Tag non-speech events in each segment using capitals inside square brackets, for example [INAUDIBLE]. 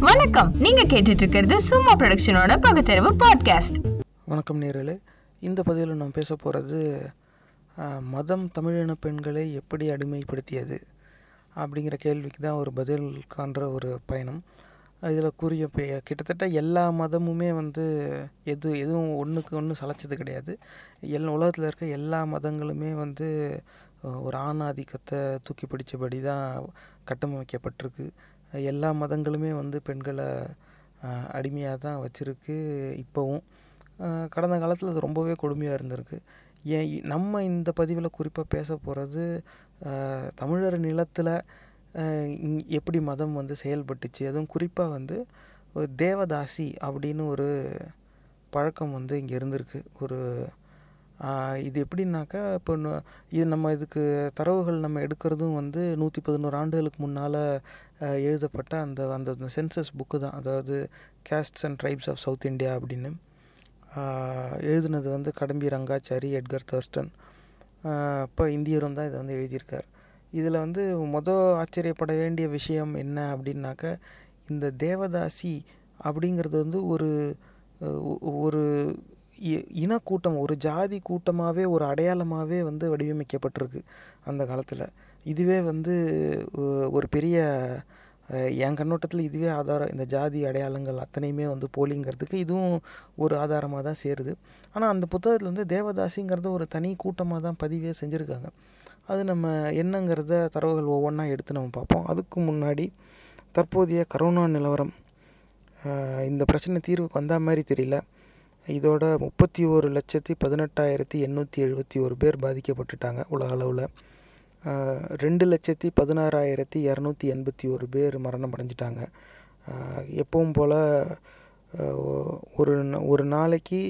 வணக்கம். நீங்க கேட்டுட்டு இருக்கிறது சும்மா ப்ரொடக்ஷனோட பகுத்தறிவு பாட்காஸ்ட் வணக்கம் நேரலே இந்த பதிவில் நான் பேச போகிறது மதம் தமிழின பெண்களை எப்படி அடிமைப்படுத்தியது அப்படிங்கிற கேள்விக்கு தான் ஒரு பதில் காண்ற ஒரு பயணம். இதில் கூறிய பெ- கிட்டத்தட்ட எல்லா மதமுமே வந்து எது எதுவும் ஒன்றுக்கு ஒன்று சளைச்சது கிடையாது. எல் உலகத்தில் இருக்க எல்லா மதங்களுமே வந்து ஒரு ஆணாதிக்கத்தை தூக்கி பிடிச்சபடி தான் கட்டமைக்கப்பட்டிருக்கு. எல்லா மதங்களுமே வந்து பெண்களை அடிமையாக தான் வச்சுருக்கு இப்போவும். கடந்த காலத்தில் அது ரொம்பவே கொடுமையாக இருந்திருக்கு. ஏன் நம்ம இந்த பதிவில் குறிப்பாக பேச போகிறது தமிழர் நிலத்தில் எப்படி மதம் வந்து செயல்பட்டுச்சு அதுவும் குறிப்பாக வந்து தேவதாசி அப்படின்னு ஒரு பழக்கம் வந்து இங்கே இருந்திருக்கு. ஒரு இது எப்படின்னாக்கா இப்போ இது நம்ம இதுக்கு தரவுகள் நம்ம எடுக்கிறதும் வந்து நூற்றி பதினோரு ஆண்டுகளுக்கு முன்னால் எழுதப்பட்ட அந்த அந்த சென்சஸ் புக்கு தான். அதாவது castes and tribes of South India அப்படின்னு. எழுதுனது வந்து கடம்பி ரங்காச்சாரி எட்கர் தர்ஸ்டன். இப்போ இந்தியரும் தான் இதை வந்து எழுதியிருக்கார். இதில் வந்து மொதல் ஆச்சரியப்பட வேண்டிய விஷயம் என்ன அப்படின்னாக்க இந்த தேவதாசி அப்படிங்கிறது வந்து ஒரு ஒரு இ- இனக்கூட்டம் ஒரு ஜாதி கூட்டமாகவே ஒரு அடையாளமாகவே வந்து வடிவமைக்கப்பட்டிருக்கு அந்த காலத்தில். இதுவே வந்து ஒரு பெரிய என் கண்ணோட்டத்தில் இதுவே ஆதாரம் இந்த ஜாதி அடையாளங்கள் அத்தனையுமே வந்து போலிங்கிறதுக்கு இதுவும் ஒரு ஆதாரமாக தான் சேருது. ஆனால் அந்த புத்தகத்தில் வந்து தேவதாசிங்கிறத ஒரு தனி கூட்டமாக தான் பதிவே செஞ்சுருக்காங்க. அது நம்ம என்னங்கிறத தரவுகள் ஒவ்வொன்றா எடுத்து நம்ம பார்ப்போம். அதுக்கு முன்னாடி தற்போதைய கரோனா நிலவரம் இந்த பிரச்சனை தீர்வுக்கு வந்த மாதிரி தெரியல. இதோட முப்பத்தி ஒரு லட்சத்தி பதினெட்டாயிரத்தி எண்ணூற்றி எழுபத்தி ஒரு பேர் பாதிக்கப்பட்டுட்டாங்க உலக அளவில். ரெண்டு லட்சத்தி பதினாறாயிரத்தி இரநூத்தி எண்பத்தி ஒரு பேர் மரணம் அடைஞ்சிட்டாங்க. எப்பவும் போல் ஒரு ஒரு நாளைக்கு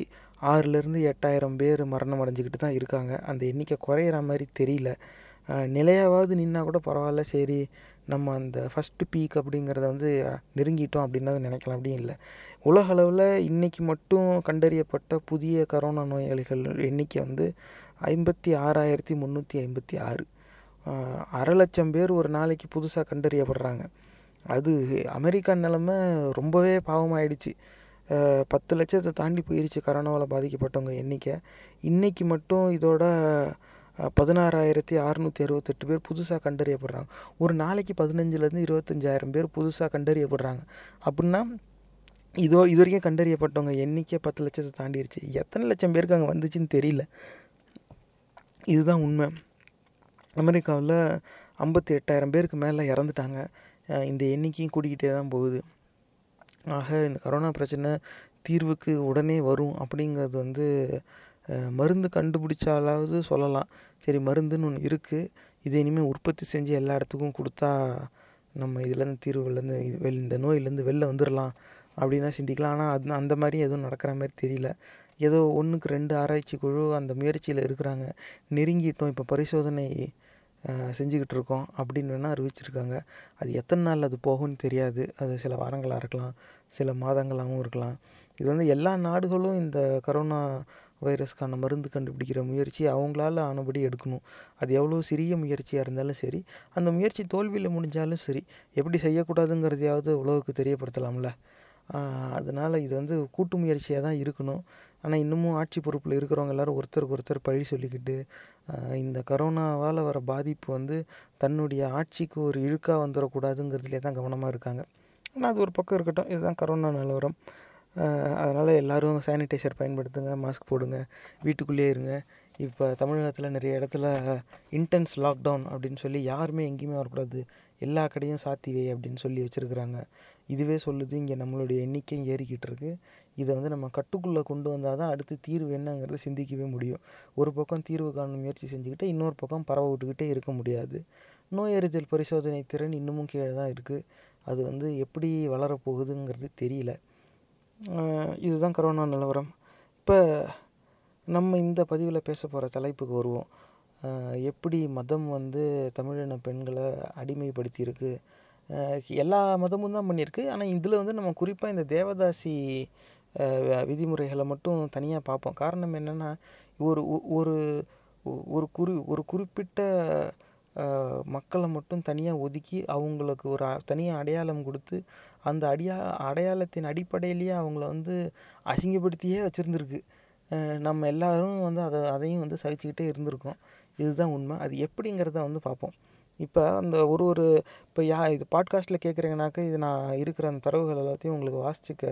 ஆறுலேருந்து எட்டாயிரம் பேர் மரணம் அடைஞ்சிக்கிட்டு தான் இருக்காங்க. அந்த எண்ணிக்கை குறையிற மாதிரி தெரியல. நிலையாவது நின்னா கூட பரவாயில்ல. சரி நம்ம அந்த ஃபஸ்ட்டு பீக் அப்படிங்கிறத வந்து நெருங்கிட்டோம் அப்படின்னு நினைக்கலாம். அப்படின்னு இல்லை. உலக அளவில் இன்றைக்கி மட்டும் கண்டறியப்பட்ட புதிய கரோனா நோயாளிகள் எண்ணிக்கை வந்து ஐம்பத்தி ஆறாயிரத்தி முந்நூற்றி ஐம்பத்தி ஆறு. அரை லட்சம் பேர் ஒரு நாளைக்கு புதுசாக கண்டறியப்படுறாங்க. அது அமெரிக்கா நிலமை ரொம்பவே பாவமாயிடுச்சு. பத்து லட்சத்தை தாண்டி போயிடுச்சு கரோனாவால் பாதிக்கப்பட்டவங்க எண்ணிக்கை. இன்றைக்கி மட்டும் இதோட பதினாறாயிரத்தி அறநூற்றி அறுபத்தெட்டு பேர் புதுசாக கண்டறியப்படுறாங்க. ஒரு நாளைக்கு பதினஞ்சுலேருந்து இருபத்தஞ்சாயிரம் பேர் புதுசாக கண்டறியப்படுறாங்க. அப்படின்னா இதோ இது வரைக்கும் கண்டறியப்பட்டவங்க எண்ணிக்கை பத்து லட்சத்தை தாண்டிடுச்சு எத்தனை லட்சம் பேருக்கு அங்கே வந்துச்சுன்னு தெரியல. இதுதான் உண்மை. அமெரிக்காவில் ஐம்பத்தி எட்டாயிரம் பேருக்கு மேலே இறந்துட்டாங்க. இந்த எண்ணிக்கையும் கூடிக்கிட்டே தான் போகுது. ஆக இந்த கரோனா பிரச்சனை தீர்வுக்கு உடனே வரும் அப்படிங்கிறது வந்து மருந்து கண்டுபிடிச்சாலாவது சொல்லலாம். சரி மருந்துன்னு ஒன்று இருக்குது இதை இனிமேல் உற்பத்தி செஞ்சு எல்லா இடத்துக்கும் கொடுத்தா நம்ம இதுலேருந்து தீர்வுலேருந்து வெளி இந்த நோயிலேருந்து வெளில வந்துடலாம் அப்படின்னா சிந்திக்கலாம். ஆனால் அது அந்த மாதிரி எதுவும் நடக்கிற மாதிரி தெரியல. ஏதோ ஒன்றுக்கு ரெண்டு ஆராய்ச்சி குழு அந்த முயற்சியில் இருக்கிறாங்க. நெருங்கிட்டோம். இப்போ பரிசோதனை செஞ்சுக்கிட்டு இருக்கோம் அப்படின்னு வேணால் அறிவிச்சிருக்காங்க. அது எத்தனை நாள் அது போகும்னு தெரியாது. அது சில வாரங்களாக இருக்கலாம் சில மாதங்களாகவும் இருக்கலாம். இது வந்து எல்லா நாடுகளும் இந்த கரோனா வைரஸ்க்கான மருந்து கண்டுபிடிக்கிற முயற்சி அவங்களால ஆனபடி எடுக்கணும். அது எவ்வளோ சிறிய முயற்சியாக இருந்தாலும் சரி அந்த முயற்சி தோல்வியில் முடிஞ்சாலும் சரி எப்படி செய்யக்கூடாதுங்கிறதையாவது உலகுக்கு தெரியப்படுத்தலாம்ல. அதனால் இது வந்து கூட்டு முயற்சியாக தான் இருக்கணும். ஆனால் இன்னமும் ஆட்சி பொறுப்பில் இருக்கிறவங்க எல்லாரும் ஒருத்தருக்கு ஒருத்தர் பழி சொல்லிக்கிட்டு இந்த கரோனாவால் வர பாதிப்பு வந்து தன்னுடைய ஆட்சிக்கு ஒரு இழுக்காக வந்துடக்கூடாதுங்கிறதுலே தான் கவனமாக இருக்காங்க. ஆனால் அது ஒரு பக்கம் இருக்கட்டும். இதுதான் கரோனா நிலவரம். அதனால் எல்லோரும் சானிடைசர் பயன்படுத்துங்க மாஸ்க் போடுங்க வீட்டுக்குள்ளேயே இருங்க. இப்போ தமிழகத்தில் நிறைய இடத்துல இன்டென்ஸ் லாக்டவுன் அப்படின்னு சொல்லி யாருமே எங்கேயுமே வரக்கூடாது. எல்லா கடையும் சாத்திவை அப்படின்னு சொல்லி வச்சுருக்குறாங்க. இதுவே சொல்லுது இங்கே நம்மளுடைய எண்ணிக்கையும் ஏறிக்கிட்டு இருக்குது இதை வந்து நம்ம கட்டுக்குள்ளே கொண்டு வந்தால் தான் அடுத்து தீர்வு என்னங்கிறத சிந்திக்கவே முடியும். ஒரு பக்கம் தீர்வு காணும் முயற்சி செஞ்சுக்கிட்டு இன்னொரு பக்கம் பரவ விட்டுக்கிட்டே இருக்க முடியாது. நோய் அறிதல் பரிசோதனை திறன் இன்னமும் கீழே தான் இருக்குது அது வந்து எப்படி வளரப்போகுதுங்கிறது தெரியல. இதுதான் கரோனா நிலவரம். இப்போ நம்ம இந்த பதிவில் பேச போகிற தலைப்புக்கு வருவோம். எப்படி மதம் வந்து தமிழின பெண்களை அடிமைப்படுத்தியிருக்கு? எல்லா மதமும் தான் பண்ணியிருக்கு. ஆனால் இதில் வந்து நம்ம குறிப்பாக இந்த தேவதாசி விதிமுறைகளை மட்டும் தனியாக பார்ப்போம். காரணம் என்னென்னா ஒரு ஒ- ஒரு ஒரு குறி ஒரு குறிப்பிட்ட மக்களை மட்டும் தனியாக ஒதுக்கி அவங்களுக்கு ஒரு தனியாக அடையாளம் கொடுத்து அந்த அடியா அடையாளத்தின் அடிப்படையிலேயே அவங்கள வந்து அசிங்கப்படுத்தியே வச்சுருந்துருக்கு. நம்ம எல்லாரும் வந்து அதை அதையும் வந்து சகிச்சுக்கிட்டே இருந்திருக்கோம். இதுதான் உண்மை. அது எப்படிங்கிறத வந்து பார்ப்போம். இப்போ அந்த ஒரு ஒரு இப்போ யா இது பாட்காஸ்ட்டில் கேட்குறீங்கனாக்கா இது நான் இருக்கிற அந்த தரவுகள் எல்லாத்தையும் உங்களுக்கு வாசிச்சுக்க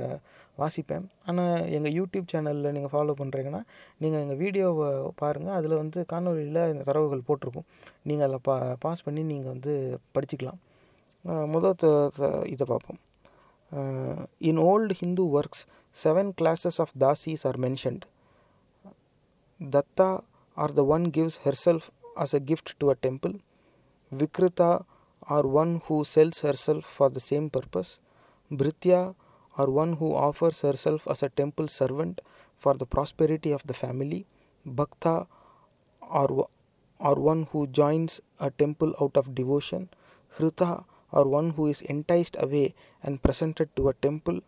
வாசிப்பேன். ஆனால் எங்கள் யூடியூப் சேனலில் நீங்கள் ஃபாலோ பண்ணுறீங்கன்னா நீங்கள் எங்கள் வீடியோவை பாருங்கள் அதில் வந்து காணொலியில் இந்த தரவுகள் போட்டிருக்கும். நீங்கள் அதில் பா பாஸ் பண்ணி நீங்கள் வந்து படிச்சுக்கலாம். முதல் இதை பார்ப்போம். In old Hindu works seven classes of dasis are mentioned Datta are the one gives herself as a gift to a temple Vikrita or one who sells herself for the same purpose. Bhritya or one who offers herself as a temple servant for the prosperity of the family. Bhakta or, or one who joins a temple out of devotion. Hrita or one who is enticed away and presented to a temple.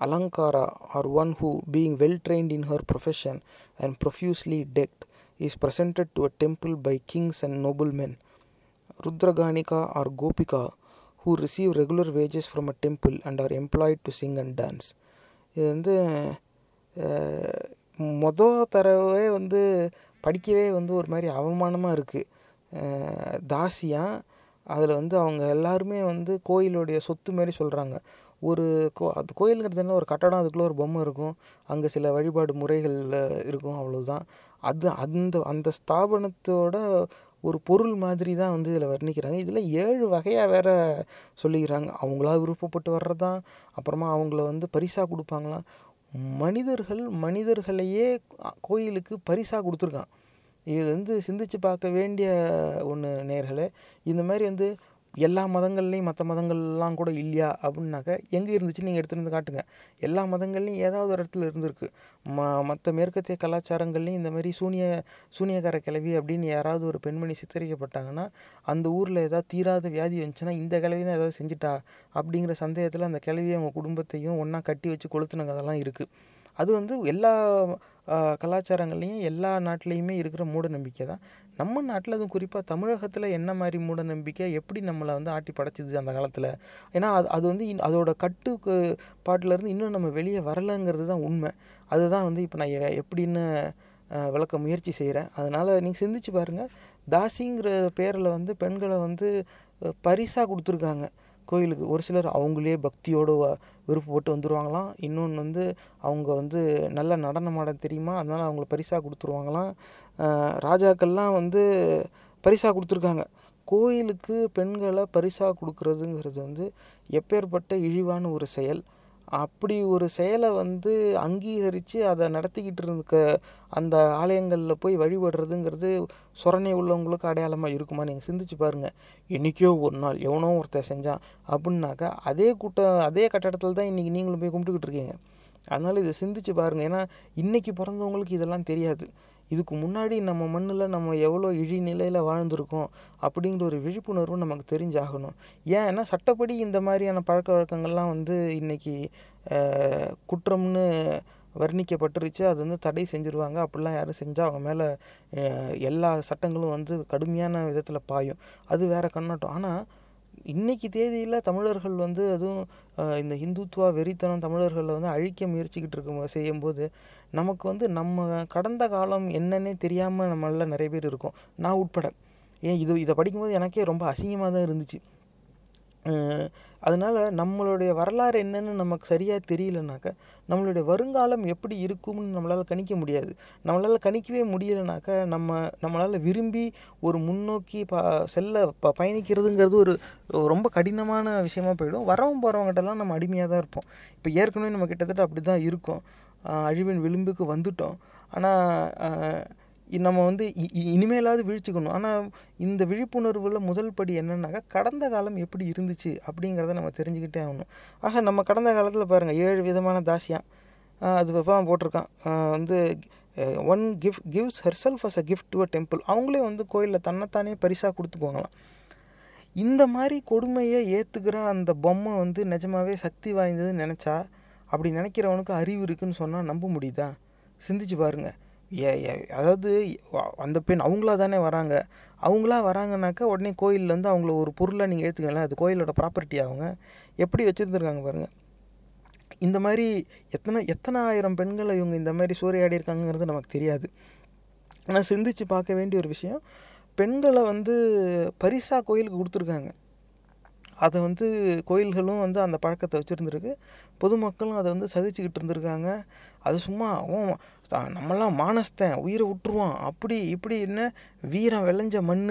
Alankara or one who, being well trained in her profession and profusely decked, is presented to a temple by kings and noblemen. Rudraganika or Gopika who receive regular wages from a temple and are employed to sing and dance. இது வந்து மொத தடவை வந்து படிக்கவே வந்து ஒரு மாதிரி அவமானமாக இருக்குது தாசியாக அதில் வந்து அவங்க எல்லாருமே வந்து கோயிலுடைய சொத்து மாதிரி சொல்கிறாங்க ஒரு கோ அது கோயிலுங்கிறது என்ன ஒரு கட்டடம் அதுக்குள்ளே ஒரு பொம்மை இருக்கும். அங்கே சில வழிபாடு முறைகள் இருக்கும் அவ்வளோதான் அது அந்த அந்த ஸ்தாபனத்தோட ஒரு பொருள் மாதிரி தான் வந்து இதில் வர்ணிக்கிறாங்க. இதில் ஏழு வகையாக வேற சொல்லிக்கிறாங்க. அவங்களா விருப்பப்பட்டு வர்றதான் அப்புறமா அவங்கள வந்து பரிசாக கொடுப்பாங்களாம் மனிதர்கள் மனிதர்களையே கோயிலுக்கு பரிசாக கொடுத்துருக்கான். இது வந்து சிந்திச்சு பார்க்க வேண்டிய ஒன்று நேர்களே. இந்த மாதிரி வந்து எல்லா மதங்கள்லேயும் மற்ற மதங்கள்லாம் கூட இல்லையா அப்படின்னாக்க எங்கே இருந்துச்சு நீங்கள் எடுத்துகிட்டு வந்து காட்டுங்க. எல்லா மதங்கள்லையும் ஏதாவது ஒரு இடத்துல இருந்திருக்கு. ம மற்ற மேற்கத்திய கலாச்சாரங்கள்லையும் இந்த மாதிரி சூனிய சூனியக்கார கிளவி அப்படின்னு யாராவது ஒரு பெண்மணி சித்தரிக்கப்பட்டாங்கன்னா அந்த ஊரில் ஏதாவது தீராத வியாதி வந்துச்சுன்னா இந்த கிளவி தான் ஏதாவது செஞ்சுட்டா அப்படிங்கிற சந்தேகத்தில் அந்த கிளவியை அவங்க குடும்பத்தையும் ஒன்றா கட்டி வச்சு கொளுத்துன கதெல்லாம் இருக்குது அது வந்து எல்லா கலாச்சாரங்கள்லையும் கலாச்சாரங்கள்லேயும் எல்லா நாட்டிலையுமே இருக்கிற மூட நம்பிக்கை தான் நம்ம நாட்டில் அதுவும் குறிப்பாக தமிழகத்தில் என்ன மாதிரி மூட நம்பிக்கை எப்படி நம்மளை வந்து ஆட்டி படைச்சிது அந்த காலத்தில்? ஏன்னா அது அது வந்து இன்- அதோட கட்டுக்கு பாட்டிலேருந்து இன்னும் நம்ம வெளியே வரலைங்கிறது தான் உண்மை. அதுதான் வந்து இப்போ நான் எப்படின்னு விளக்க முயற்சி செய்கிறேன் அதனால் நீங்கள் சிந்திச்சு பாருங்கள் தாசிங்கிற பேரில் வந்து பெண்களை வந்து பரிசாக கொடுத்துருக்காங்க. கோயிலுக்கு ஒரு சிலர் அவங்களே பக்தியோடு வ- விருப்பப்பட்டு வந்துடுவாங்களாம் இன்னொன்று வந்து அவங்க வந்து நல்ல நடனம் ஆட தெரியுமா? அதனால் அவங்கள பரிசாக கொடுத்துருவாங்களாம். ராஜாக்கள்லாம் வந்து பரிசாக கொடுத்துருக்காங்க. கோயிலுக்கு பெண்களை பரிசாக கொடுக்கறதுங்கிறது வந்து எப்பேற்பட்ட இழிவான ஒரு செயல். அப்படி ஒரு செயலை வந்து அங்கீகரித்து அதை நடத்திக்கிட்டு இருக்க அந்த ஆலயங்களில் போய் வழிபடுறதுங்கிறது சொரணை உள்ளவங்களுக்கு அடையாளமாக இருக்குமா நீங்கள் சிந்திச்சு பாருங்கள் என்றைக்கோ ஒரு நாள் எவனோ ஒருத்தன் செஞ்சான் அப்படின்னாக்கா அதே கூட்டம் அதே கட்டடத்தில் தான் இன்றைக்கி நீங்களும் போய் கும்பிட்டுக்கிட்டு இருக்கீங்க. அதனால் இதை சிந்திச்சு பாருங்கள் ஏன்னா இன்றைக்கி பிறந்தவங்களுக்கு இதெல்லாம் தெரியாது. இதுக்கு முன்னாடி நம்ம மண்ணில் நம்ம எவ்வளோ இழி நிலையில் வாழ்ந்திருக்கோம் அப்படிங்கிற ஒரு விழிப்புணர்வு நமக்கு தெரிஞ்சாகணும். ஏன்னா சட்டப்படி இந்த மாதிரியான பழக்க வழக்கங்கள்லாம் வந்து இன்றைக்கி குற்றம்னு வர்ணிக்கப்பட்டுருச்சு. அது வந்து தடை செஞ்சுருவாங்க. அப்படிலாம் யாரும் செஞ்சால் அவங்க மேலே எல்லா சட்டங்களும் வந்து கடுமையான விதத்தில் பாயும். அது வேறு கண்ணோட்டம். ஆனால் இன்றைக்கி தேதியில் தமிழர்கள் வந்து அதுவும் இந்த இந்துத்துவா வெறித்தனம் தமிழர்களை வந்து அழிக்க முயற்சிக்கிட்டு இருக்கும் செய்யும்போது நமக்கு வந்து நம்ம கடந்த காலம் என்னன்னே தெரியாமல் நம்மளில் நிறைய பேர் இருக்கோம். நான் உட்பட. ஏன் இது இதை படிக்கும்போது எனக்கே ரொம்ப அசிங்கமாக தான் இருந்துச்சு. அதனால் நம்மளுடைய வரலாறு என்னன்னு நமக்கு சரியாக தெரியலனாக்கா நம்மளுடைய வருங்காலம் எப்படி இருக்கும்னு நம்மளால் கணிக்க முடியாது. நம்மளால் கணிக்கவே முடியலைனாக்கா நம்ம நம்மளால் விரும்பி ஒரு முன்னோக்கி ப செல்ல ப பயணிக்கிறதுங்கிறது ஒரு ரொம்ப கடினமான விஷயமா போயிடும். வரவும் போகிறவங்ககிட்டலாம் நம்ம அடிமையாக தான் இருப்போம். இப்போ ஏற்கனவே நம்ம கிட்டத்தட்ட அப்படி தான் இருக்கோம் அழிவின் விளிம்புக்கு வந்துட்டோம். ஆனால் நம்ம வந்து இ- இ- இனிமேலாவது விழிச்சுக்கணும். ஆனால் இந்த விழிப்புணர்வில் முதல் படி என்னன்னாக்கா கடந்த காலம் எப்படி இருந்துச்சு அப்படிங்கிறத நம்ம தெரிஞ்சுக்கிட்டே ஆகணும். ஆக நம்ம கடந்த காலத்தில் பாருங்கள் ஏழு விதமான தாசியம் அது இப்போ போட்டிருக்கான். வந்து one gift gives herself as a gift to a temple அவங்களே வந்து கோயிலில் தன்னைத்தானே பரிசாக கொடுத்துக்குவாங்களாம். இந்த மாதிரி கொடுமையை ஏற்றுக்கிற அந்த பொம்மை வந்து நிஜமாவே சக்தி வாய்ந்ததுன்னு நினச்சா அப்படி நினைக்கிறவனுக்கு அறிவு இருக்குன்னு சொன்னால் நம்ப முடியுதா? சிந்திச்சு பாருங்கள் ஏ அதாவது அந்த பெண் அவங்களா தானே வராங்க. அவங்களா வராங்கனாக்கா உடனே கோயிலேருந்து அவங்கள ஒரு பொருளை நீங்கள் ஏற்றுக்கலாம் அது கோயிலோட ப்ராப்பர்ட்டி அவங்க. எப்படி வச்சுருந்துருக்காங்க பாருங்கள் இந்த மாதிரி எத்தனை எத்தனை ஆயிரம் பெண்களை இவங்க இந்த மாதிரி சூறையாடி இருக்காங்கங்கிறது நமக்கு தெரியாது. ஆனால் சிந்திச்சு பார்க்க வேண்டிய ஒரு விஷயம் பெண்களை வந்து பரிசாக கோயிலுக்கு கொடுத்துருக்காங்க. அதை வந்து கோயில்களும் வந்து அந்த பழக்கத்தை வச்சுருந்துருக்கு. பொதுமக்களும் அதை வந்து சகிச்சுக்கிட்டு இருந்திருக்காங்க. அது சும்மா அவன் நம்மளாம் மானஸ்தன் உயிரை விட்டுருவான். அப்படி இப்படி என்ன வீரம் விளைஞ்ச மண்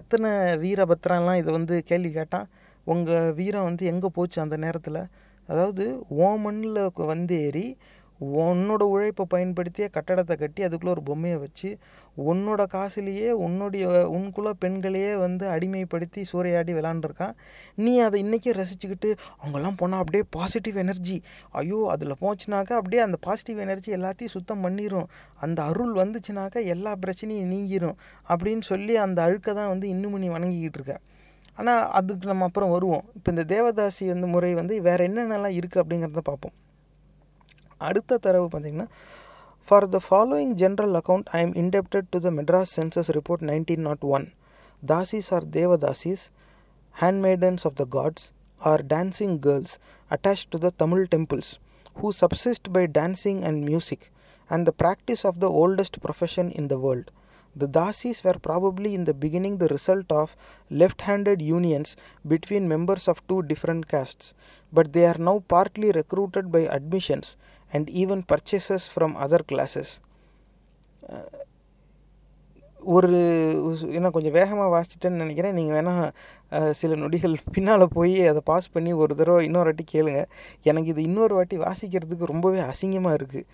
எத்தனை வீரபத்திரம்லாம் இதை வந்து கேள்வி கேட்டான். உங்கள் வீரம் வந்து எங்கே போச்சு அந்த நேரத்தில்? அதாவது ஓ மண்ணில் வந்து ஏறி உன்னோட உழைப்பை பயன்படுத்தியே கட்டடத்தை கட்டி அதுக்குள்ளே ஒரு பொம்மையை வச்சு உன்னோட காசுலேயே உன்னுடைய உன்குள்ள பெண்களையே வந்து அடிமைப்படுத்தி சூறையாடி விளாண்டுருக்கான். நீ அதை இன்றைக்கே ரசிச்சுக்கிட்டு அவங்கெல்லாம் போனால் அப்படியே பாசிட்டிவ் எனர்ஜி ஐயோ அதில் போச்சுனாக்கா அப்படியே அந்த பாசிட்டிவ் எனர்ஜி எல்லாத்தையும் சுத்தம் பண்ணிடும் அந்த அருள் வந்துச்சுனாக்கா எல்லா பிரச்சனையும் நீங்கிரும் அப்படின்னு சொல்லி அந்த அழுக்கை தான் வந்து இன்னும் நீ வணங்கிக்கிட்டு இருக்க. ஆனால் அதுக்கு நம்ம அப்புறம் வருவோம். இப்போ இந்த தேவதாசி வந்து முறை வந்து வேறு என்னென்னலாம் இருக்குது அப்படிங்கிறத பார்ப்போம். அடுத்த தரவு பார்த்தீங்கன்னா for the following general account I am indebted to the Madras census report nineteen nought one dasis or devadasis handmaidens of the gods are dancing girls attached to the Tamil temples who subsist by dancing and music and the practice of the oldest profession in the world. The dasis were probably in the beginning the result of left handed unions between members of two different castes, but they are now partly recruited by admissions and even purchases from other classes. ஒரு என்ன கொஞ்சம் வேகமாக வாசிச்சிட்டேன்னு நினைக்கிறேன். நீங்கள் வேணால் சில நொடிகள் [LAUGHS] பின்னால் போய் அதை பாஸ் பண்ணி ஒரு தடவை இன்னொரு வாட்டி கேளுங்க. எனக்கு இது இன்னொரு வாட்டி வாசிக்கிறதுக்கு ரொம்பவே அசிங்கமாக இருக்குது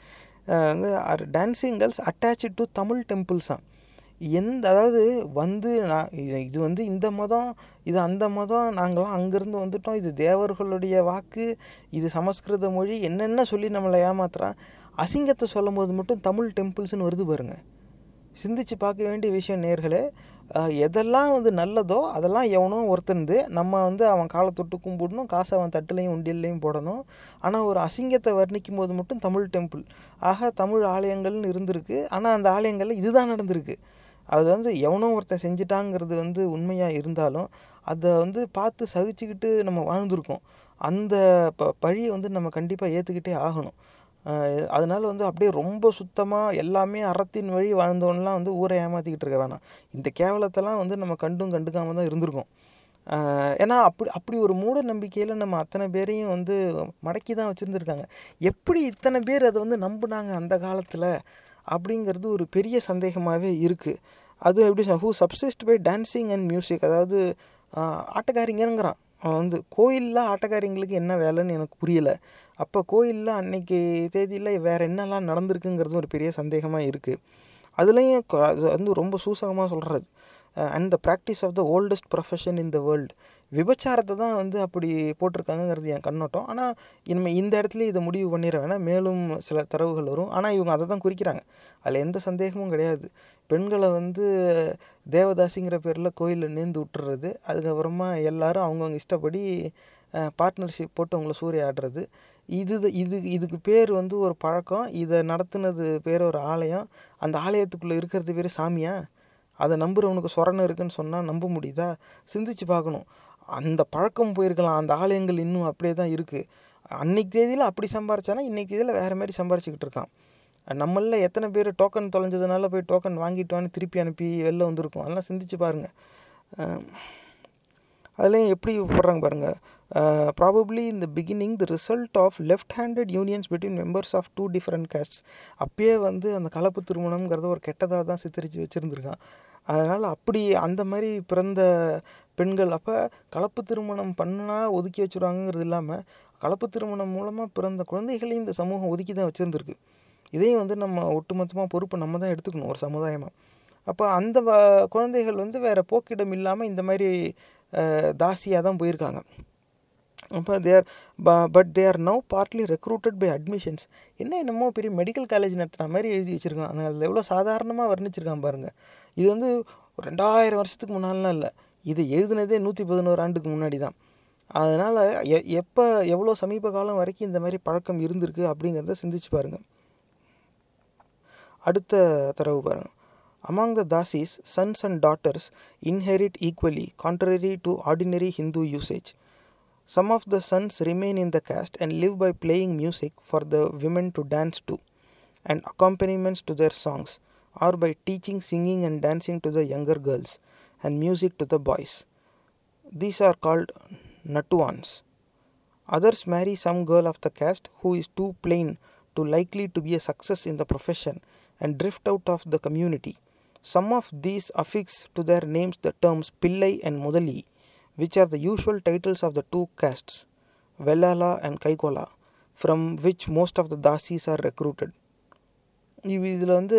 வந்து dancing girls attach to Tamil டெம்பிள்ஸாம் எந்த அதாவது வந்து நான் இது- வந்து இந்த மதம் இது அந்த மதம் நாங்களாம் அங்கேருந்து வந்துட்டோம். இது தேவர்களுடைய வாக்கு இது சமஸ்கிருத மொழி என்னென்ன சொல்லி நம்மளை ஏமாத்துறான். அசிங்கத்தை சொல்லும் போது மட்டும் தமிழ் டெம்பிள்ஸ்னு வருது பாருங்க. சிந்திச்சு பார்க்க வேண்டிய விஷயம் நேர்களே எதெல்லாம் வந்து நல்லதோ அதெல்லாம் எவனோ ஒருத்தருந்து நம்ம வந்து அவன் காலை தொட்டு கும்பிடணும் காசை அவன் தட்டுலையும் உண்டியல்லையும் போடணும். ஆனால் ஒரு அசிங்கத்தை வர்ணிக்கும் போது மட்டும் தமிழ் டெம்பிள். ஆக தமிழ் ஆலயங்கள்னு இருந்திருக்கு. ஆனால் அந்த ஆலயங்களில் இதுதான் நடந்திருக்கு. அது வந்து எவனோ ஒருத்தன் செஞ்சிட்டாங்கிறது வந்து உண்மையாக இருந்தாலும் அதை வந்து பார்த்து சகிச்சுக்கிட்டு நம்ம வாழ்ந்திருக்கோம். அந்த ப பழியை வந்து நம்ம கண்டிப்பாக ஏற்றுக்கிட்டே ஆகணும். அதனால் வந்து அப்படியே ரொம்ப சுத்தமாக எல்லாமே அறத்தின் வழி வாழ்ந்தவன்லாம் வந்து ஊரை ஏமாற்றிக்கிட்டு இருக்க வேணாம். இந்த கேவலத்தெல்லாம் வந்து நம்ம கண்டும் கண்டுக்காமல் தான் இருந்திருக்கோம். ஏன்னா அப்படி அப்படி ஒரு மூட நம்பிக்கையில் நம்ம அத்தனை பேரையும் வந்து மடக்கி தான் வச்சுருந்துருக்காங்க. எப்படி இத்தனை பேர் அதை வந்து நம்புனாங்க அந்த காலத்தில்? அப்படிங்கிறது ஒரு பெரிய சந்தேகமாகவே இருக்குது அதுவும் எப்படி who subsist by dancing and music அதாவது ஆட்டக்காரிங்கிறான் அவன் வந்து கோயிலில் ஆட்டக்காரிங்களுக்கு என்ன வேலைன்னு எனக்கு புரியலை. அப்போ கோயிலில் அன்னைக்கு தேதியில் வேறு என்னெல்லாம் நடந்திருக்குங்கிறது ஒரு பெரிய சந்தேகமாக இருக்குது அதுலேயும் அது வந்து ரொம்ப சூசகமாக சொல்கிறாரு and the practice of the oldest profession in the world விபச்சாரத்தை தான் வந்து அப்படி போட்டிருக்காங்கங்கிறது என் கண்ணோட்டம். ஆனால் இனிமேல் இந்த இடத்துல இதை முடிவு பண்ணிட வேணாம் மேலும் சில தரவுகள் வரும். ஆனால் இவங்க அதை தான் குறிக்கிறாங்க. அதில் எந்த சந்தேகமும் கிடையாது. பெண்களை வந்து தேவதாசிங்கிற பேரில் கோயிலில் நேர்ந்து விட்டுறது அதுக்கப்புறமா எல்லோரும் அவங்கவுங்க இஷ்டப்படி பார்ட்னர்ஷிப் போட்டு அவங்கள சூறையாடுறது. இது இது இதுக்கு பேர் வந்து ஒரு பழக்கம். இதை நடத்துனது பேர் ஒரு ஆலயம். அந்த ஆலயத்துக்குள்ளே இருக்கிறது பேர் சாமியா? அதை நம்புகிறவனுக்கு சொரணை இருக்குன்னு சொன்னால் நம்ப முடியுதா? சிந்திச்சு பார்க்கணும். அந்த பழக்கம் போயிருக்கலாம். அந்த ஆலயங்கள் இன்னும் அப்படியே தான் இருக்குது அன்னைக்கு தேதியில் அப்படி சம்பாரிச்சானா இன்றைக்கு தேதியில் வேறு மாதிரி சம்பாரிச்சிக்கிட்டு இருக்கான். நம்மளில் எத்தனை பேர் டோக்கன் தொலைஞ்சதுனால போய் டோக்கன் வாங்கிட்டோன்னு திருப்பி அனுப்பி வெளில வந்திருக்கோம். அதெல்லாம் சிந்திச்சு பாருங்கள் அதுலேயும் எப்படி போடுறாங்க பாருங்கள் ப்ராபப்ளி இந்த beginning the result of left handed unions between members of two different casts அப்பயே வந்து அந்த கலப்பு திருமணம்ங்கிறத ஒரு கெட்டதாக தான் சித்தரித்து வச்சுருந்துருக்கான். அதனால் அப்படி அந்த மாதிரி பிறந்த பெண்கள் அப்போ கலப்பு திருமணம் பண்ணால் ஒதுக்கி வச்சுருவாங்கங்கிறது இல்லாமல் கலப்பு திருமணம் மூலமாக பிறந்த குழந்தைகளையும் இந்த சமூகம் ஒதுக்கி தான் வச்சுருந்துருக்கு. இதையும் வந்து நம்ம ஒட்டுமொத்தமாக பொறுப்பு நம்ம தான் எடுத்துக்கணும் ஒரு சமுதாயமாக அப்போ அந்த வ- குழந்தைகள் வந்து வேறு போக்கிடம் இல்லாமல் இந்த மாதிரி தாசியாக தான் போயிருக்காங்க. அப்போ there but they are now partly recruited by admissions என்ன என்னமோ பெரிய மெடிக்கல் காலேஜ் நடத்துகிற மாதிரி எழுதி வச்சுருக்கான் அந்த அதில் எவ்வளோ சாதாரணமாக வர்ணிச்சிருக்கான் பாருங்கள் இது வந்து ரெண்டாயிரம் வருஷத்துக்கு முன்னாலாம் இல்லை. இது எழுதுனதே நூற்றி பதினோரு ஆண்டுக்கு முன்னாடி தான் அதனால் எ எப்போ எவ்வளோ சமீப காலம் வரைக்கும் இந்த மாதிரி பழக்கம் இருந்திருக்கு அப்படிங்கிறத சிந்திச்சு பாருங்கள் அடுத்த தரவு பாருங்கள் among the dasis sons and daughters inherit equally contrary to ordinary Hindu usage Some of the sons remain in the caste and live by playing music for the women to dance to and accompaniments to their songs, or by teaching singing and dancing to the younger girls and music to the boys. These are called Natuans. Others marry some girl of the caste who is too plain to likely to be a success in the profession and drift out of the community. Some of these affix to their names the terms Pillai and Mudali, which are the usual titles of the two castes, Vellala and Kaikola, from which most of the dasis are recruited. இதில் வந்து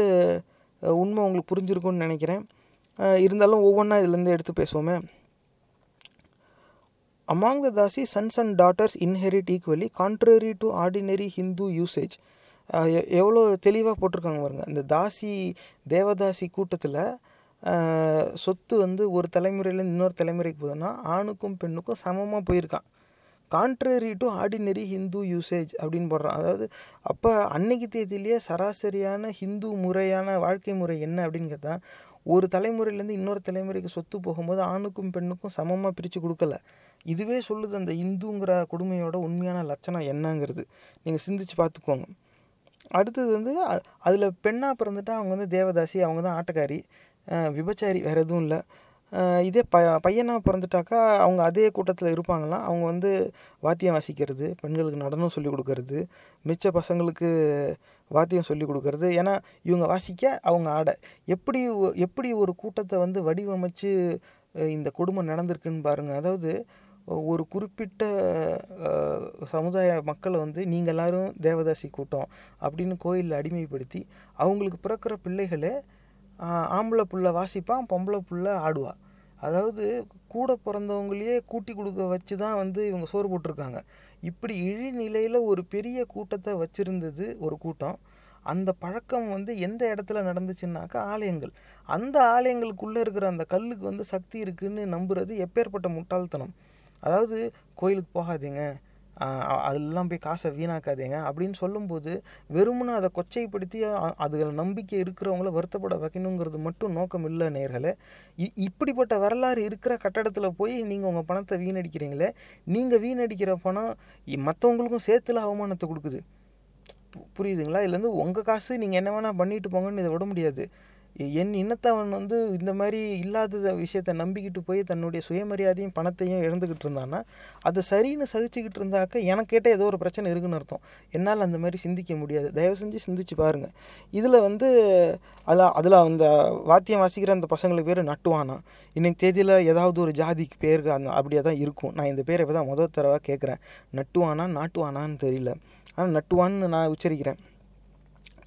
உண்மை உங்களுக்கு புரிஞ்சிருக்கும்னு நினைக்கிறேன் இருந்தாலும் ஒவ்வொன்றா இதுலேருந்து எடுத்து பேசுவோமே among the dasi sons and daughters inherit equally contrary to ordinary Hindu usage எவ்வளோ தெளிவாக போட்டிருக்காங்க பாருங்கள் இந்த தாசி தேவதாசி கூட்டத்தில் சொத்து வந்து ஒரு தலைமுறையிலேருந்து இன்னொரு தலைமுறைக்கு போகுதுன்னா ஆணுக்கும் பெண்ணுக்கும் சமமாக போயிருக்கான். Contrary to ordinary Hindu usage அப்படின்னு போடுறான். அதாவது அப்போ அன்னைக்கு தேதியிலேயே சராசரியான ஹிந்து முறையான வாழ்க்கை முறை என்ன அப்படின்னு கேட்டால் ஒரு தலைமுறையிலேருந்து இன்னொரு தலைமுறைக்கு சொத்து போகும்போது ஆணுக்கும் பெண்ணுக்கும் சமமாக பிரித்து கொடுக்கல. இதுவே சொல்லுது அந்த இந்துங்கிற கொடுமையோட உண்மையான லட்சணம் என்னங்கிறது. நீங்கள் சிந்திச்சு பார்த்துக்கோங்க. அடுத்தது வந்து அதில் பெண்ணாக பிறந்துட்டால் அவங்க வந்து தேவதாசி அவங்க தான் ஆட்டக்காரி. விபச்சாரி வேறு எதுவும் இல்லை. இதே ப பையனாக பிறந்துட்டாக்கா அவங்க அதே கூட்டத்தில் இருப்பாங்களாம் அவங்க வந்து வாத்தியம் வாசிக்கிறது பெண்களுக்கு நடனம் சொல்லிக் கொடுக்கறது மிச்ச பசங்களுக்கு வாத்தியம் சொல்லிக் கொடுக்கறது. ஏன்னா இவங்க வாசிக்க அவங்க ஆட. எப்படி எப்படி ஒரு கூட்டத்தை வந்து வடிவமைச்சு இந்த கொடுமை நடந்திருக்குன்னு பாருங்கள் அதாவது ஒரு குறிப்பிட்ட சமுதாய மக்களை வந்து நீங்கள் எல்லாரும் தேவதாசி கூட்டம் அப்படின்னு கோயிலில் அடிமைப்படுத்தி அவங்களுக்கு பிறக்கிற பிள்ளைகளே ஆம்பளை புள்ள வாசிப்பான் பொம்பளை புள்ள ஆடுவா. அதாவது கூட பிறந்தவங்களையே கூட்டி கொடுக்க வச்சு தான் வந்து இவங்க சோறு போட்டிருக்காங்க. இப்படி இழிநிலையில் ஒரு பெரிய கூட்டத்தை வச்சுருந்தது ஒரு கூட்டம். அந்த பழக்கம் வந்து எந்த இடத்துல நடந்துச்சுன்னாக்கா ஆலயங்கள். அந்த ஆலயங்களுக்குள்ளே இருக்கிற அந்த கல்லுக்கு வந்து சக்தி இருக்குன்னு நம்புறது எப்பேற்பட்ட முட்டாள்தனம். அதாவது கோயிலுக்கு போகாதீங்க. அதெல்லாம் போய் காசை வீணாக்காதீங்க அப்படின்னு சொல்லும்போது வெறுமனே அதை கொச்சைப்படுத்தி அதில் நம்பிக்கை இருக்கிறவங்கள வருத்தப்பட வைக்கணுங்கிறது மட்டும் நோக்கம் இல்லை நேர்களே. இ- இப்படிப்பட்ட வரலாறு இருக்கிற கட்டடத்தில் போய் நீங்கள் உங்கள் பணத்தை வீணடிக்கிறீங்களே. நீங்கள் வீணடிக்கிற பணம் மற்றவங்களுக்கும் சேர்த்துல அவமானத்தை கொடுக்குது. பு- புரியுதுங்களா? இதுலேருந்து உங்கள் காசு நீங்கள் என்ன வேணால் பண்ணிட்டு போங்கன்னு இதை விட முடியாது. என் இனத்தவன் வந்து இந்த மாதிரி இல்லாத விஷயத்தை நம்பிக்கிட்டு போய் தன்னுடைய சுயமரியாதையும் பணத்தையும் இழந்துக்கிட்டு இருந்தான்னா அதை சரின்னு சகிச்சுக்கிட்டு இருந்தாக்க எனக்கு ஏதோ ஒரு பிரச்சனை இருக்குன்னு அர்த்தம். என்னால் அந்த மாதிரி சிந்திக்க முடியாது. தயவு செஞ்சு சிந்திச்சு பாருங்கள் இதில் வந்து அதில் அதில் அந்த வாத்தியம் வாசிக்கிற அந்த பசங்களுக்கு பேர் நட்டுவானா. இன்னைக்கு தேதியில் ஏதாவது ஒரு ஜாதிக்கு பேருக்கு அந்த அப்படியே தான் இருக்கும். நான் இந்த பேரை இப்போ தான் முதல் தடவை கேட்குறேன் நட்டுவானா நாட்டுவானான்னு தெரியல. ஆனால் நட்டுவான்னு நான் உச்சரிக்கிறேன்.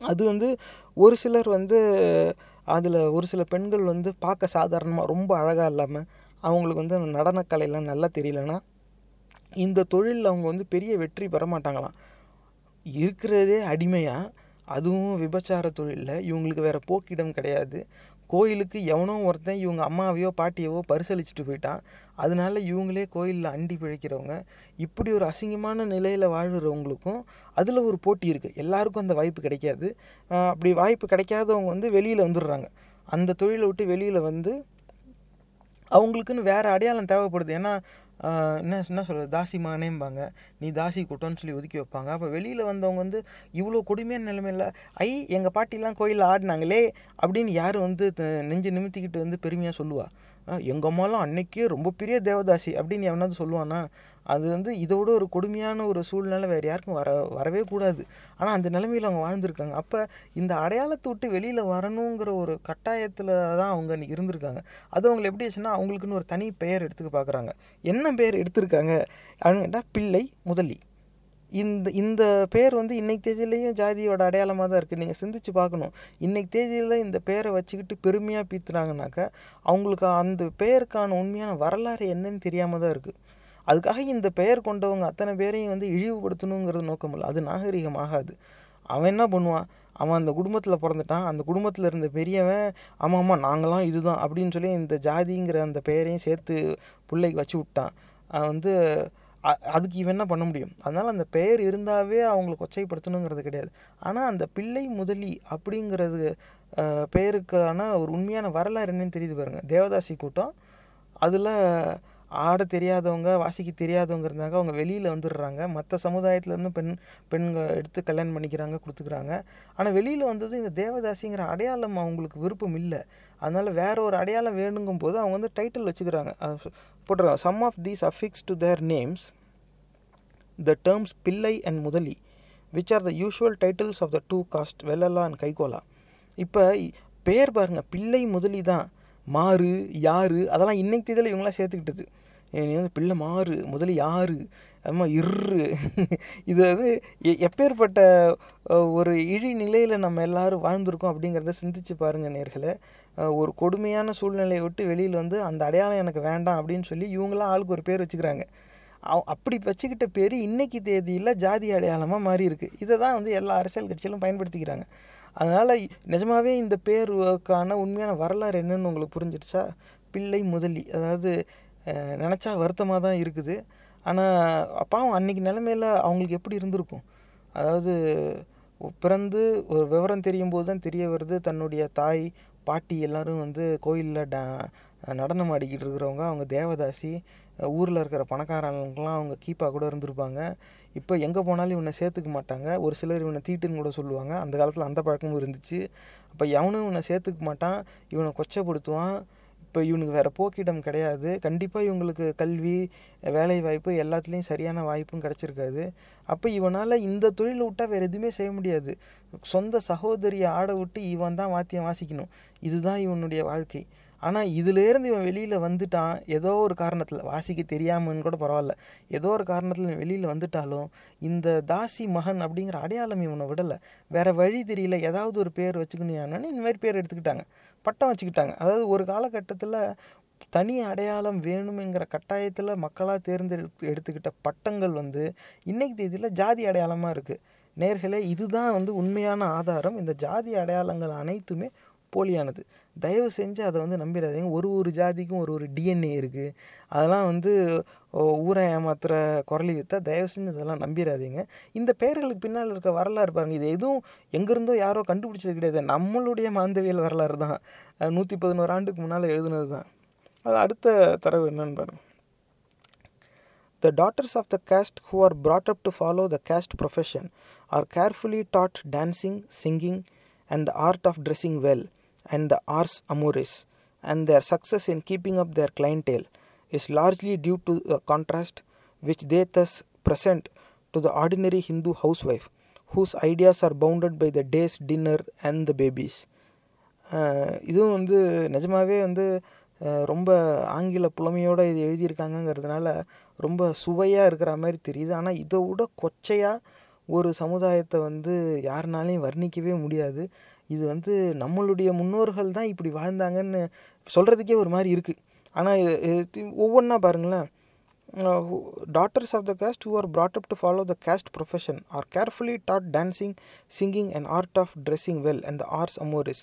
அது வந்து ஒரு சிலர் வந்து அதில் ஒரு சில பெண்கள் வந்து பார்க்க சாதாரணமாக ரொம்ப அழகாக இல்லாமல் அவங்களுக்கு வந்து அந்த நடனக்கலையெல்லாம் நல்லா தெரியலனா இந்த தொழிலில் அவங்க வந்து பெரிய வெற்றி பெற மாட்டாங்களாம். இருக்கிறதே அடிமையாக அதுவும் விபச்சார தொழிலில் இவங்களுக்கு வேறு போக்கிடம் கிடையாது. கோயிலுக்கு எவனோ ஒருத்தன் இவங்க அம்மாவையோ பாட்டியவோ பரிசளிச்சுட்டு போயிட்டான். அதனால இவங்களே கோயிலில் அண்டி பிழைக்கிறவங்க. இப்படி ஒரு அசிங்கமான நிலையில் வாழ்கிறவங்களுக்கும் அதில் ஒரு போட்டி இருக்குது எல்லாருக்கும் அந்த வாய்ப்பு கிடைக்காது. அப்படி வாய்ப்பு கிடைக்காதவங்க வந்து வெளியில் வந்துடுறாங்க. அந்த தொழிலை விட்டு வெளியில் வந்து அவங்களுக்குன்னு வேறு அடையாளம் தேவைப்படுது. ஏன்னா என்ன என்ன சொல்கிறது தாசி மகனேம்பாங்க நீ தாசி கூட்டம்னு சொல்லி ஒதுக்கி வைப்பாங்க. அப்போ வெளியில் வந்தவங்க வந்து இவ்வளோ கொடுமையான நிலைமையில் ஐ எங்கள் பாட்டிலாம் கோயிலில் ஆடினாங்களே அப்படின்னு யார் வந்து நெஞ்சு நிமித்திக்கிட்டு வந்து பெருமையாக சொல்லுவா. எங்கள் அம்மாலாம் அன்னைக்கே ரொம்ப பெரிய தேவதாசி அப்படின்னு எவனாவது சொல்லுவானா? அது வந்து இதோட ஒரு கொடுமையான ஒரு சூழ்நிலை வேறு யாருக்கும் வர வரவே கூடாது. ஆனால் அந்த நிலைமையில் அவங்க வாழ்ந்திருக்காங்க. அப்போ இந்த அடையாளத்தை விட்டு வெளியில் வரணுங்கிற ஒரு கட்டாயத்தில் தான் அவங்க இன்னைக்கு இருந்திருக்காங்க. அது அவங்களை எப்படி ஆச்சுன்னா அவங்களுக்குன்னு ஒரு தனி பெயர் எடுத்துக்க பார்க்குறாங்க என்ன பெயர் எடுத்திருக்காங்க? அப்படின்னு கேட்டால் பிள்ளை முதலி. இந்த இந்த பேர் வந்து இன்னைக்கு தேதியிலையும் ஜாதியோட அடையாளமாக தான் இருக்குது நீங்கள் சிந்திச்சு பார்க்கணும் இன்னைக்கு தேதியில் இந்த பேரை வச்சுக்கிட்டு பெருமையாக பீத்துறாங்கனாக்கா அவங்களுக்கு அந்த பெயருக்கான உண்மையான வரலாறு என்னன்னு தெரியாமல் தான் இருக்குது அதுக்காக இந்த பெயர் கொண்டவங்க அத்தனை பேரையும் வந்து இழிவுபடுத்தணுங்கிறது நோக்கம் இல்லை. அது நாகரிகம் ஆகாது. அவன் என்ன பண்ணுவான்? அவன் அந்த குடும்பத்தில் பிறந்துட்டான். அந்த குடும்பத்தில் இருந்த பெரியவன் ஆமாம் ஆமாம் நாங்களாம் இதுதான் அப்படின்னு சொல்லி இந்த ஜாதிங்கிற அந்த பெயரையும் சேர்த்து பிள்ளைக்கு வச்சு விட்டான். வந்து அதுக்கு இவன் என்ன பண்ண முடியும்? அதனால் அந்த பெயர் இருந்தாவே அவங்களை கொச்சைப்படுத்தணுங்கிறது கிடையாது. ஆனால் அந்த பிள்ளை முதலி அப்படிங்கிறது பெயருக்கான ஒரு உண்மையான வரலாறு என்னன்னு தெரியுது பாருங்கள் தேவதாசி கூட்டம். அதில் ஆட தெரியாதவங்க வாசிக்க தெரியாதவங்க இருந்தாங்க அவங்க வெளியில் வந்துடுறாங்க. மற்ற சமுதாயத்துலேருந்து பெண் பெண்கள் எடுத்து கல்யாணம் பண்ணிக்கிறாங்க கொடுத்துக்கிறாங்க. ஆனால் வெளியில் வந்தது இந்த தேவதாசிங்கிற அடையாளம் அவங்களுக்கு விருப்பம் இல்லை. அதனால் வேற ஒரு அடையாளம் வேணுங்கும் போது அவங்க வந்து டைட்டில் வச்சுக்கிறாங்க. போட்டுருக்காங்க. Some of these affix to their names the terms Pillai and Mudali which are the usual titles of the two caste Vellala and Kaikola இப்போ பேர் பாருங்கள் பிள்ளை முதலி தான். மாறு யாரு? அதெல்லாம் இன்றைக்கு தேதியில் இவங்களாம் சேர்த்துக்கிட்டது. நீ வந்து பிள்ளை மாறு முதல்ல யாரு? அதுமா இரு [LAUGHS] இது வந்து எப்பேற்பட்ட ஒரு இழி நிலையில் நம்ம எல்லாரும் வாழ்ந்திருக்கோம் அப்படிங்கிறத சிந்திச்சு பாருங்கள் நேர்களை. ஒரு கொடுமையான சூழ்நிலையை விட்டு வெளியில் வந்து அந்த அடையாளம் எனக்கு வேண்டாம் அப்படின்னு சொல்லி இவங்களாம் ஆளுக்கு ஒரு பேர் வச்சுக்கிறாங்க. அப்படி வச்சுக்கிட்ட பேர் இன்றைக்கி தேதியில் ஜாதி அடையாளமாக மாறி இருக்குது இதை தான் வந்து எல்லா அரசியல் கட்சிகளும் பயன்படுத்திக்கிறாங்க. அதனால் நிஜமாவே இந்த பேருக்கான உண்மையான வரலாறு என்னன்னு உங்களுக்கு புரிஞ்சிடுச்சா? பிள்ளை முதலி. அதாவது நினச்சா வருத்தமாக தான் இருக்குது. ஆனால் பாவம் அன்னைக்கு நிலமையில அவங்களுக்கு எப்படி இருந்திருக்கும்? அதாவது பிறந்து ஒரு விவரம் தெரியும் போது தான் தெரிய வருது தன்னுடைய தாய் பாட்டி எல்லாரும் வந்து கோயிலில் டா நடனம் ஆடிக்கிட்டு இருக்கிறவங்க அவங்க தேவதாசி ஊரில் இருக்கிற பணக்காரங்களுக்கெல்லாம் அவங்க கீப்பாக கூட இருந்திருப்பாங்க. இப்போ எங்கே போனாலும் இவனை சேர்த்துக்க மாட்டாங்க. ஒரு சிலர் இவனை தீட்டுன்னு கூட சொல்லுவாங்க. அந்த காலத்தில் அந்த பழக்கமும் இருந்துச்சு. அப்போ எவனும் இவனை சேர்த்துக்க மாட்டான். இவனை கொச்சைப்படுத்துவான். இப்போ இவனுக்கு வேறு போக்கிடம் கிடையாது. கண்டிப்பாக இவங்களுக்கு கல்வி வேலை வாய்ப்பு எல்லாத்துலேயும் சரியான வாய்ப்பும் கிடச்சிருக்காது. அப்போ இவனால் இந்த தொழிலை விட்டால் வேறு எதுவுமே செய்ய முடியாது. சொந்த சகோதரியை ஆட விட்டு இவன் தான் வாத்தியம் வாசிக்கணும். இதுதான் இவனுடைய வாழ்க்கை. ஆனால் இதுலேருந்து இவன் வெளியில் வந்துட்டான். ஏதோ ஒரு காரணத்தில் வாசிக்க தெரியாமன்னு கூட பரவாயில்ல. ஏதோ ஒரு காரணத்தில் வெளியில் வந்துட்டாலும் இந்த தாசி மகன் அப்படிங்கிற அடையாளம் இவனை விடலை. வேற வழி தெரியல. ஏதாவது ஒரு பேர் வச்சுக்கணும் இந்த மாதிரி பேர் எடுத்துக்கிட்டாங்க. பட்டம் வச்சுக்கிட்டாங்க. அதாவது ஒரு காலகட்டத்தில் தனி அடையாளம் வேணுமெங்கிற கட்டாயத்தில் மக்களாக தேர்ந்தெடுத்து எடுத்துக்கிட்ட பட்டங்கள் வந்து இன்றைக்கு தேதியில் ஜாதி அடையாளமாக இருக்குது நேர்களே இதுதான் வந்து உண்மையான ஆதாரம். இந்த ஜாதி அடையாளங்கள் அனைத்துமே போலியானது. தயவு செஞ்சு அதை வந்து நம்பிடாதீங்க. ஒரு ஒரு ஜாதிக்கும் ஒரு ஒரு டிஎன்ஏ இருக்குது அதெல்லாம் வந்து ஊரை ஏமாத்துகிற குரலி வித்தா தயவு செஞ்சு இதெல்லாம் நம்பிடாதீங்க. இந்த பெயர்களுக்கு பின்னால் இருக்க வரலாறு பாருங்கள் இது எதுவும் எங்கேருந்தோ யாரோ கண்டுபிடிச்சது கிடையாது. நம்மளுடைய மாந்தவியல் வரலாறு தான். நூற்றி பதினோரு ஆண்டுக்கு முன்னால் எழுதுனது தான். அது அடுத்த தரவு என்னன்னு பாருங்கள் The daughters of the caste who are brought up to follow the caste profession are carefully taught dancing, singing, and the art of dressing well, and the ars amoris, and their success in keeping up their clientele is largely due to the contrast which they thus present to the ordinary Hindu housewife, whose ideas are bounded by the day's dinner and the babies. இதுவும் வந்து நிஜமாகவே வந்து ரொம்ப ஆங்கில புலமையோடு இது எழுதியிருக்காங்கங்கிறதுனால ரொம்ப சுவையாக இருக்கிற மாதிரி தெரியுது ஆனால் இதை விட கொச்சையாக ஒரு சமுதாயத்தை வந்து யாருனாலையும் வர்ணிக்கவே முடியாது இது வந்து நம்மளுடைய முன்னோர்கள் தான் இப்படி வாழ்ந்தாங்கன்னு சொல்கிறதுக்கே ஒரு மாதிரி இருக்குது ஆனால் இது ஒவ்வொன்றா பாருங்களேன் daughters of the caste who are brought up to follow the caste profession are carefully taught dancing singing and art of dressing well and the hours Amoris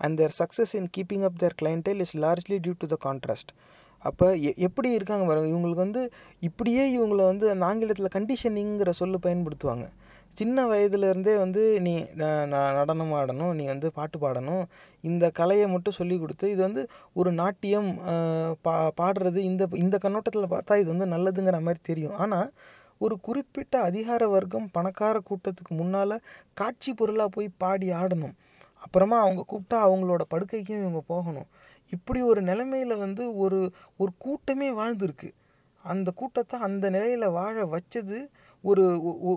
and their success in keeping up their clientele is largely due to the contrast அப்போ எ எப்படி இருக்காங்க பாருங்கள் இவங்களுக்கு வந்து இப்படியே இவங்களை வந்து அந்த ஆங்கிலத்தில் கண்டிஷனிங்கிற சொல்லு பயன்படுத்துவாங்க சின்ன வயதுலேருந்தே வந்து நீ ந- நடனம் ஆடணும் நீ வந்து பாட்டு பாடணும். இந்த கலையை மட்டும் சொல்லி கொடுத்து இது வந்து ஒரு நாட்டியம் பா பாடுறது இந்த இந்த கண்ணோட்டத்தில் பார்த்தா இது வந்து நல்லதுங்கிற மாதிரி தெரியும். ஆனால் ஒரு குறிப்பிட்ட அதிகார வர்க்கம் பணக்கார கூட்டத்துக்கு முன்னால் காட்சி பொருளாக போய் பாடி ஆடணும். அப்புறமா அவங்க கூப்பிட்டா அவங்களோட படுக்கைக்கும் இவங்க போகணும். இப்படி ஒரு நிலைமையில் வந்து ஒரு ஒரு கூட்டமே வாழ்ந்துருக்கு. அந்த கூட்டத்தை அந்த நிலையில் வாழ வச்சது ஒரு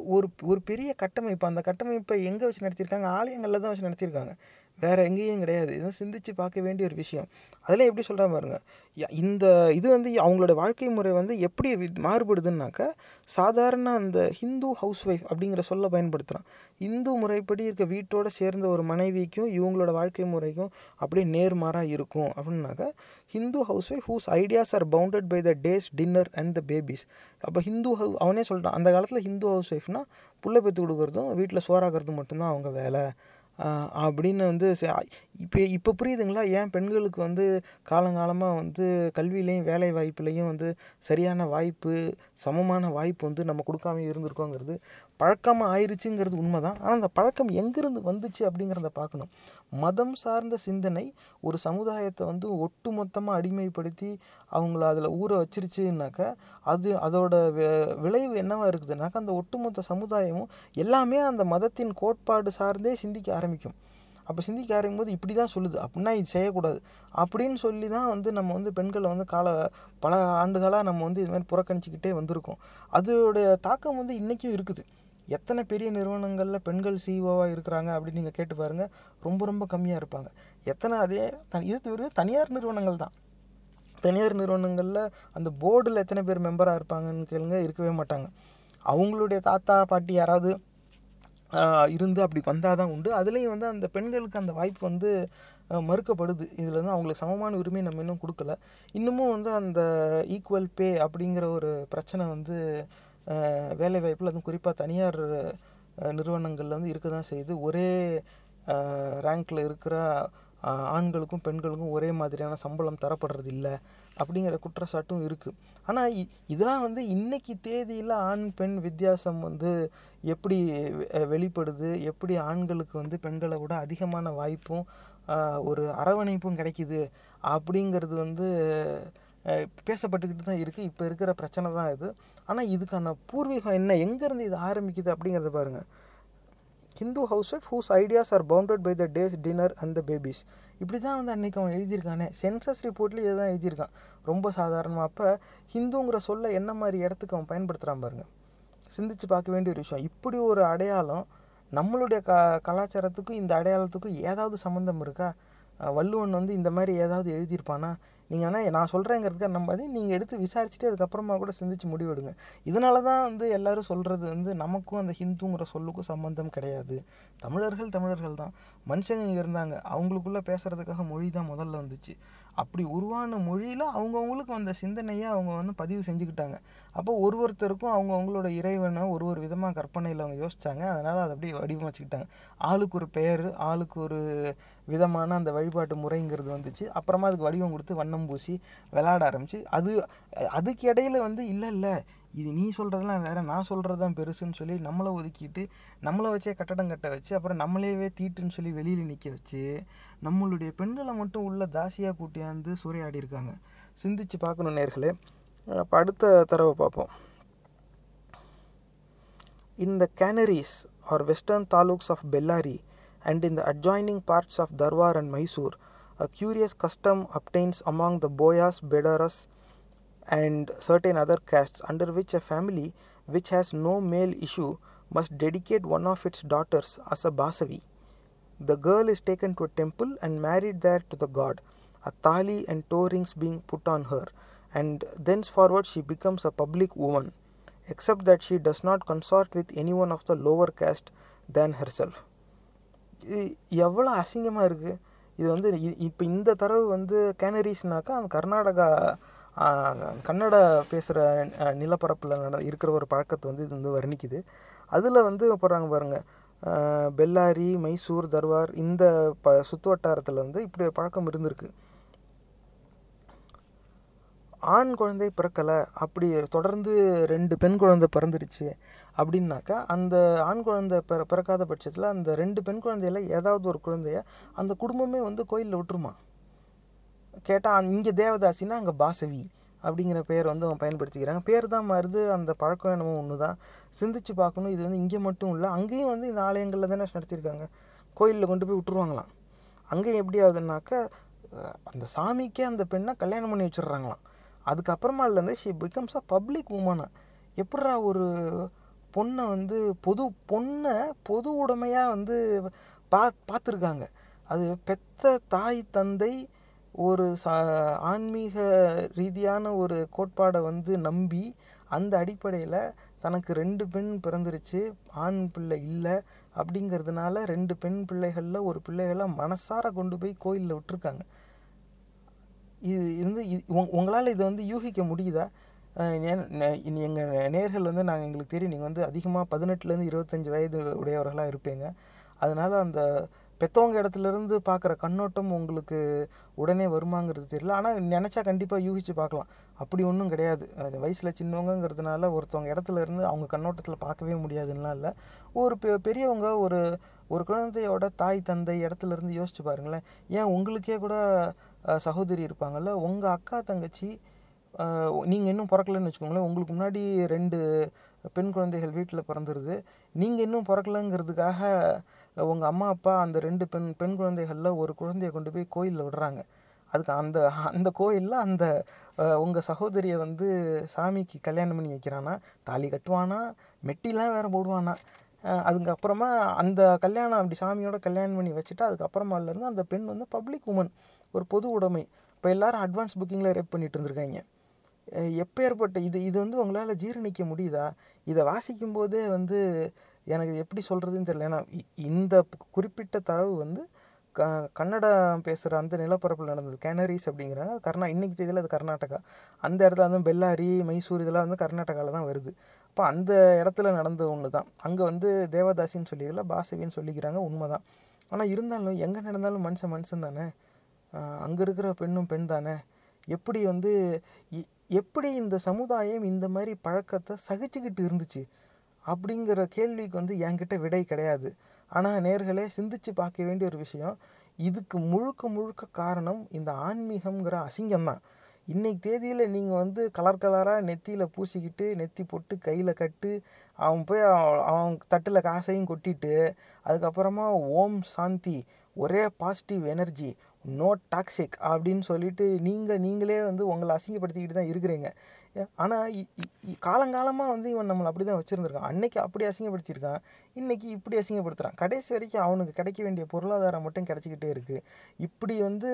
ஒரு ஒரு பெரிய கட்டமைப்பு அந்த கட்டமைப்பை எங்கே வச்சு நடத்தியிருக்காங்க? ஆலயங்களில் தான் வச்சு நடத்தியிருக்காங்க. வேறு எங்கேயும் கிடையாது. இதெல்லாம் சிந்திச்சு பார்க்க வேண்டிய ஒரு விஷயம். அதில் எப்படி சொல்கிறேன் பாருங்க. இந்த இது வந்து அவங்களோட வாழ்க்கை முறை வந்து எப்படி மாறுபடுதுன்னாக்கா சாதாரண அந்த ஹிந்து ஹவுஸ் ஒய்ஃப் அப்படிங்கிற சொல்ல பயன்படுத்துகிறான் இந்து முறைப்படி இருக்க வீட்டோட சேர்ந்த ஒரு மனைவிக்கும் இவங்களோட வாழ்க்கை முறைக்கும் அப்படியே நேர்மாறாக இருக்கும். அப்படின்னாக்கா Hindu housewife whose ideas are bounded by the day's dinner and the babies அப்போ ஹிந்து ஹவு அவனே சொல்லிட்டான் அந்த காலத்தில் ஹிந்து ஹவுஸ் ஒய்ஃப்னால் புள்ள பெற்று கொடுக்குறதும் வீட்டில் சோறாக்குறதும் மட்டும்தான் அவங்க வேலை. அப்படின்னு வந்து இப்போ இப்போ புரியுதுங்களா? ஏன் பெண்களுக்கு வந்து காலங்காலமாக வந்து கல்வியிலையும் வேலை வாய்ப்புலையும் வந்து சரியான வாய்ப்பு சமமான வாய்ப்பு வந்து நம்ம கொடுக்காம இருந்திருக்கோங்கிறது பழக்கமாக ஆயிடுச்சுங்கிறது உண்மை தான் ஆனால் அந்த பழக்கம் எங்கேருந்து வந்துச்சு அப்படிங்கிறத பார்க்கணும். மதம் சார்ந்த சிந்தனை ஒரு சமுதாயத்தை வந்து ஒட்டு மொத்தமாக அடிமைப்படுத்தி அவங்கள அதில் ஊற வச்சிருச்சுனாக்கா அது அதோட விளைவு என்னவாக இருக்குதுனாக்கா அந்த ஒட்டுமொத்த சமுதாயமும் எல்லாமே அந்த மதத்தின் கோட்பாடு சார்ந்தே சிந்திக்க ஆரம்பிக்கும். அப்போ சிந்திக்க ஆரம்பிக்கும் போது இப்படி தான் சொல்லுது. அப்படின்னா இது செய்யக்கூடாது. அப்படின்னு சொல்லி தான் வந்து நம்ம வந்து பெண்களை வந்து கால பல ஆண்டுகளாக நம்ம வந்து இதுமாதிரி புறக்கணிச்சிக்கிட்டே வந்திருக்கோம். அதோடைய தாக்கம் வந்து இன்றைக்கும் இருக்குது. எத்தனை பெரிய நிறுவனங்களில் பெண்கள் சிஇஓவாக இருக்கிறாங்க அப்படின்னு நீங்கள் கேட்டு பாருங்கள் ரொம்ப ரொம்ப கம்மியாக இருப்பாங்க. எத்தனை அதே த இது தவிர தனியார் நிறுவனங்கள் தான். தனியார் நிறுவனங்களில் அந்த போர்டில் எத்தனை பேர் மெம்பராக இருப்பாங்கன்னு கேளுங்க இருக்கவே மாட்டாங்க. அவங்களுடைய தாத்தா பாட்டி யாராவது இருந்து அப்படி வந்தால் தான் உண்டு. அதுலேயும் வந்து அந்த பெண்களுக்கு அந்த வாய்ப்பு வந்து மறுக்கப்படுது. இதில் வந்து அவங்களுக்கு சமமான உரிமை நம்ம இன்னும் கொடுக்கல. இன்னமும் வந்து அந்த ஈக்குவல் பே அப்படிங்கிற ஒரு பிரச்சனை வந்து வேலைவாய்ப்பில் அதுவும் குறிப்பாக தனியார் நிறுவனங்களில் வந்து இருக்க தான் செய்யுது. ஒரே ரேங்க்கில் இருக்கிற ஆண்களுக்கும் பெண்களுக்கும் ஒரே மாதிரியான சம்பளம் தரப்படுறது இல்லை அப்படிங்கிற குற்றச்சாட்டும் இருக்குது ஆனால் இதெல்லாம் வந்து இன்றைக்கி தேதியில் ஆண் பெண் வித்தியாசம் வந்து எப்படி வெ- வெளிப்படுது? எப்படி ஆண்களுக்கு வந்து பெண்களை விட அதிகமான வாய்ப்பும் ஒரு அரவணைப்பும் கிடைக்குது? அப்படிங்கிறது வந்து பேசப்பட்டுக்கிட்டு தான் இருக்குது இப்போ இருக்கிற பிரச்சனை தான் இது. ஆனால் இதுக்கான பூர்வீகம் என்ன? எங்கேருந்து இது ஆரம்பிக்குது அப்படிங்கிறத பாருங்கள் Hindu housewife whose ideas are bounded by the day's dinner and the babies இப்படி தான் வந்து அன்றைக்கி அவன் எழுதியிருக்கானே. சென்சஸ் ரிப்போர்ட்லேயும் இதை தான் எழுதியிருக்கான். ரொம்ப சாதாரணமாக அப்போ ஹிந்துங்கிற சொல்ல என்ன மாதிரி இடத்துக்கு அவன் பயன்படுத்துகிறான் பாருங்கள் சிந்திச்சு பார்க்க வேண்டிய ஒரு விஷயம். இப்படி ஒரு அடையாளம் நம்மளுடைய க கலாச்சாரத்துக்கும் இந்த அடையாளத்துக்கும் ஏதாவது சம்மந்தம் இருக்கா? வள்ளுவன் வந்து இந்த மாதிரி ஏதாவது எழுதியிருப்பானா? நீங்கள் ஆனால் நான் சொல்கிறேங்கிறதுக்காக நம்பாது நீங்கள் எடுத்து விசாரிச்சுட்டு அதுக்கப்புறமா கூட சிந்திச்சு முடிவெடுங்க. இதனால தான் வந்து எல்லோரும் சொல்கிறது வந்து நமக்கும் அந்த ஹிந்துங்கிற சொல்லுக்கும் சம்மந்தம் கிடையாது. தமிழர்கள் தமிழர்கள் தான். மனுஷங்க இங்கே இருந்தாங்க. அவங்களுக்குள்ளே பேசுகிறதுக்காக மொழி தான் முதல்ல வந்துச்சு. அப்படி உருவான மொழியில் அவங்கவுங்களுக்கு வந்த சிந்தனையை அவங்க வந்து பதிவு செஞ்சுக்கிட்டாங்க. அப்போ ஒரு ஒருத்தருக்கும் அவங்கவுங்களோட இறைவனை ஒரு ஒரு விதமாக கற்பனையில் அவங்க யோசிச்சாங்க. அதனால் அதை அப்படியே வடிவமைச்சுக்கிட்டாங்க. ஆளுக்கு ஒரு பெயர் ஆளுக்கு ஒரு விதமான அந்த வழிபாட்டு முறைங்கிறது வந்துச்சு. அப்புறமா அதுக்கு வடிவம் கொடுத்து வண்ணம் பூசி விளையாட ஆரம்பிச்சு. அது அதுக்கு இடையில வந்து இல்லை இல்லை இது நீ சொல்கிறதெல்லாம் வேறு நான் சொல்கிறது தான் பெருசுன்னு சொல்லி நம்மளை ஒதுக்கிட்டு நம்மளை வச்சே கட்டடம் கட்ட வச்சு அப்புறம் நம்மளையவே தீட்டுன்னு சொல்லி வெளியில் நிற்க வச்சு நம்மளுடைய பெண்களை மட்டும் உள்ள தாசியாக கூட்டியாந்து சூறையாடி இருக்காங்க சிந்திச்சு பார்க்கணும் நேர்களே அப்போ அடுத்த தரவை பார்ப்போம் in the Canarese are western taluks of Bellary and in the adjoining parts of Dharwar and Mysore a curious custom obtains among the Boyas Bedars and certain other castes under which a family which has no male issue must dedicate one of its daughters as a Basavi The girl is taken to a temple and married there to the god, a thali and toe rings being put on her, and thenceforward she becomes a public woman, except that she does not consort with anyone of the lower caste than herself. இது எவ்வளோ அசிங்கமாக இருக்குது இது வந்து இப்போ இந்த தரவு வந்து கேனரிஸ்னாக்கா அந்த கர்நாடகா ஆ, கன்னட பேசுகிற நிலப்பரப்பில் நட இருக்கிற ஒரு பழக்கத்தை வந்து இது வந்து வர்ணிக்குது அதில் வந்து போடுறாங்க பாருங்கள் பெல்லாரி மைசூர் தர்வார் இந்த ப சுற்று வட்டாரத்தில் வந்து இப்படி ஒரு பழக்கம் இருந்திருக்கு. ஆண் குழந்தை பிறக்கலை அப்படி தொடர்ந்து ரெண்டு பெண் குழந்தை பிறந்துருச்சு அப்படின்னாக்கா அந்த ஆண் குழந்தை பிற பிறக்காத பட்சத்தில் அந்த ரெண்டு பெண் குழந்தையில ஏதாவது ஒரு குழந்தைய அந்த குடும்பமே வந்து கோயிலில் விட்டுருமா? கேட்டால் இங்கே தேவதாசின்னா அங்கே பாசவி. அப்படிங்கிற பேர் வந்து அவங்க பயன்படுத்திக்கிறாங்க பேர் தான் மருது அந்த பழக்கம் என்னமோ ஒன்று தான் சிந்திச்சு பார்க்கணும் இது வந்து இங்கே மட்டும் இல்லை அங்கேயும் வந்து இந்த ஆலயங்களில் தானே நடத்தியிருக்காங்க கோயிலில் கொண்டு போய் விட்டுருவாங்களாம். அங்கேயும் எப்படி ஆகுதுன்னாக்கா அந்த சாமிக்கே அந்த பெண்ணை கல்யாணம் பண்ணி வச்சிடுறாங்களாம். அதுக்கப்புறமா இருந்து ஷி பிகம்ஸ் அ பப்ளிக் உமனா எப்படா ஒரு பொண்ணை வந்து பொது பொண்ணை பொது உடைமையாக வந்து பா பார்த்துருக்காங்க. அது பெத்த தாய் தந்தை ஒரு சா ஆன்மீக ரீதியான ஒரு கோட்பாடை வந்து நம்பி அந்த அடிப்படையில் தனக்கு ரெண்டு பெண் பிறந்துருச்சு ஆண் பிள்ளை இல்லை அப்படிங்கிறதுனால ரெண்டு பெண் பிள்ளைகளில் ஒரு பிள்ளைகளை மனசார கொண்டு போய் கோயிலில் விட்டுருக்காங்க. இது வந்து உங்களால் இதை வந்து யூகிக்க முடியுதா? எங்கள் நேர்கள் வந்து நாங்கள் எங்களுக்கு தெரியும் நீங்கள் வந்து அதிகமாக பதினெட்டுலேருந்து இருபத்தஞ்சி வயது உடையவர்களாக இருப்பீங்க. அதனால் அந்த பெற்றவங்க இடத்துலேருந்து பார்க்குற கண்ணோட்டம் உங்களுக்கு உடனே வருமாங்கிறது தெரியல. ஆனால் நினச்சா கண்டிப்பாக யூகிச்சு பார்க்கலாம். அப்படி ஒன்றும் கிடையாது. அது வயசில் சின்னவங்கங்கிறதுனால ஒருத்தவங்க இடத்துல இருந்து அவங்க கண்ணோட்டத்தில் பார்க்கவே முடியாதுன்னா இல்லை. ஒரு பெ பெரியவங்க ஒரு ஒரு குழந்தையோட தாய் தந்தை இடத்துல இருந்து யோசிச்சு பாருங்களேன். ஏன் உங்களுக்கே கூட சகோதரி இருப்பாங்கல்ல? உங்கள் அக்கா தங்கச்சி நீங்கள் இன்னும் பிறக்கலன்னு வச்சுக்கோங்களேன். உங்களுக்கு முன்னாடி ரெண்டு பெண் குழந்தைகள் வீட்டில் பிறந்துருது. நீங்கள் இன்னும் பிறக்கலங்கிறதுக்காக உங்கள் அம்மா அப்பா அந்த ரெண்டு பெண் பெண் குழந்தைகளில் ஒரு குழந்தைய கொண்டு போய் கோயிலில் விடுறாங்க. அதுக்கு அந்த அந்த கோயிலில் அந்த உங்கள் சகோதரியை வந்து சாமிக்கு கல்யாணம் பண்ணி வைக்கிறானா? தாலி கட்டுவானா? மெட்டிலாம் வேறு போடுவானா? அதுக்கப்புறமா அந்த கல்யாணம் அப்படி சாமியோட கல்யாணம் பண்ணி வச்சுட்டு அதுக்கப்புறமாலேருந்து அந்த பெண் வந்து பப்ளிக் உமன் ஒரு பொது உடைமை. இப்போ எல்லாரும் அட்வான்ஸ் புக்கிங்கில் ரேப் பண்ணிட்டு இருந்திருக்காங்க. எப்பேற்பட்ட இது இது வந்து உங்களால் ஜீரணிக்க முடியுதா? இதை வாசிக்கும்போதே வந்து எனக்கு எப்படி சொல்கிறதுன்னு தெரியல. ஏன்னா இந்த குறிப்பிட்ட தரவு வந்து க கன்னடம் பேசுகிற அந்த நிலப்பரப்பில் நடந்தது. கேனரிஸ் அப்படிங்கிறாங்க. அது கர்நா இன்றைக்கி தேதியில் அது கர்நாடகா. அந்த இடத்துல வந்து பெல்லாரி மைசூர் இதெல்லாம் வந்து கர்நாடகாவில் தான் வருது. அப்போ அந்த இடத்துல நடந்த ஒன்று தான். அங்கே வந்து தேவதாசின்னு சொல்லிக்கல பாசவின்னு சொல்லிக்கிறாங்க உண்மை தான் ஆனால் இருந்தாலும் எங்கே நடந்தாலும் மனுஷன் மனுஷன் தானே? அங்கே இருக்கிற பெண்ணும் பெண் தானே? எப்படி வந்து எப்படி இந்த சமுதாயம் இந்த மாதிரி பழக்கத்தை சகிச்சுக்கிட்டு இருந்துச்சு? அப்படிங்கிற கேள்விக்கு வந்து என்கிட்ட விடை கிடையாது. ஆனால் நேர்களே சிந்திச்சு பார்க்க வேண்டிய ஒரு விஷயம் இதுக்கு முழுக்க முழுக்க காரணம் இந்த ஆன்மீகம்ங்கிற அசிங்கம்தான். இன்றைக்கு தேதியில் நீங்கள் வந்து கலர் கலராக நெத்தியில் பூசிக்கிட்டு நெத்தி போட்டு கையில் கட்டு அவன் போய் அவ- அவன் தட்டில் காசையும் கொட்டிட்டு அதுக்கப்புறமா ஓம் சாந்தி ஒரே பாசிட்டிவ் எனர்ஜி நோ டாக்ஸிக் அப்படின்னு சொல்லிட்டு நீங்கள் நீங்களே வந்து உங்களை அசிங்கப்படுத்திக்கிட்டு தான் இருக்கிறீங்க. ஆனால் காலங்காலமாக வந்து இவன் நம்மளை அப்படி தான் வச்சுருந்துருக்கான். அன்னைக்கு அப்படி அசிங்கப்படுத்தியிருக்கான். இன்றைக்கி இப்படி அசிங்கப்படுத்துகிறான் கடைசி வரைக்கும் அவனுக்கு கிடைக்க வேண்டிய பொருளாதாரம் மட்டும் கிடச்சிக்கிட்டே இருக்குது இப்படி வந்து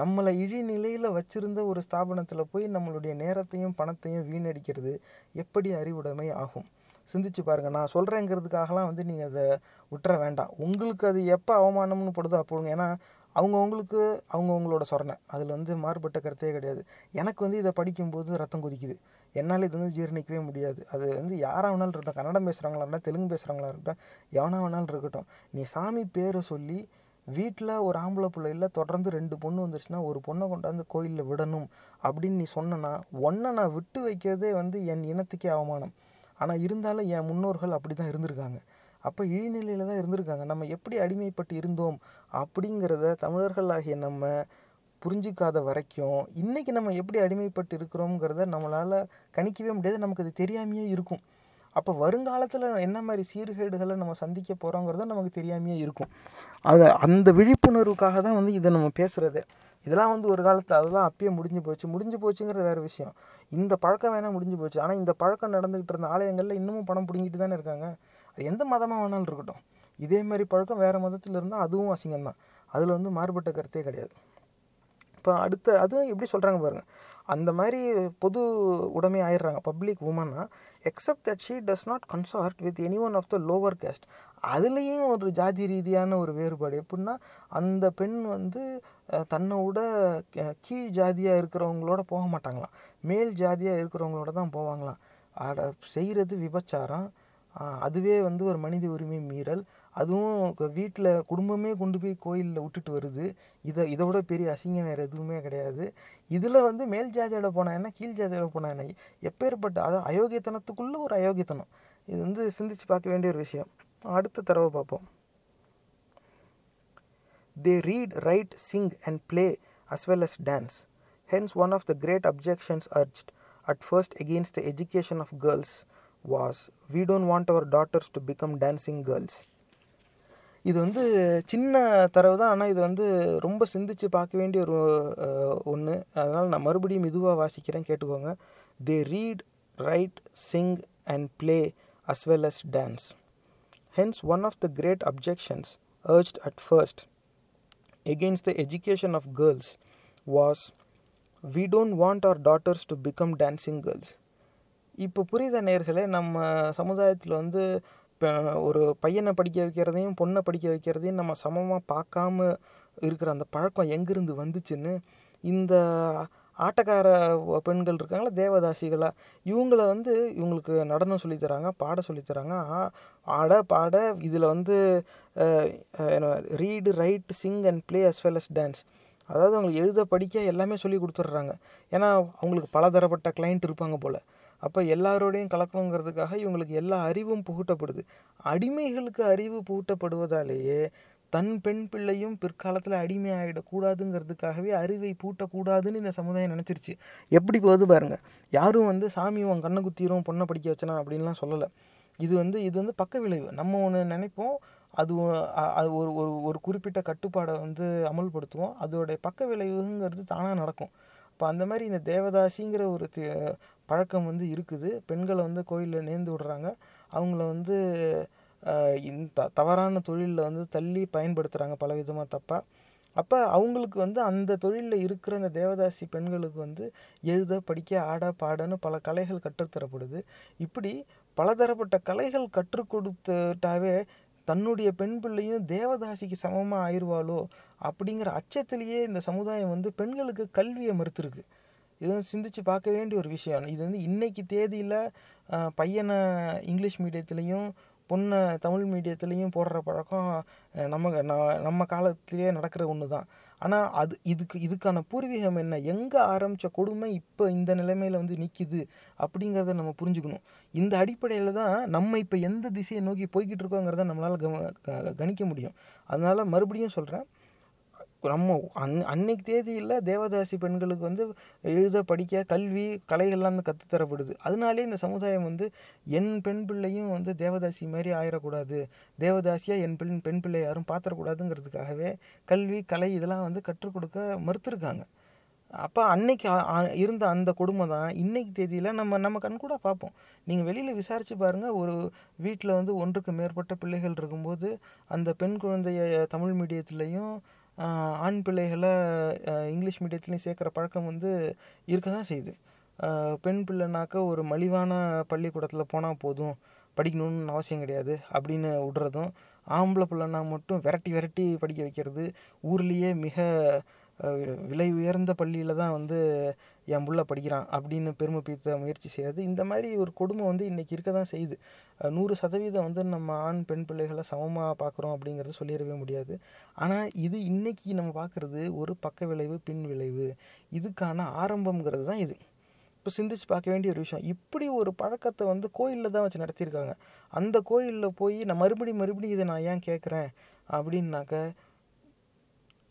நம்மளை இழிநிலையில் வச்சுருந்த ஒரு ஸ்தாபனத்தில் போய் நம்மளுடைய நேரத்தையும் பணத்தையும் வீணடிக்கிறது எப்படி அறிவுடைமை ஆகும்? சிந்திச்சு பாருங்கள் நான் சொல்கிறேங்கிறதுக்காகலாம் வந்து நீங்கள் அதை விட்டுற வேண்டாம். உங்களுக்கு அது எப்போ அவமானம்னு படுதோ அப்போங்க ஏன்னா அவங்கவுங்களுக்கு அவங்கவுங்களோட சொரணை. அதில் வந்து மாறுபட்ட கருத்தே கிடையாது. எனக்கு வந்து இதை படிக்கும்போது ரத்தம் கொதிக்குது. என்னால் இது வந்து ஜீரணிக்கவே முடியாது. அது வந்து யாராக வேணாலும் இருக்கட்டும். கன்னடம் பேசுகிறவங்களா இருக்கட்டும் தெலுங்கு பேசுகிறவங்களா இருக்கட்டும் எவனா வேணாலும் இருக்கட்டும். நீ சாமி பேரை சொல்லி வீட்டில் ஒரு ஆம்பளை பிள்ளையில் தொடர்ந்து ரெண்டு பொண்ணு வந்துருச்சுன்னா ஒரு பொண்ணை கொண்டாந்து கோயிலில் விடணும் அப்படின்னு நீ சொன்னனா ஒன்றை நான் விட்டு வைக்கிறதே வந்து என் இனத்துக்கே அவமானம். ஆனால் இருந்தாலும் என் முன்னோர்கள் அப்படி தான் இருந்திருக்காங்க. அப்போ இழிநிலையில் தான் இருந்திருக்காங்க. நம்ம எப்படி அடிமைப்பட்டு இருந்தோம் அப்படிங்கிறத தமிழர்களாகிய நம்ம புரிஞ்சிக்காத வரைக்கும் இன்றைக்கி நம்ம எப்படி அடிமைப்பட்டு இருக்கிறோங்கிறத நம்மளால் கணிக்கவே முடியாது. நமக்கு அது தெரியாமையே இருக்கும். அப்போ வருங்காலத்தில் என்ன மாதிரி சீர்கேடுகளை நம்ம சந்திக்க போகிறோங்கிறத நமக்கு தெரியாமையே இருக்கும். அதை அந்த விழிப்புணர்வுக்காக தான் வந்து இதை நம்ம பேசுகிறது இதெல்லாம் வந்து ஒரு காலத்தில் அதெல்லாம் அப்பயே முடிஞ்சு போச்சு. முடிஞ்சு போச்சுங்கிறது வேறு விஷயம். இந்த பழக்கம் வேணால் முடிஞ்சு போச்சு. ஆனால் இந்த பழக்கம் நடந்துக்கிட்டு இருந்த ஆலயங்களில் இன்னமும் பணம் பிடுங்கிட்டு தானே இருக்காங்க. அது எந்த மதமாக வேணாலும் இருக்கட்டும். இதே மாதிரி பழக்கம் வேறு மதத்தில் இருந்தால் அதுவும் அசிங்கம்தான். அதில் வந்து மாறுபட்ட கருத்தே கிடையாது. இப்போ அடுத்த அதுவும் எப்படி சொல்கிறாங்க பாருங்கள் அந்த மாதிரி பொது உடைமை ஆயிடுறாங்க. Public உமன்னா except that she does not consort with any one of the lower caste அதுலேயும் ஒரு ஜாதி ரீதியான ஒரு வேறுபாடு. எப்படின்னா அந்த பெண் வந்து தன்னை விட கீழ் ஜாதியாக இருக்கிறவங்களோட போக மாட்டாங்களாம். மேல் ஜாதியாக இருக்கிறவங்களோட தான் போவாங்களாம். அட செய்கிறது விபச்சாரம். அதுவே வந்து ஒரு மனித உரிமை மீறல். அதுவும் வீட்டில் குடும்பமே கொண்டு போய் கோயிலில் விட்டுட்டு வருது. இதை இதை விட பெரிய அசிங்கம் வேறு எதுவுமே கிடையாது. இதில் வந்து மேல் ஜாதியோட போனால் என்ன கீழ் ஜாதியோட போனால் என்ன? எப்பேற்பட்ட அதான் அயோக்கியத்தனத்துக்குள்ளே ஒரு அயோக்கியத்தனம். இது வந்து சிந்திச்சு பார்க்க வேண்டிய ஒரு விஷயம். அடுத்த தடவை பார்ப்போம். They read write sing and play as well as dance hence one of the great objections urged at first against the education of girls was we don't want our daughters to become dancing girls இது வந்து சின்ன தரவு தான் ஆனால் இது வந்து ரொம்ப சிந்தித்து பார்க்க வேண்டிய ஒரு ஒன்று அதனால் நான் மறுபடியும் இதுவாக வாசிக்கிறேன் கேட்டுக்கோங்க they read write sing and play as well as dance hence one of the great objections urged at first against the education of girls was we don't want our daughters to become dancing girls இப்போ புரித நேர்களே? நம்ம சமுதாயத்தில் வந்து இப்போ ஒரு பையனை படிக்க வைக்கிறதையும் பொண்ணை படிக்க வைக்கிறதையும் நம்ம சமமாக பார்க்காம இருக்கிற அந்த பழக்கம் எங்கேருந்து வந்துச்சுன்னு இந்த ஆட்டக்கார பெண்கள் இருக்காங்களா தேவதாசிகளாக இவங்கள வந்து இவங்களுக்கு நடனம் சொல்லித் தராங்க பாட சொல்லித்தராங்க ஆ- ஆட பாட இதில் வந்து read write sing and play as well as dance. அதாவது அவங்களுக்கு எழுத படிக்க எல்லாமே சொல்லி கொடுத்துட்றாங்க. ஏன்னா அவங்களுக்கு பலதரப்பட்ட கிளைண்ட் இருப்பாங்க போல். அப்போ எல்லாரோடையும் கலக்கணுங்கிறதுக்காக இவங்களுக்கு எல்லா அறிவும் புகட்டப்படுது. அடிமைகளுக்கு அறிவு புகட்டப்படுவதாலேயே தன் பெண் பிள்ளையும் பிற்காலத்தில் அடிமை ஆகிடக்கூடாதுங்கிறதுக்காகவே அறிவை பூட்டக்கூடாதுன்னு இந்த சமுதாயம் நினச்சிருச்சு. எப்படி போகுது பாருங்கள் யாரும் வந்து சாமி உன் கண்ணை குத்திரும் பொண்ணை படிக்க வச்சனா அப்படின்லாம் சொல்லலை. இது வந்து இது வந்து பக்க விளைவு. நம்ம ஒன்று நினைப்போம் அது அது ஒரு ஒரு ஒரு குறிப்பிட்ட கட்டுப்பாடை வந்து அமல்படுத்துவோம். அதோடைய பக்க விளைவுங்கிறது தானாக நடக்கும். இப்போ அந்த மாதிரி இந்த தேவதாசிங்கிற ஒரு பழக்கம் வந்து இருக்குது. பெண்களை வந்து கோயிலில் நேர்ந்து விடுறாங்க. அவங்கள வந்து இந்த தவறான தொழிலில் வந்து தள்ளி பயன்படுத்துகிறாங்க பல விதமாக தப்பாக அப்போ அவங்களுக்கு வந்து அந்த தொழிலில் இருக்கிற அந்த தேவதாசி பெண்களுக்கு வந்து எழுத படிக்க ஆட பாடன்னு பல கலைகள் கற்றுத்தரப்படுது. இப்படி பலதரப்பட்ட கலைகள் கற்றுக் கொடுத்துட்டாவே தன்னுடைய பெண் பிள்ளையும் தேவதாசிக்கு சமமாக ஆயிடுவாளோ? அப்படிங்கிற அச்சத்திலேயே இந்த சமுதாயம் வந்து பெண்களுக்கு கல்வியை மறுத்துருக்கு. இது வந்து சிந்திச்சு பார்க்க வேண்டிய ஒரு விஷயம். இது வந்து இன்னைக்கு தேதியில் பையனை இங்கிலீஷ் மீடியத்துலேயும் பொண்ணை தமிழ் மீடியத்துலேயும் போடுற பழக்கம் நம்ம நம்ம காலத்திலேயே நடக்கிற ஒன்று தான் ஆனால் அது இதுக்கு இதுக்கான பூர்வீகம் என்ன? எங்கே ஆரம்பித்த கொடுமை இப்போ இந்த நிலைமையில் வந்து நிற்கிது அப்படிங்கிறத நம்ம புரிஞ்சுக்கணும். இந்த அடிப்படையில் தான் நம்ம இப்போ எந்த திசையை நோக்கி போய்கிட்டு இருக்கோங்கிறத நம்மளால் கவ க- கணிக்க முடியும். அதனால் மறுபடியும் சொல்கிறேன் நம்ம அன் அன்னைக்கு தேதியில் தேவதாசி பெண்களுக்கு வந்து எழுத படிக்க கல்வி கலைகள்லாம் வந்து கற்றுத்தரப்படுது அதனாலே இந்த சமுதாயம் வந்து என் பெண் பிள்ளையும் வந்து தேவதாசி மாதிரி ஆயிடக்கூடாது தேவதாசியாக என் பெண் பெண் பிள்ளை யாரும் பார்த்துடக்கூடாதுங்கிறதுக்காகவே கல்வி கலை இதெல்லாம் வந்து கற்றுக் கொடுக்க மறுத்துருக்காங்க. அப்போ அன்னைக்கு இருந்த அந்த கொடுமை தான் இன்னைக்கு தேதியில் நம்ம நம்ம கண் கூட பார்ப்போம். நீங்கள் வெளியில் விசாரித்து பாருங்கள் ஒரு வீட்டில் வந்து ஒன்றுக்கு மேற்பட்ட பிள்ளைகள் இருக்கும்போது அந்த பெண் குழந்தைய தமிழ் மீடியத்துலேயும் ஆண் பிள்ளைகளை இங்கிலீஷ் மீடியத்துலேயும் சேர்க்குற பழக்கம் வந்து இருக்க தான் செய்யுது. பெண் பிள்ளைனாக்க ஒரு மலிவான பள்ளிக்கூடத்தில் போனால் போதும் படிக்கணும்னு அவசியம் கிடையாது அப்படின்னு விடுறதும் ஆம்பளை பிள்ளைனா மட்டும் விரட்டி விரட்டி படிக்க வைக்கிறது ஊர்லேயே மிக விலை உயர்ந்த பள்ளியில் தான் வந்து என் புள்ள படிக்கிறான் அப்படின்னு பெருமை பீத்த முயற்சி செய்யாது. இந்த மாதிரி ஒரு கொடுமை வந்து இன்றைக்கி இருக்க தான் செய்யுது. நூறு சதவீதம் வந்து நம்ம ஆண் பெண் பிள்ளைகளை சமமாக பார்க்குறோம் அப்படிங்கிறத சொல்லிடவே முடியாது. ஆனால் இது இன்றைக்கி நம்ம பார்க்குறது ஒரு பக்க விளைவு பின் விளைவு. இதுக்கான ஆரம்பம்ங்கிறது தான் இது. இப்போ சிந்திச்சு பார்க்க வேண்டிய ஒரு விஷயம். இப்படி ஒரு பழக்கத்தை வந்து கோயிலில் தான் வச்சு நடத்தியிருக்காங்க. அந்த கோயிலில் போய் நான் மறுபடியும் மறுபடியும் இதை நான் ஏன் கேட்குறேன் அப்படின்னாக்க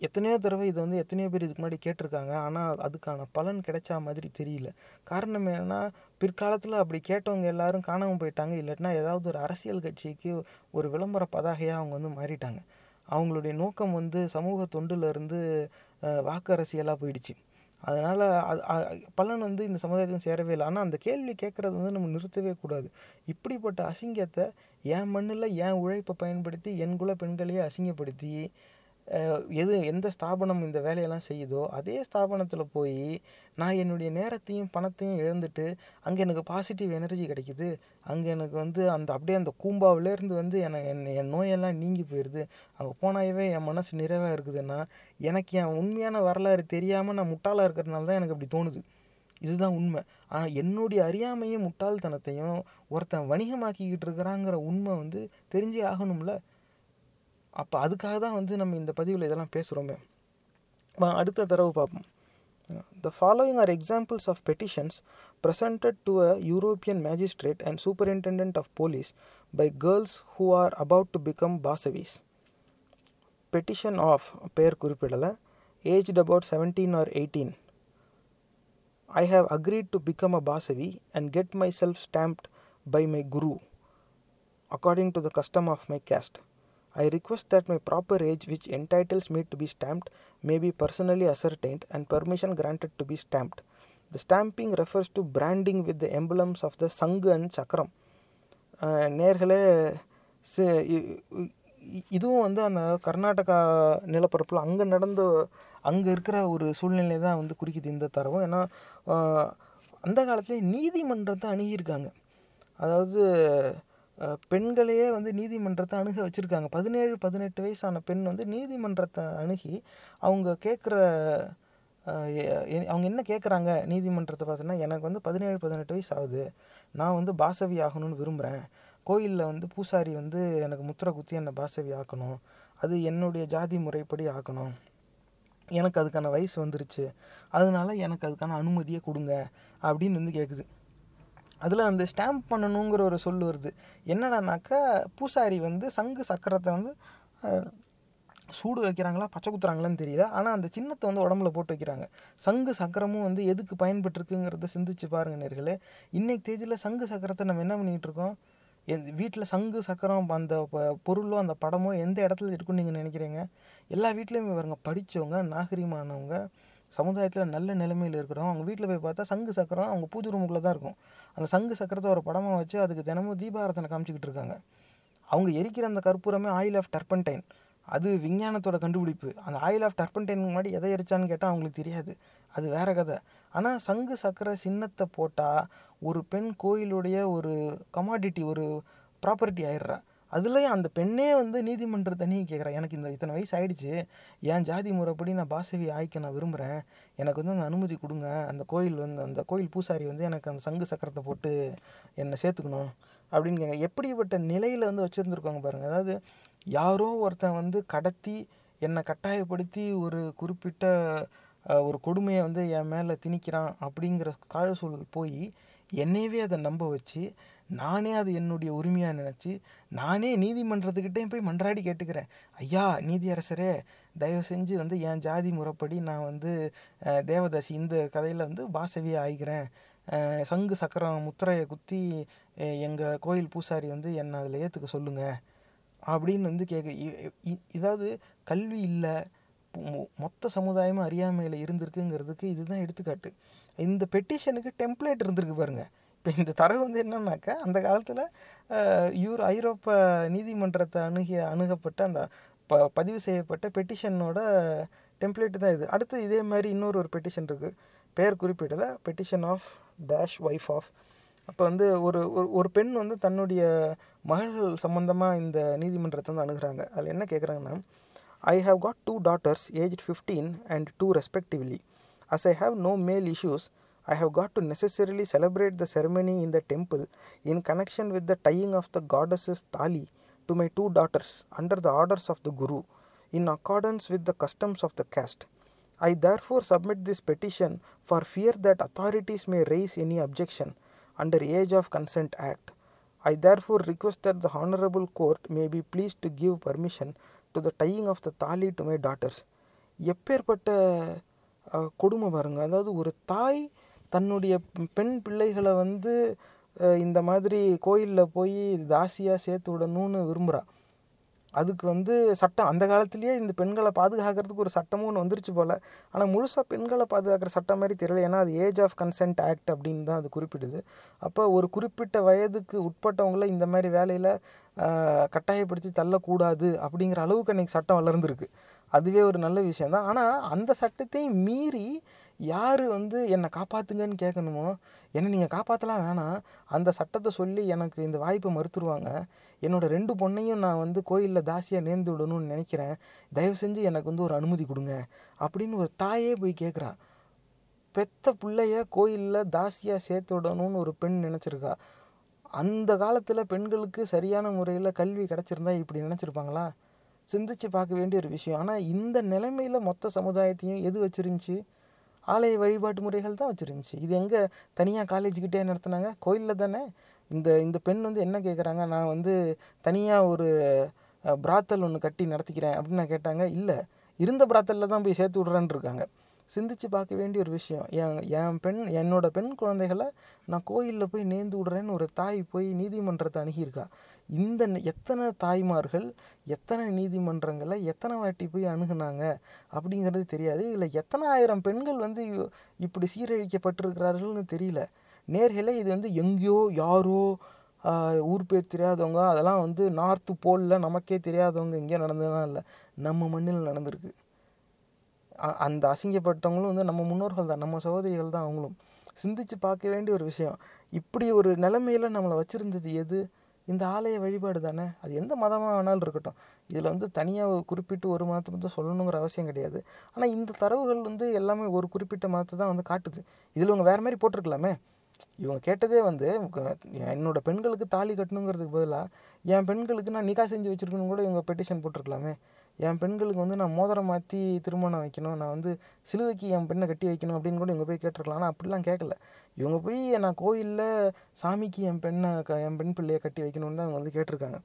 எத்தனையோ தடவை இதை வந்து எத்தனையோ பேர் இதுக்கு முன்னாடி கேட்டிருக்காங்க. ஆனால் அதுக்கான பலன் கிடைச்சா மாதிரி தெரியல. காரணம் என்னென்னா பிற்காலத்தில் அப்படி கேட்டவங்க எல்லாரும் காணாமல் போயிட்டாங்க. இல்லாட்டினா ஏதாவது ஒரு அரசியல் கட்சிக்கு ஒரு விளம்பர பதாகையாக அவங்க வந்து மாறிட்டாங்க. அவங்களுடைய நோக்கம் வந்து சமூக தொண்டிலிருந்து வாக்கு அரசியலாக போயிடுச்சு. அதனால் அது பலன் வந்து இந்த சமுதாயத்துக்கும் சேரவே இல்லை. ஆனால் அந்த கேள்வி கேட்குறது வந்து நம்ம நிறுத்தவே கூடாது. இப்படிப்பட்ட அசிங்கத்தை என் மண்ணில் என் உழைப்பை பயன்படுத்தி என் குல பெண்களையே அசிங்கப்படுத்தி எது எந்த ஸ்தாபனம் இந்த வேலையெல்லாம் செய்யுதோ அதே ஸ்தாபனத்தில் போய் நான் என்னுடைய நேரத்தையும் பணத்தையும் இழந்துட்டு அங்கே எனக்கு பாசிட்டிவ் எனர்ஜி கிடைக்குது. அங்கே எனக்கு வந்து அந்த அப்படியே அந்த கூம்பாவிலேருந்து வந்து எனக்கு என் என் நோயெல்லாம் நீங்கி போயிடுது அங்கே போனாவே என் மனசு நிறைவாக இருக்குதுன்னா எனக்கு என் உண்மையான வரலாறு தெரியாமல் நான் முட்டாளாக இருக்கிறதுனால தான் எனக்கு அப்படி தோணுது. இதுதான் உண்மை. ஆனால் என்னுடைய அறியாமையும் முட்டாள்தனத்தையும் ஒருத்தன் வணிகமாக்கிக்கிட்டு இருக்கிறாங்கிற உண்மை வந்து தெரிஞ்சே ஆகணும்ல? அப்போ அதுக்காக தான் வந்து நம்ம இந்த பதிவில் இதெல்லாம் பேசுகிறோமே அடுத்த தடவை பார்ப்போம் The following are examples of petitions presented to a European magistrate and superintendent of police by girls who are about to become Basavis. Petition of பெயர் குறிப்பிடலை aged about 17 or 18. I have agreed to become a Basavi and get myself stamped by my Guru according to the custom of my caste. I request that my proper age, which entitles me to be stamped, may be personally ascertained and permission granted to be stamped. The stamping refers to branding with the emblems of the Sangha and Chakram. அஹ் நேர்களே C- இ- இ- இதுவும் வந்து அந்த கர்நாடகா நிலப்பரப்பில் அங்கே நடந்த அங்கே இருக்கிற ஒரு சூழ்நிலை தான் வந்து குறிக்குது இந்த தரவும் ஏன்னா அஹ், அந்த காலத்துல நீதிமன்றத்தை அணுகியிருக்காங்க அதாவது அஹ், பெண்களையே வந்து நீதிமன்றத்தை அணுக வச்சுருக்காங்க. பதினேழு பதினெட்டு வயசான பெண் வந்து நீதிமன்றத்தை அணுகி அவங்க கேட்குற அவங்க என்ன கேட்குறாங்க நீதிமன்றத்தை பார்த்தோன்னா எனக்கு வந்து பதினேழு பதினெட்டு வயசு ஆகுது நான் வந்து பாசவி ஆகணும்னு விரும்புகிறேன் கோயிலில் வந்து பூசாரி வந்து எனக்கு முத்திரை குத்தி என்னை பாசவி ஆக்கணும். அது என்னுடைய ஜாதி முறைப்படி ஆக்கணும். எனக்கு அதுக்கான வயசு வந்துருச்சு. அதனால எனக்கு அதுக்கான அனுமதியை கொடுங்க. அப்படின்னு வந்து கேட்குது அதில் அந்த ஸ்டாம்ப் பண்ணணுங்கிற ஒரு சொல் வருது. என்னடானாக்கா பூசாரி வந்து சங்கு சக்கரத்தை வந்து சூடு வைக்கிறாங்களா பச்சை குத்துறாங்களான்னு தெரியல. ஆனால் அந்த சின்னத்தை வந்து உடம்புல போட்டு வைக்கிறாங்க. சங்கு சக்கரமும் வந்து எதுக்கு பயன்பட்டுருக்குங்கிறத சிந்திச்சு பாருங்க நேர்களே. இன்றைக்கு தேதியில் சங்கு சக்கரத்தை நம்ம என்ன பண்ணிகிட்டு இருக்கோம்? என் வீட்டில் சங்கு சக்கரம் அந்த ப- பொருளோ அந்த படமோ எந்த இடத்துல இருக்குன்னு நீங்கள் நினைக்கிறீங்க? எல்லா வீட்லேயுமே வருங்க படித்தவங்க நாகரீகமானவங்க சமுதாயத்தில் நல்ல நிலைமையில் இருக்கிறவங்க அவங்க வீட்டில் போய் பார்த்தா சங்கு சக்கரம் அவங்க பூஜை ரூமுக்குள்ளே தான் இருக்கும். அந்த சங்கு சக்கரத்தை ஒரு படமாக வச்சு அதுக்கு தினமும் தீபாரத்தனை காமிச்சிக்கிட்டு இருக்காங்க. அவங்க எரிக்கிற அந்த கற்பூரமே ஆயில் ஆஃப் டர்பன்டைன் அது விஞ்ஞானத்தோட கண்டுபிடிப்பு. அந்த ஆயில் ஆஃப் டர்பன்டைன் முன்னாடி எதை எரிச்சான்னு கேட்டால் அவங்களுக்கு தெரியாது. அது வேற கதை. ஆனால் சங்கு சக்கர சின்னத்தை போட்டால் ஒரு பெண் கோயிலுடைய ஒரு கமாடிட்டி ஒரு ப்ராப்பர்ட்டி ஆயிடுறா. அதுலேயும் அந்த பெண்ணே வந்து நீதிமன்றத்தை நீ கேட்குறா எனக்கு இந்த இத்தனை வயசு ஆகிடுச்சு என் ஜாதி முறைப்படி நான் பாசவி ஆய்க்க நான் விரும்புகிறேன் எனக்கு வந்து அந்த அனுமதி கொடுங்க. அந்த கோயில் வந்து அந்த கோயில் பூசாரி வந்து எனக்கு அந்த சங்கு சக்கரத்தை போட்டு என்னை சேர்த்துக்கணும் அப்படின்னு கேங்க எப்படிப்பட்ட நிலையில் வந்து வச்சுருந்துருக்காங்க பாருங்கள் அதாவது யாரோ ஒருத்தன் வந்து கடத்தி என்னை கட்டாயப்படுத்தி ஒரு குறிப்பிட்ட ஒரு கொடுமையை வந்து என் மேலே திணிக்கிறான் அப்படிங்கிற கால சூழல் போய் என்னையவே அதை நம்ப வச்சு நானே அது என்னுடைய உரிமையாக நினச்சி நானே நீதிமன்றத்துக்கிட்டே போய் மன்றாடி கேட்டுக்கிறேன். ஐயா நீதியரசரே தயவு செஞ்சு வந்து என் ஜாதி முறைப்படி நான் வந்து தேவதாசி இந்த கதையில் வந்து பாசவியை ஆகிக்கிறேன் சங்கு சக்கரம் முத்திரையை குத்தி எங்கள் கோயில் பூசாரி வந்து என்னை அதில் ஏற்றுக்க சொல்லுங்கள் அப்படின்னு வந்து கேட்க இ- இ- இதாவது கல்வி இல்லை மொத்த சமுதாயமும் அறியாமையில் இருந்திருக்குங்கிறதுக்கு இதுதான் எடுத்துக்காட்டு. இந்த பெட்டிஷனுக்கு டெம்ப்ளேட் இருந்திருக்கு பாருங்கள் இப்போ இந்த தரவு வந்து என்னன்னாக்கா அந்த காலத்தில் யூர் ஐரோப்பா நீதிமன்றத்தை அணுகிய அணுகப்பட்ட அந்த ப பதிவு செய்யப்பட்ட பெட்டிஷனோட டெம்ப்ளேட்டு தான் இது. அடுத்து இதே மாதிரி இன்னொரு ஒரு பெட்டிஷன் இருக்குது பெயர் குறிப்பிடல. Petition of dash wife of அப்போ வந்து ஒரு ஒரு ஒரு பெண் வந்து தன்னுடைய மகள் சம்மந்தமாக இந்த நீதிமன்றத்தை வந்து அணுகிறாங்க. அதில் என்ன கேட்குறாங்கன்னா I have got two daughters age fifteen and two respectively as I have no male issues i have got to necessarily celebrate the ceremony in the temple in connection with the tying of the goddess's tali to my two daughters under the orders of the guru in accordance with the customs of the caste. I therefore submit this petition for fear that authorities may raise any objection under Age of Consent Act. I therefore request that the Honorable Court may be pleased to give permission to the tying of the thali to my daughters. எப்பேற்பட்ட கொடுமை பாருங்க அதாவது ஒரு தாய் தன்னுடைய பெண் பிள்ளைகளை வந்து இந்த மாதிரி கோயிலில் போய் தாசியாக சேர்த்து விடணும்னு விரும்புகிறா அதுக்கு வந்து சட்டம் அந்த காலத்துலேயே இந்த பெண்களை பாதுகாக்கிறதுக்கு ஒரு சட்டமும் ஒன்று வந்துருச்சு போல். ஆனால் முழுசாக பெண்களை பாதுகாக்கிற சட்டம் மாதிரி தெரியல. ஏன்னா அது ஏஜ் ஆஃப் கன்சென்ட் ஆக்ட் அப்படின்னு தான் அது குறிப்பிடுது. அப்போ ஒரு குறிப்பிட்ட வயதுக்கு உட்பட்டவங்கள இந்த மாதிரி வேலையில் கட்டாயப்படுத்தி தள்ளக்கூடாது அப்படிங்கிற அளவுக்கு அன்றைக்கி சட்டம் வளர்ந்துருக்கு. அதுவே ஒரு நல்ல விஷயம் தான் ஆனால் அந்த சட்டத்தையும் மீறி யார் வந்து என்னை காப்பாற்றுங்கன்னு கேட்கணுமோ என்னை நீங்கள் காப்பாற்றலாம் வேணாம். அந்த சட்டத்தை சொல்லி எனக்கு இந்த வாய்ப்பை மறுத்துருவாங்க. என்னோட ரெண்டு பொண்ணையும் நான் வந்து கோயிலில் தாசியாக நேர்ந்து விடணும்னு நினைக்கிறேன். தயவு செஞ்சு எனக்கு வந்து ஒரு அனுமதி கொடுங்க அப்படின்னு ஒரு தாயே போய் கேட்குறா பெத்த பிள்ளைய கோயிலில் தாசியாக சேர்த்து விடணும்னு ஒரு பெண் நினச்சிருக்கா. அந்த காலத்தில் பெண்களுக்கு சரியான முறையில் கல்வி கிடச்சிருந்தா இப்படி நினச்சிருப்பாங்களா? சிந்திச்சு பார்க்க வேண்டிய ஒரு விஷயம். ஆனால் இந்த நிலைமையில் மொத்த சமுதாயத்தையும் எது வச்சிருந்துச்சு? ஆலய வழிபாட்டு முறைகள் தான் வச்சுருந்துச்சு. இது எங்கே தனியாக காலேஜுக்கிட்டே நடத்துனாங்க? கோயிலில் தானே? இந்த இந்த பெண் வந்து என்ன கேட்குறாங்க? நான் வந்து தனியாக ஒரு பிராத்தல் ஒன்று கட்டி நடத்திக்கிறேன் அப்படின்னு நான் கேட்டாங்க. இல்லை இருந்த பிராத்தலில் தான் போய் சேர்த்து விட்றேன்னு இருக்காங்க. சிந்திச்சு பார்க்க வேண்டிய ஒரு விஷயம். என் என் பெண் என்னோட பெண் குழந்தைகளை நான் கோயிலில் போய் நேர்ந்து விடுறேன்னு ஒரு தாய் போய் நீதிமன்றத்தை அணுகியிருக்கா. இந்த எத்தனை தாய்மார்கள் எத்தனை நீதிமன்றங்களை எத்தனை வாட்டி போய் அணுகுனாங்க அப்படிங்கிறது தெரியாது. இதில் எத்தனை ஆயிரம் பெண்கள் வந்து இப்படி சீரழிக்கப்பட்டிருக்கிறார்கள்னு தெரியல. நேர்களே இது வந்து எங்கேயோ யாரோ ஊர் பேர் தெரியாதவங்க அதெல்லாம் வந்து நார்த்து போலில் நமக்கே தெரியாதவங்க எங்கேயோ நடந்ததுலாம் இல்லை. நம்ம மண்ணில் நடந்திருக்கு. அந்த அசிங்கப்பட்டவங்களும் வந்து நம்ம முன்னோர்கள் தான் நம்ம சகோதரிகள் தான் அவங்களும். சிந்திச்சு பார்க்க வேண்டிய ஒரு விஷயம். இப்படி ஒரு நிலைமையில நம்மளை வச்சுருந்தது எது? இந்த ஆலய வழிபாடு தானே? அது எந்த மதமாக வேணாலும் இருக்கட்டும். இதில் வந்து தனியாக குறிப்பிட்டு ஒரு மதத்தை மட்டும் சொல்லணுங்கிற அவசியம் கிடையாது. ஆனால் இந்த தரவுகள் வந்து எல்லாமே ஒரு குறிப்பிட்ட மதத்தை தான் வந்து காட்டுது. இதில் இவங்க வேறு மாதிரி போட்டிருக்கலாமே? இவங்க கேட்டதே வந்து என்னோட பெண்களுக்கு தாலி கட்டணுங்கிறதுக்கு பதிலாக என் பெண்களுக்கு நான் நிகா செஞ்சு வச்சுருக்கணும் கூட இவங்க பெட்டிஷன் போட்டிருக்கலாமே? என் பெண்களுக்கு வந்து நான் மோதிரம் மாற்றி திருமணம் வைக்கணும். நான் வந்து சிலுவைக்கு என் பெண்ணை கட்டி வைக்கணும் அப்படின்னு கூட இவங்க போய் கேட்டிருக்கலாம். ஆனால் அப்படிலாம் கேட்கல இவங்க போய் நான் கோயிலில் சாமிக்கு என் பெண்ணை க என் பெண் பிள்ளையை கட்டி வைக்கணும்னு தான் அவங்க வந்து கேட்டிருக்காங்க.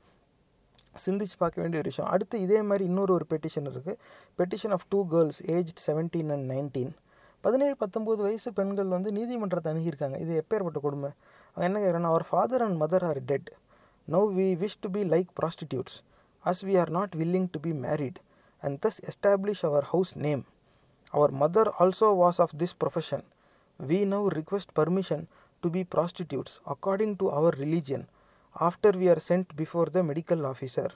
சிந்திச்சு பார்க்க வேண்டிய ஒரு விஷயம். அடுத்து இதே மாதிரி இன்னொரு ஒரு பெட்டிஷன் இருக்குது petition of two girls age seventeen and nineteen பதினேழு பத்தொம்போது வயசு பெண்கள் வந்து நீதிமன்றத்தை அணுகியிருக்காங்க. இது எப்பேற்பட்ட கொடுமை? அவங்க என்ன கேட்குறாங்கன்னா our father and mother are dead no we wish to be like prostitutes as we are not willing to be married and thus establish our house name our mother also was of this profession we now request permission to be prostitutes according to our religion after we are sent before the medical officer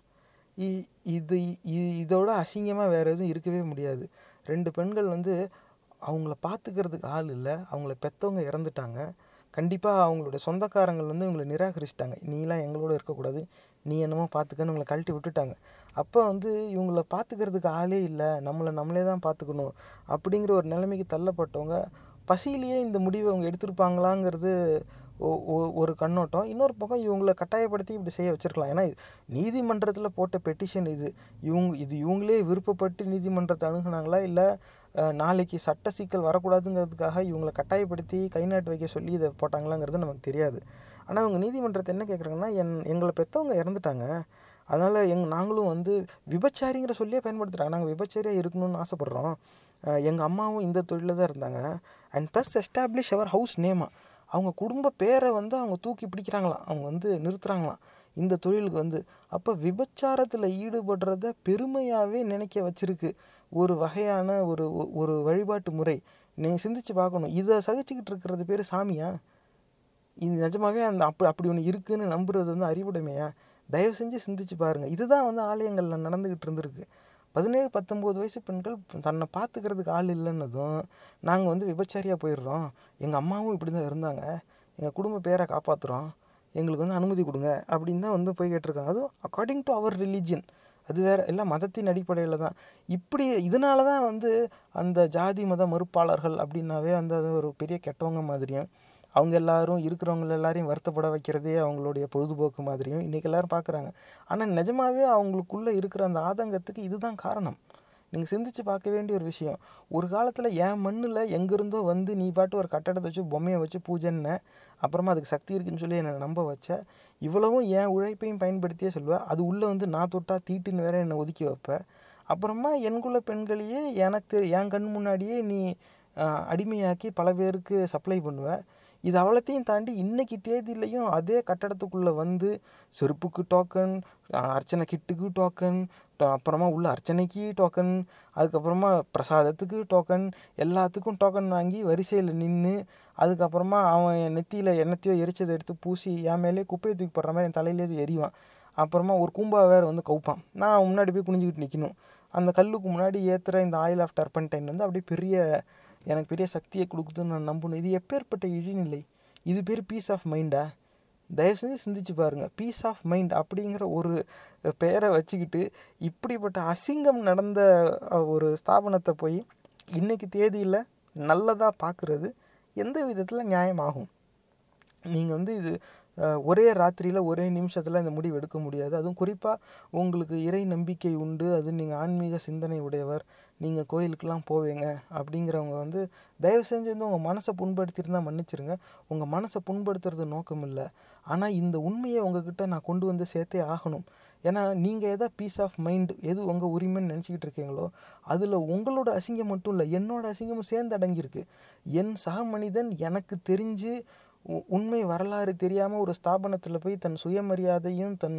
இ- இது இதோட அசிங்கமாக வேறு எதுவும் இருக்கவே முடியாது. ரெண்டு பெண்கள் வந்து அவங்கள பார்த்துக்கிறதுக்கு ஆள் இல்லை. அவங்கள பெற்றவங்க இறந்துட்டாங்க. கண்டிப்பாக அவங்களோட சொந்தக்காரங்கள் வந்து இவங்களை நிராகரிச்சிட்டாங்க. நீலாம் எங்களோட இருக்கக்கூடாது நீ என்னமோ பார்த்துக்கன்னு இவங்களை கழட்டி விட்டுட்டாங்க. அப்போ வந்து இவங்கள பார்த்துக்கிறதுக்கு ஆளே இல்லை. நம்மளை நம்மளே தான் பார்த்துக்கணும் அப்படிங்கிற ஒரு நிலைமைக்கு தள்ளப்பட்டவங்க பசியிலேயே இந்த முடிவை அவங்க எடுத்திருப்பாங்களாங்கிறது ஒ- ஒ- ஒரு கண்ணோட்டம். இன்னொரு பக்கம் இவங்களை கட்டாயப்படுத்தி இப்படி செய்ய வச்சிருக்கலாம். ஏன்னா இது நீதிமன்றத்தில் போட்ட பெட்டிஷன் இது. இவங்க இது இவங்களே விருப்பப்பட்டு நீதிமன்றத்தை அணுகுனாங்களா? இல்லை நாளைக்கு சட்ட சிக்கல் வரக்கூடாதுங்கிறதுக்காக இவங்களை கட்டாயப்படுத்தி கை நாட்டு வைக்க சொல்லி இதை போட்டாங்களாங்கிறது நமக்கு தெரியாது. ஆனால் அவங்க நீதிமன்றத்தை என்ன கேட்குறாங்கன்னா என் எங்களை பெற்றவங்க இறந்துட்டாங்க. அதனால் எங் நாங்களும் வந்து விபச்சாரிங்கிற சொல்லியே பயன்படுத்துகிறாங்க நாங்கள் விபச்சாரியாக இருக்கணும்னு ஆசைப்பட்றோம். எங்கள் அம்மாவும் இந்த தொழிலில் தான் இருந்தாங்க. And plus establish our house நேமா அவங்க குடும்ப பேரை வந்து அவங்க தூக்கி பிடிக்கிறாங்களாம். அவங்க வந்து நிறுத்துகிறாங்களாம் இந்த தொழிலுக்கு வந்து. அப்போ விபச்சாரத்தில் ஈடுபடுறத பெருமையாகவே நினைக்க வச்சுருக்கு. ஒரு வகையான ஒரு ஒரு வழிபாட்டு முறை. நீங்கள் சிந்திச்சு பார்க்கணும். இதை சகிச்சுக்கிட்டு இருக்கிறது பேர் சாமியா? இது நிஜமாவே அந்த அப்படி அப்படி ஒன்று இருக்குதுன்னு நம்புறது வந்து அறிவுடைமையா? தயவு செஞ்சு சிந்திச்சு பாருங்கள் இதுதான் வந்து ஆலயங்களில் நடந்துக்கிட்டு இருந்திருக்கு. பதினேழு பத்தொம்போது வயசு பெண்கள் தன்னை பார்த்துக்கிறதுக்கு ஆள் இல்லைன்னதும் நாங்கள் வந்து விபச்சாரியாக போயிடுறோம். எங்கள் அம்மாவும் இப்படி தான் இருந்தாங்க. எங்கள் குடும்ப பேரை காப்பாற்றுறோம் எங்களுக்கு வந்து அனுமதி கொடுங்க. அப்படின்னு தான் வந்து போய் கேட்டிருக்காங்க. அதுவும் அக்கார்டிங் டு அவர் ரிலீஜியன் அது வேற எல்லாம் மதத்தின் அடிப்படையில் தான். இப்படி இதனால தான் வந்து அந்த ஜாதி மத மறுப்பாளர்கள் அப்படின்னாவே வந்து அது ஒரு பெரிய கெட்டவங்க மாதிரியும் அவங்க எல்லாரும் இருக்கிறவங்க எல்லாரையும் வருத்தப்பட வைக்கிறதே அவங்களுடைய பொழுதுபோக்கு மாதிரியும் இன்றைக்கி எல்லாரும் பார்க்குறாங்க ஆனால் நிஜமாவே அவங்களுக்குள்ளே இருக்கிற அந்த ஆதங்கத்துக்கு இதுதான் காரணம். நீங்கள் சிந்திச்சு பார்க்க வேண்டிய ஒரு விஷயம். ஒரு காலத்தில் என் மண்ணில் எங்கேருந்தோ வந்து நீ பாட்டு ஒரு கட்டடத்தை வச்சு பொம்மையை வச்சு பூஜைன்ன அப்புறமா அதுக்கு சக்தி இருக்குன்னு சொல்லி என்னை நம்ப வச்ச இவ்வளவும் என் உழைப்பையும் பயன்படுத்தியே சொல்லுவேன் அது உள்ளே வந்து நான் தொட்டா தீட்டுன்னு வேற என்னை ஒதுக்கி வைப்பேன் அப்புறமா என்குள்ள பெண்களையே எனக்கு தெரி- என் கண் முன்னாடியே நீ அடிமையாக்கி பல பேருக்கு சப்ளை பண்ணுவேன் இது அவ்வளோத்தையும் தாண்டி இன்றைக்கி தேதியிலையும் அதே கட்டடத்துக்குள்ளே வந்து செருப்புக்கு டோக்கன் அர்ச்சனை கிட்டுக்கு டோக்கன் அப்புறமா உள்ள அர்ச்சனைக்கு டோக்கன் அதுக்கப்புறமா பிரசாதத்துக்கு டோக்கன் எல்லாத்துக்கும் டோக்கன் வாங்கி வரிசையில் நின்று அதுக்கப்புறமா அவன் என் நெத்தியில் என்னத்தையோ எரிச்சதை எடுத்து பூசி என் மேலேயே குப்பையை தூக்கி போடுற மாதிரி என் தலையிலேயே எரிவான் அப்புறமா ஒரு கூம்பா வேறு வந்து கவுப்பான். நான் அவன் முன்னாடி போய் குனிஞ்சிக்கிட்டு நிற்கணும் அந்த கல்லுக்கு முன்னாடி ஏற்றுற இந்த ஆயில் ஆஃப் டர்பன்டைன் வந்து அப்படியே பெரிய எனக்கு பெரிய சக்தியை கொடுக்குதுன்னு நான் நம்பணும். இது எப்பேற்பட்ட இழிநிலை? இது பேர் பீஸ் ஆஃப் மைண்டா தயவு செஞ்சு சிந்திச்சு பாருங்கள் பீஸ் ஆஃப் மைண்ட் அப்படிங்கிற ஒரு பெயரை வச்சுக்கிட்டு இப்படிப்பட்ட அசிங்கம் நடந்த ஒரு ஸ்தாபனத்தை போய் இன்றைக்கி தேதியில் நல்லதாக பார்க்குறது எந்த விதத்தில் நியாயமாகும்? நீங்கள் வந்து இது ஒரே ராத்திரியில் ஒரே நிமிஷத்தில் இந்த முடிவு எடுக்க முடியாது. அதுவும் குறிப்பாக உங்களுக்கு இறை நம்பிக்கை உண்டு. அது நீங்கள் ஆன்மீக சிந்தனை உடையவர். நீங்கள் கோயிலுக்கெல்லாம் போவீங்க அப்படிங்கிறவங்க வந்து தயவு செஞ்சு வந்து உங்கள் மனசை புண்படுத்தியிருந்தா மன்னிச்சிருங்க. உங்கள் மனசை புண்படுத்துறது நோக்கம் இல்லை ஆனால் இந்த உண்மையை உங்ககிட்ட நான் கொண்டு வந்து சேர்த்தே ஆகணும். ஏன்னா நீங்கள் எதை பீஸ் ஆஃப் மைண்ட் எது உங்கள் உரிமைன்னு நினச்சிக்கிட்டு இருக்கீங்களோ அதில் உங்களோட அசிங்கம் மட்டும் இல்லை என்னோட அசிங்கமும் சேர்ந்து அடங்கியிருக்கு. என் சக மனிதன் எனக்கு தெரிஞ்சு உண்மை வரலாறு தெரியாமல் ஒரு ஸ்தாபனத்தில் போய் தன் சுயமரியாதையும் தன்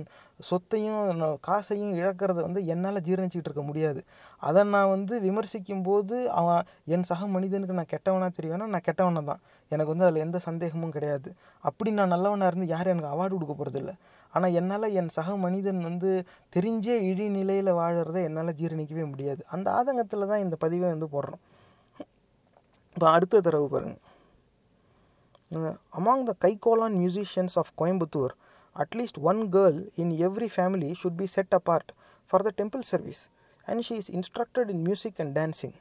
சொத்தையும் காசையும் இழக்கிறத வந்து என்னால் ஜீரணிச்சிக்கிட்டு இருக்க முடியாது. அதை நான் வந்து விமர்சிக்கும் போது அவன் என் சக மனிதனுக்கு நான் கெட்டவனாக தெரியவேனா நான் கெட்டவனா தான். எனக்கு வந்து அதில் எந்த சந்தேகமும் கிடையாது. அப்படி நான் நல்லவனாக இருந்து யாரும் எனக்கு அவார்டு கொடுக்க போகிறதில்ல ஆனால் என்னால் என் சக மனிதன் வந்து தெரிஞ்சே இழி நிலையில் வாழறதை என்னால் ஜீரணிக்கவே முடியாது. அந்த ஆதங்கத்தில் தான் இந்த பதிவை வந்து போடுறோம். இப்போ அடுத்த தடவை பாருங்கள் among the Kaikolan musicians of Coimbatore at least one girl in every family should be set apart for the temple service and she is instructed in music and dancing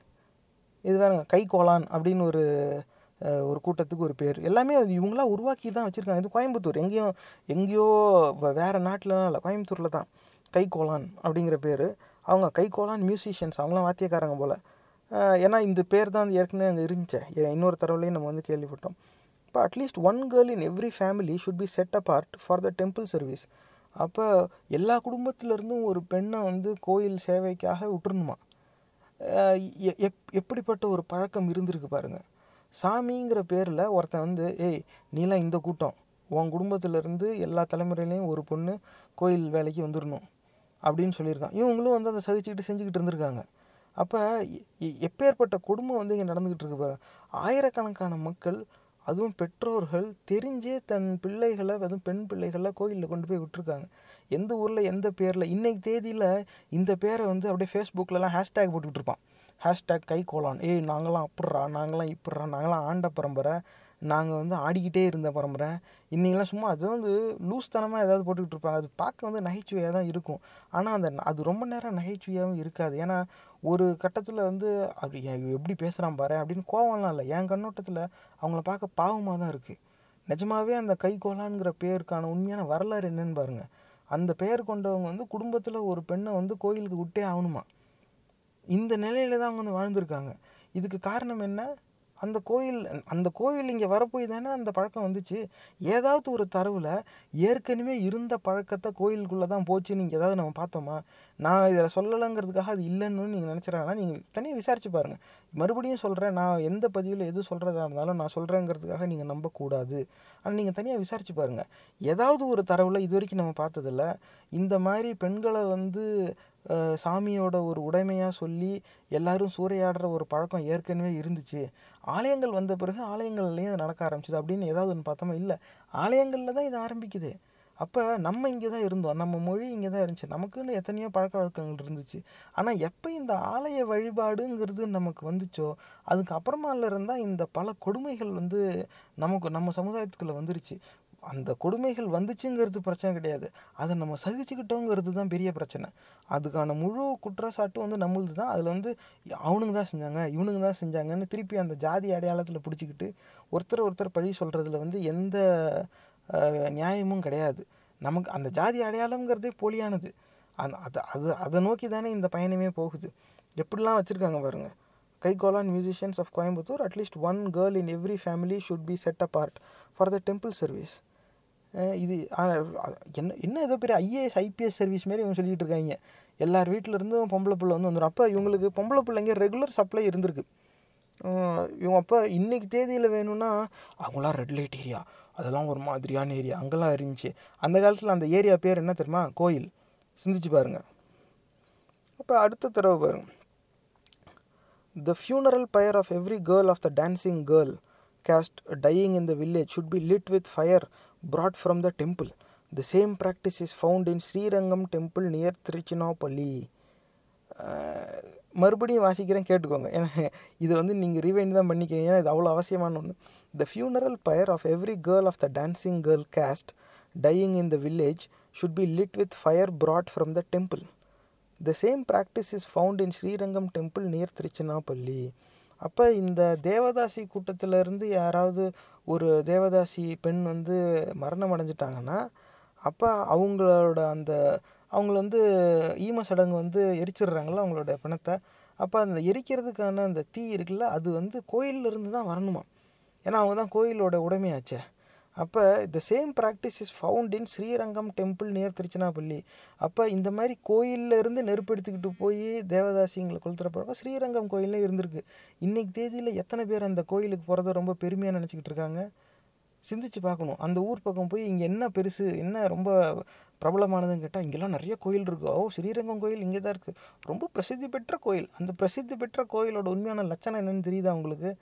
இது வேறுங்க கை கோலான் அப்படின்னு ஒரு ஒரு கூட்டத்துக்கு ஒரு பேர். எல்லாமே இவங்களாம் உருவாக்கி தான் வச்சுருக்காங்க. இது கோயம்புத்தூர். எங்கேயும் எங்கேயோ வ- வேற நாட்டிலலாம் இல்லை கோயம்புத்தூரில் தான் கை கோலான் அப்படிங்கிற பேர். அவங்க கைகோலான் மியூசிஷியன்ஸ் அவங்களாம் வாத்தியக்காரங்க போல். ஏன்னா இந்த பேர் தான் ஏற்கனவே அங்கே இருந்துச்சே. இன்னொரு தடவைலையும் நம்ம வந்து கேள்விப்பட்டோம். இப்போ at least one girl in every family should be set apart for the temple service அப்போ எல்லா குடும்பத்திலேருந்தும் ஒரு பெண்ணை வந்து கோயில் சேவைக்காக விட்டுருணுமா எ- எப் எப்படிப்பட்ட ஒரு பழக்கம் இருந்திருக்கு பாருங்கள் சாமிங்கிற பேரில் ஒருத்தன் வந்து ஏய் நீலாம் இந்த கூட்டம். உன் குடும்பத்திலேருந்து எல்லா தலைமுறையிலையும் ஒரு பொண்ணு கோயில் வேலைக்கு வந்துடணும் அப்படின்னு சொல்லியிருக்கான். இவங்களும் வந்து அதை சகிச்சுக்கிட்டு செஞ்சுக்கிட்டு இருந்திருக்காங்க. அப்போ எப்பேற்பட்ட குடும்பம் வந்து இங்கே நடந்துக்கிட்டு இருக்கு பாருங்கள் ஆயிரக்கணக்கான மக்கள் அதுவும் பெற்றோர்கள் தெரிஞ்சே தன் பிள்ளைகளை அதுவும் பெண் பிள்ளைகளை கோயிலில் கொண்டு போய் விட்டுருக்காங்க. எந்த ஊரில் எந்த பேரில் இன்னைக்கு தேதியில் இந்த பேரை வந்து அப்படியே ஃபேஸ்புக்கிலலாம் ஹேஷ்டேக் போட்டுக்கிட்டு இருப்பான். ஹேஷ்டேக் கை கோலான் ஏய் நாங்களாம் அப்படிறா நாங்களாம் இப்படிறா நாங்களாம் ஆண்ட பரம்பரை. நாங்கள் வந்து ஆடிக்கிட்டே இருந்த பரம்பரை. இன்றைக்கெல்லாம் சும்மா அது வந்து லூஸ்தனமாக ஏதாவது போட்டுக்கிட்டு இருப்பாங்க. அது பார்க்க வந்து நகைச்சுவையாக தான் இருக்கும். ஆனால் அந்த அது ரொம்ப நேரம் நகைச்சுவையாகவும் இருக்காது. ஏன்னா ஒரு கட்டத்தில் வந்து அப்படி எப்படி பேசுகிறான் பாரு அப்படின்னு கோவம்லாம் இல்லை. என் கண்ணோட்டத்தில் அவங்கள பார்க்க பாவமாக தான் இருக்குது நிஜமாகவே அந்த கைகோலான்ங்கிற பேருக்கான உண்மையான வரலாறு என்னன்னு பாருங்கள் அந்த பெயர் கொண்டவங்க வந்து குடும்பத்தில் ஒரு பெண்ணை வந்து கோயிலுக்கு விட்டே ஆகணுமா? இந்த நிலையில தான் அவங்க வந்து வாழ்ந்திருக்காங்க. இதுக்கு காரணம் என்ன? அந்த கோயில் அந்த கோயில் இங்கே வரப்போய் தானே அந்த பழக்கம் வந்துச்சு. ஏதாவது ஒரு தரவில் ஏற்கனவே இருந்த பழக்கத்தை கோயிலுக்குள்ளே தான் போச்சு நீங்கள் ஏதாவது நம்ம பார்த்தோமா? நான் இதில் சொல்லலைங்கிறதுக்காக அது இல்லைன்னு நீங்கள் நினச்சிடறாங்கன்னா நீங்கள் தனியாக விசாரிச்சு பாருங்கள் மறுபடியும் சொல்கிறேன் நான் எந்த பதிவில் எது சொல்கிறதா இருந்தாலும் நான் சொல்கிறேங்கிறதுக்காக நீங்கள் நம்பக்கூடாது. ஆனால் நீங்கள் தனியாக விசாரிச்சு பாருங்கள் ஏதாவது ஒரு தரவில் இது வரைக்கும் நம்ம பார்த்ததில்ல. இந்த மாதிரி பெண்களை வந்து சாமியோட ஒரு உடைமையாக சொல்லி எல்லாரும் சூறையாடுற ஒரு பழக்கம் ஏற்கனவே இருந்துச்சு. ஆலயங்கள் வந்த பிறகு ஆலயங்கள்லேயும் அது நடக்க ஆரம்பிச்சுது. அப்படின்னு ஏதாவது ஒன்று பார்த்தோமா? இல்லை. ஆலயங்களில் தான் இது ஆரம்பிக்குது. அப்போ நம்ம இங்கே தான் இருந்தோம். நம்ம மொழி இங்கே தான் இருந்துச்சு. நமக்குன்னு எத்தனையோ பழக்க வழக்கங்கள் இருந்துச்சு. ஆனால் எப்போ இந்த ஆலய வழிபாடுங்கிறது நமக்கு வந்துச்சோ அதுக்கு அப்புறமால இருந்தால் இந்த பல கொடுமைகள் வந்து நமக்கு நம்ம சமுதாயத்துக்குள்ளே வந்துருச்சு. அந்த கொடுமைகள் வந்துச்சுங்கிறது பிரச்சனை கிடையாது. அதை நம்ம சகிச்சுக்கிட்டோங்கிறது தான் பெரிய பிரச்சனை. அதுக்கான முழு குற்றச்சாட்டும் வந்து நம்மளுது தான் அதில் வந்து அவனுங்க தான் செஞ்சாங்க இவனுங்க தான் செஞ்சாங்கன்னு திருப்பி அந்த ஜாதி அடையாளத்தில் பிடிச்சிக்கிட்டு ஒருத்தர் ஒருத்தர் பழி சொல்கிறதுல வந்து எந்த நியாயமும் கிடையாது. நமக்கு அந்த ஜாதி அடையாளங்கிறதே போலியானது. அந்த அது அது அதை நோக்கி தானே இந்த பயணமே போகுது. எப்படிலாம் வச்சுருக்காங்க பாருங்க. Kaikolan musicians of Coimbatore at least one girl in every family should be set apart for the temple service இது என்ன என்ன ஏதோ பெரிய ஐஏஎஸ் ஐபிஎஸ் சர்வீஸ் மாரி இவங்க சொல்லிகிட்டு இருக்காங்க. எல்லார் வீட்டிலருந்தும் பொம்பளை பிள்ளை வந்து வந்துடும் அப்போ இவங்களுக்கு பொம்பளை பிள்ளைங்க ரெகுலர் சப்ளை இருந்திருக்கு. இவங்க அப்போ இன்றைக்கி தேதியில் வேணும்னா அவங்களாம் ரெட் லைட் ஏரியா அதெல்லாம் ஒரு மாதிரியான ஏரியா அங்கெல்லாம் இருந்துச்சு. அந்த காலத்தில் அந்த ஏரியா பேர் என்ன தெரியுமா? கோயில். சிந்திச்சு பாருங்க. அப்போ அடுத்த தடவை பாருங்கள் the funeral pyre of every girl of the dancing girl caste dying in the village should be lit with fire brought from the temple. The same practice is found in Srirangam temple near Trichinopoly மறுபடியும் வாசிக்கிறேன் கேட்டுக்கோங்க. ஏன்னா இது வந்து நீங்கள் rewind தான் பண்ணிக்கங்க ஏன்னா இது அவ்வளோ அவசியமான ஒன்று the funeral pyre of every girl of the dancing girl caste dying in the village should be lit with fire brought from the temple the same practice is found in Srirangam temple near Trichinopoly அப்போ இந்த தேவதாசி கூட்டத்துல இருந்து யாராவது ஒரு தேவதாசி பெண் வந்து மரணம் அடைஞ்சிட்டாங்கன்னா அப்போ அவங்களோட அந்த அவங்கள வந்து ஈம சடங்கு வந்து எரிச்சிடுறாங்கல்ல அவங்களோட பிணத்தை. அப்போ அந்த எரிக்கிறதுக்கான அந்த தீ இருக்குல்ல அது வந்து கோயில்ல இருந்து தான் வரணுமா? ஏன்னா அவங்க தான் கோயிலோட உடைமையாச்சே. அப்போ the same practice is found in Srirangam temple near Trichinopoly அப்போ இந்த மாதிரி கோயிலில் இருந்து நெருப்பு எடுத்துக்கிட்டு போய் தேவதாசிங்களை கொளுத்துற பழக்கம் ஸ்ரீரங்கம் கோயிலே இருந்திருக்கு. இன்றைக்கி தேதியில் எத்தனை பேர் அந்த கோயிலுக்கு போகிறத ரொம்ப பெருமையாக நினச்சிக்கிட்டு இருக்காங்க? சிந்திச்சு பார்க்கணும். அந்த ஊர் பக்கம் போய் இங்கே என்ன பெருசு என்ன ரொம்ப பிரபலமானதுன்னு கேட்டால் இங்கெல்லாம் நிறைய கோயில் இருக்கு. ஓ ஸ்ரீரங்கம் கோயில் இங்கே தான் இருக்குது ரொம்ப பிரசித்தி பெற்ற கோயில். அந்த பிரசித்தி பெற்ற கோயிலோட உண்மையான லட்சணம் என்னென்னு தெரியுதா உங்களுக்கு?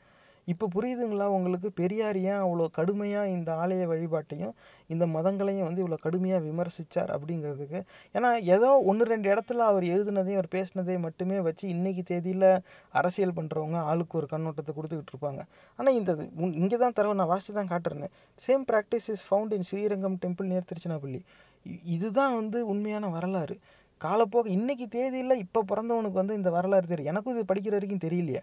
இப்போ புரியுதுங்களா உங்களுக்கு? பெரியார் ஏன் அவ்வளோ கடுமையாக இந்த ஆலய வழிபாட்டையும் இந்த மதங்களையும் வந்து இவ்வளோ கடுமையாக விமர்சித்தார் அப்படிங்கிறதுக்கு? ஏன்னா ஏதோ ஒன்று ரெண்டு இடத்துல அவர் எழுதுனதையும் அவர் பேசினதையும் மட்டுமே வச்சு இன்றைக்கி தேதியில் அரசியல் பண்ணுறவங்க ஆளுக்கு ஒரு கண்ணோட்டத்தை கொடுத்துக்கிட்டு இருப்பாங்க. ஆனால் இந்த இங்கே தான் தரவை நான் வாசித்து தான் காட்டுறேன். Same practice is found in Srirangam temple near Trichinopoly இதுதான் வந்து உண்மையான வரலாறு. காலப்போக்கு இன்றைக்கி தேதியில் இப்போ பிறந்தவனுக்கு வந்து இந்த வரலாறு தெரியும். எனக்கும் இது படிக்கிற வரைக்கும் தெரியலையே.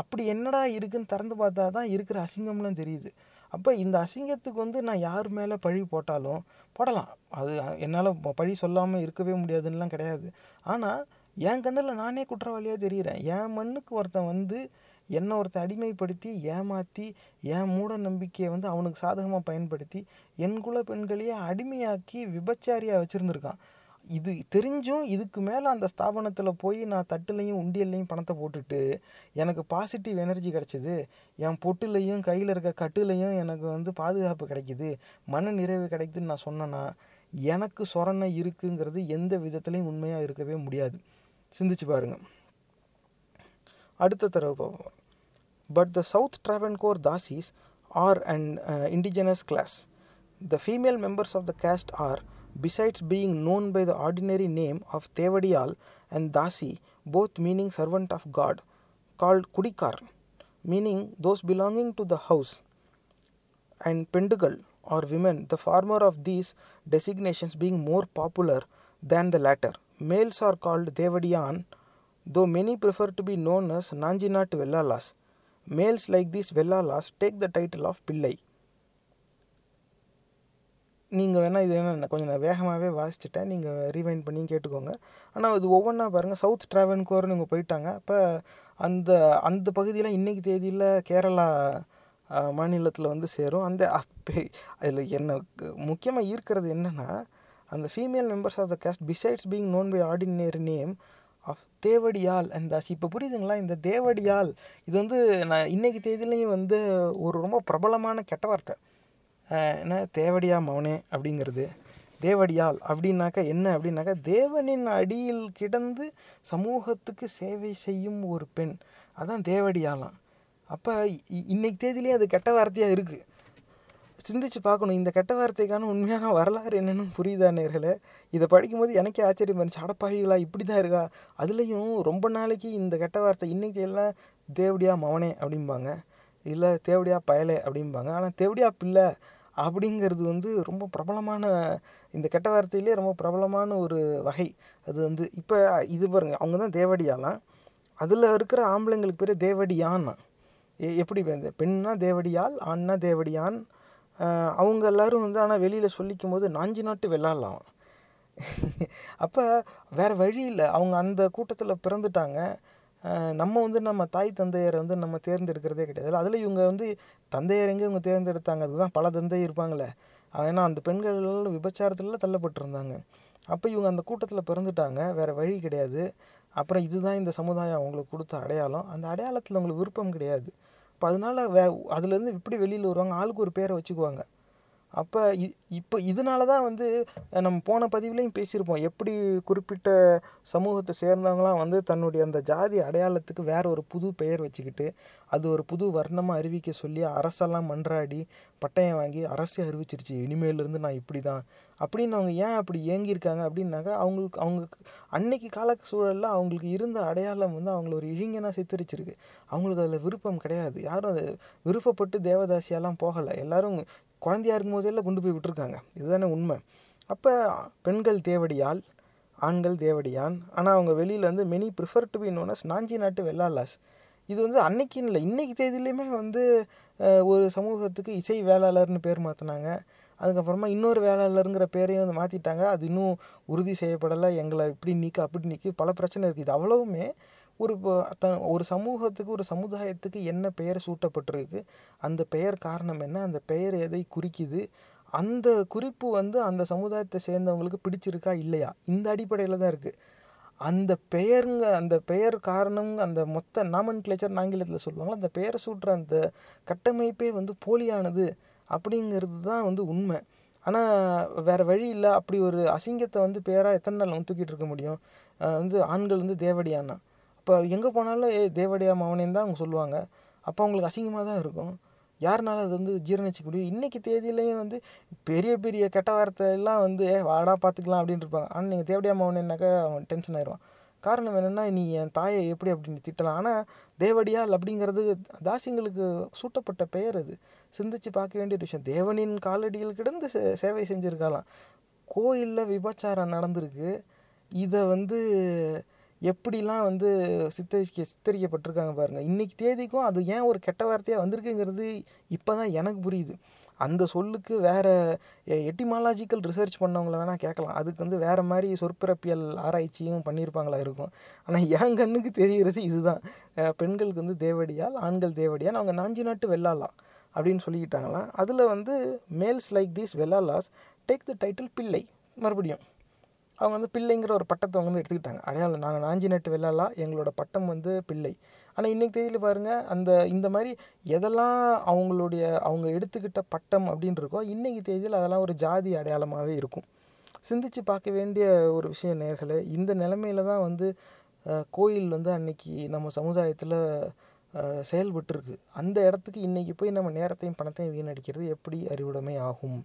அப்படி என்னடா இருக்குன்னு திறந்து பார்த்தா தான் இருக்கிற அசிங்கம்லாம் தெரியுது. அப்போ இந்த அசிங்கத்துக்கு வந்து நான் யார் மேலே பழி போட்டாலும் போடலாம். அது என்னால் பழி சொல்லாமல் இருக்கவே முடியாதுன்னெலாம் கிடையாது. ஆனால் என் கண்ணில் நானே குற்றவாளியாக தெரிகிறேன் என் மண்ணுக்கு ஒருத்தன் வந்து என்னை ஒருத்தன் அடிமைப்படுத்தி ஏமாற்றி என் மூட நம்பிக்கையை வந்து அவனுக்கு சாதகமாக பயன்படுத்தி என் குல பெண்களையே அடிமையாக்கி விபச்சாரியாக வச்சுருந்துருக்கான். இது தெரிஞ்சும் இதுக்கு மேலே அந்த ஸ்தாபனத்தில் போய் நான் தட்டுலையும் உண்டியல்லையும் பணத்தை போட்டுட்டு எனக்கு பாசிட்டிவ் எனர்ஜி கிடச்சிது. என் பொட்டுலையும் கையில் இருக்க கட்டுலையும் எனக்கு வந்து பாதுகாப்பு கிடைக்குது. மன நிறைவு கிடைக்குதுன்னு நான் சொன்னேன்னா எனக்கு சொரணை இருக்குங்கிறது எந்த விதத்துலையும் உண்மையாக இருக்கவே முடியாது. சிந்திச்சு பாருங்க. அடுத்த தடவை பார்ப்போம். But the south Travancore dasis are and indigenous class the female members of the caste are besides being known by the ordinary name of Tevadiyal and Dasi, both meaning servant of God, called Kudikar, meaning those belonging to the house, and Pendugal or women, the former of these designations being more popular than the latter. Males are called Devadiyan, though many prefer to be known as Nanjinat Vellalas. Males like these Vellalas take the title of Pillai. நீங்கள் வேணால் இது என்ன கொஞ்சம் நான் வேகமாகவே வாசிச்சிட்டேன். நீங்கள் rewind பண்ணி கேட்டுக்கோங்க. ஆனால் இது ஒவ்வொன்றா பாருங்கள் சவுத் ட்ராவன்கோர்னு இவங்க போயிட்டாங்க. அப்போ அந்த அந்த பகுதியில் இன்றைக்கி தேதியில் கேரளா மாநிலத்தில் வந்து சேரும். அந்த அதில் என்ன முக்கியமாக ஈர்க்கிறது என்னென்னா அந்த female members of the caste besides being known by ordinary name of Devadiyal and Das இப்போ புரியுதுங்களா? இந்த தேவடியால் இது வந்து நான் இன்னைக்கு தேதியிலையும் வந்து ஒரு ரொம்ப பிரபலமான கெட்ட வார்த்தை. என்ன? தேவடியா மவனே அப்படிங்கிறது. தேவடியால் அப்படின்னாக்கா என்ன? அப்படின்னாக்கா தேவனின் அடியில் கிடந்து சமூகத்துக்கு சேவை செய்யும் ஒரு பெண். அதான் தேவடியாலாம். அப்போ இன்னைக்கு தேதியிலே அது கெட்ட வார்த்தையாக இருக்குது சிந்திச்சு பார்க்கணும். இந்த கெட்ட வார்த்தைக்கான உண்மையான வரலாறு என்னென்னு புரியுதா நேர்களே? இதை படிக்கும்போது எனக்கே ஆச்சரியம் இருந்துச்சு அடப்பாவிகளா இப்படி தான் இருக்கா? அதுலேயும் ரொம்ப நாளைக்கு இந்த கெட்ட வார்த்தை இன்னைக்கு எல்லாம் தேவடியா மவனே அப்படிம்பாங்க. இல்லை தேவடியா பயலே அப்படிம்பாங்க. ஆனால் தேவடியா பிள்ளை அப்படிங்கிறது வந்து ரொம்ப பிரபலமான இந்த கெட்ட வார்த்தையிலே ரொம்ப பிரபலமான ஒரு வகை. அது வந்து இப்போ இது பாருங்கள் அவங்க தான் தேவடியாலாம். அதில் இருக்கிற ஆம்பளைங்களுக்கு பேர் தேவடியான்னா. எ- எப்படி இந்த பெண்ணா தேவடியால் ஆண்னா தேவடியான்? அவங்க எல்லாரும் வந்து ஆனால் வெளியில் சொல்லிக்கும் போது நாஞ்சி நாட்டு வெள்ளாடலாம் அப்போ வேறு வழி இல்லை. அவங்க அந்த கூட்டத்தில் பிறந்துட்டாங்க. நம்ம வந்து நம்ம தாய் தந்தையரை வந்து நம்ம தேர்ந்தெடுக்கிறதே கிடையாது. அதில் இவங்க வந்து தந்தையர் எங்கே இவங்க தேர்ந்தெடுத்தாங்க? அதுதான் பல தந்தை இருப்பாங்களே. ஏன்னா அந்த பெண்கள் விபச்சாரத்தில் தள்ளப்பட்டிருந்தாங்க. அப்போ இவங்க அந்த கூட்டத்தில் பிறந்துட்டாங்க. வேறு வழி கிடையாது. அப்புறம் இதுதான் இந்த சமுதாயம் அவங்களுக்கு கொடுத்த அடையாளம். அந்த அடையாளத்தில் அவங்களுக்கு விருப்பம் கிடையாது. அப்போ அதனால வே அதுலேருந்து இப்படி வெளியில் வருவாங்க. ஆளுக்கு ஒரு பேரை வச்சுக்குவாங்க. அப்போ இ இப்போ இதனால தான் வந்து நம்ம போன பதிவுலேயும் பேசியிருப்போம். எப்படி குறிப்பிட்ட சமூகத்தை சேர்ந்தவங்களாம் வந்து தன்னுடைய அந்த ஜாதி அடையாளத்துக்கு வேற ஒரு புது பெயர் வச்சுக்கிட்டு அது ஒரு புது வர்ணமாக அறிவிக்க சொல்லி அரசெல்லாம் மன்றாடி பட்டயம் வாங்கி அரசே அறிவிச்சிருச்சு. இனிமேலிருந்து நான் இப்படி தான் அப்படின்னு அவங்க ஏன் அப்படி ஏங்கியிருக்காங்க அப்படின்னாக்கா அவங்களுக்கு அவங்க அன்னைக்கு கால சூழலில் அவங்களுக்கு இருந்த அடையாளம் வந்து அவங்கள ஒரு இழிங்கனாக சித்தரிச்சிருக்கு. அவங்களுக்கு அதில் விருப்பம் கிடையாது. யாரும் அதை விருப்பப்பட்டு தேவதாசியெல்லாம் போகலை. எல்லாரும் குழந்தையா இருக்கும் போதெல்லாம் கொண்டு போய் விட்டுருக்காங்க. இதுதானே உண்மை. அப்போ பெண்கள் தேவடியால் ஆண்கள் தேவடியான். ஆனால் அவங்க வெளியில் வந்து many prefer to be known as Nanchi Nattu Vellalas இது வந்து அன்னைக்குன்னு இல்லை இன்றைக்கி தேதியிலையுமே வந்து ஒரு சமூகத்துக்கு இசை வேளாளர்னு பேர் மாற்றினாங்க அதுக்கப்புறமா இன்னொரு வேளாளருங்கிற பேரையும் வந்து மாற்றிட்டாங்க அது இன்னும் உறுதி செய்யப்படலை. எங்களை இப்படி நீக்க அப்படி நீக்கி பல பிரச்சனை இருக்குது. இது அவ்வளவுமே ஒரு த ஒரு சமூகத்துக்கு ஒரு சமுதாயத்துக்கு என்ன பெயர் சூட்டப்பட்டிருக்கு? அந்த பெயர் காரணம் என்ன? அந்த பெயர் எதை குறிக்குது? அந்த குறிப்பு வந்து அந்த சமுதாயத்தை சேர்ந்தவங்களுக்கு பிடிச்சிருக்கா? இல்லையா? இந்த அடிப்படையில் தான் இருக்குது அந்த பெயருங்க அந்த பெயர் காரணம் அந்த மொத்த நாமன் கிளேச்சர் ஆங்கிலத்தில் சொல்லுவாங்களோ அந்த பெயரை சூட்டுற அந்த கட்டமைப்பே வந்து போலியானது. அப்படிங்கிறது தான் வந்து உண்மை. ஆனால் வேறு வழி இல்லை. அப்படி ஒரு அசிங்கத்தை வந்து பேராக எத்தனை நாள் வந்து தூக்கிட்டு இருக்க முடியும்? வந்து ஆண்கள் வந்து தேவடியானா அப்போ எங்கே போனாலும் ஏ தேவடியா மவனேன்னு தான் அவங்க சொல்லுவாங்க. அப்போ அவங்களுக்கு அசிங்கமாக தான் இருக்கும். யாருனால அது வந்து ஜீரணிச்சிக்க முடியும்? இன்றைக்கி தேதியிலையும் வந்து பெரிய பெரிய கெட்ட வார்த்தை எல்லாம் வந்து "ஏ, வாடா பார்த்துக்கலாம் அப்படின்னு இருப்பாங்க. ஆனால் நீங்கள் தேவடியா மவனேனாக்கா அவன் டென்ஷன் ஆயிடுவான் காரணம் என்னென்னா நீ என் தாயை எப்படி அப்படின்னு திட்டலாம்? ஆனால் தேவடியால் அப்படிங்கிறது தாசிங்களுக்கு சூட்டப்பட்ட பெயர் அது. சிந்திச்சு பார்க்க வேண்டிய விஷயம். தேவனின் காலடியில் கிடந்து சே- சேவை செஞ்சுருக்கலாம் கோயிலில் விபச்சாரம் நடந்திருக்கு. இதை வந்து எப்படிலாம் வந்து சித்தரிக்க சித்தரிக்கப்பட்டிருக்காங்க பாருங்கள் இன்றைக்கி தேதிக்கும் அது ஏன் ஒரு கெட்ட வார்த்தையாக வந்திருக்குங்கிறது இப்போ தான் எனக்கு புரியுது. அந்த சொல்லுக்கு வேறு எட்டிமாலாஜிக்கல் ரிசர்ச் பண்ணவங்கள வேணால் கேட்கலாம். அதுக்கு வந்து வேறு மாதிரி சொற்பிறப்பியல் ஆராய்ச்சியும் பண்ணியிருப்பாங்களா இருக்கும். ஆனால் என் கண்ணுக்கு தெரிகிறது இதுதான். பெண்களுக்கு வந்து தேவடியால் ஆண்கள் தேவடியால் அவங்க நாஞ்சி நாட்டு வெள்ளாலாம் அப்படின்னு சொல்லிக்கிட்டாங்களாம். அதில் வந்து males like these Vellalas take the title Pillai மறுபடியும். அவங்க வந்து பிள்ளைங்கிற ஒரு பட்டத்தை அவங்க வந்து எடுத்துக்கிட்டாங்க. அடையாளம் நாங்கள் நாஞ்சி நட்டு வெள்ளாலா எங்களோட பட்டம் வந்து பிள்ளை. ஆனால் இன்றைக்கி தேதியில் பாருங்கள் அந்த இந்த மாதிரி எதெல்லாம் அவங்களுடைய அவங்க எடுத்துக்கிட்ட பட்டம் அப்படின்னு இருக்கோ இன்றைக்கி தேதியில் அதெல்லாம் ஒரு ஜாதி அடையாளமாகவே இருக்கும். சிந்திச்சு பார்க்க வேண்டிய ஒரு விஷயம் நேர்களை இந்த நிலமையில தான் வந்து கோயில் வந்து அன்னைக்கு நம்ம சமுதாயத்தில் செயல்பட்டுருக்கு. அந்த இடத்துக்கு இன்றைக்கி போய் நம்ம நேரத்தையும் பணத்தையும் வீணடிக்கிறது எப்படி அறிவுடைமை ஆகும்?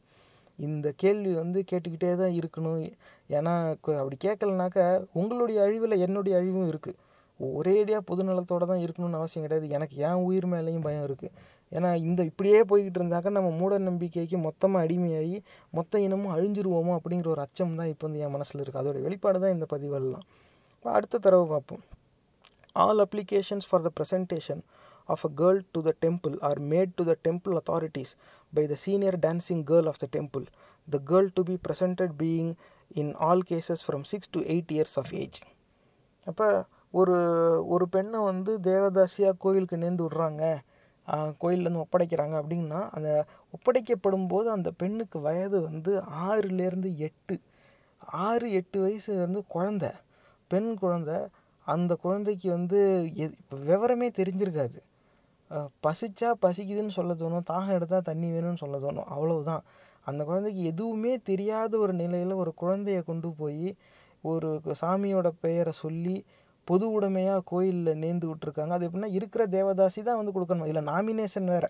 இந்த கேள்வி வந்து கேட்டுக்கிட்டே தான் இருக்கணும். ஏன்னா அப்படி கேட்கலனாக்க உங்களுடைய அழிவில் என்னுடைய அழிவும் இருக்குது ஒரேடியாக பொதுநலத்தோடு தான் இருக்கணும்னு அவசியம் கிடையாது. எனக்கு என் உயிர் மேலேயும் பயம் இருக்குது ஏன்னா இந்த இப்படியே போய்கிட்டு இருந்தாக்க நம்ம மூட நம்பிக்கைக்கு மொத்தமாக அடிமையாகி மொத்த இனமும் அழிஞ்சிருவோமோ அப்படிங்கிற ஒரு அச்சம் தான் இப்போ வந்து என் மனசில் இருக்குது அதோட வெளிப்பாடு தான் இந்த பதிவெல்லாம். அடுத்த தடவை பார்ப்போம். All applications for the presentation of a girl to the temple are made to the temple authorities by the senior dancing girl of the temple, the girl to be presented being in all cases from six to eight years of age அப்போ ஒரு ஒரு பெண்ணை வந்து தேவதாசியாக கோயிலுக்கு நேர்ந்து விடுறாங்க. கோயிலேருந்து ஒப்படைக்கிறாங்க அப்படின்னா அந்த ஒப்படைக்கப்படும் போது அந்த பெண்ணுக்கு வயது வந்து ஆறுலேருந்து எட்டு. ஆறு எட்டு வயசு வந்து குழந்த. பெண் குழந்த. அந்த குழந்தைக்கு வந்து எ இப்போ விவரமே தெரிஞ்சிருக்காது. பசித்தா பசிச்சா பசிக்குதுன்னு சொல்ல தோணும் தாகம் எடுத்தால் தண்ணி வேணும்னு சொல்ல தோணும். அவ்வளவுதான். அந்த குழந்தைக்கு எதுவுமே தெரியாத ஒரு நிலையில் ஒரு குழந்தைய கொண்டு போய் ஒரு சாமியோட பெயரை சொல்லி பொது உடைமையாக கோயிலில் நேர்ந்து விட்டுருக்காங்க. அது எப்படின்னா இருக்கிற தேவதாசி தான் வந்து கொடுக்கணும். இதில் நாமினேஷன் வேறு.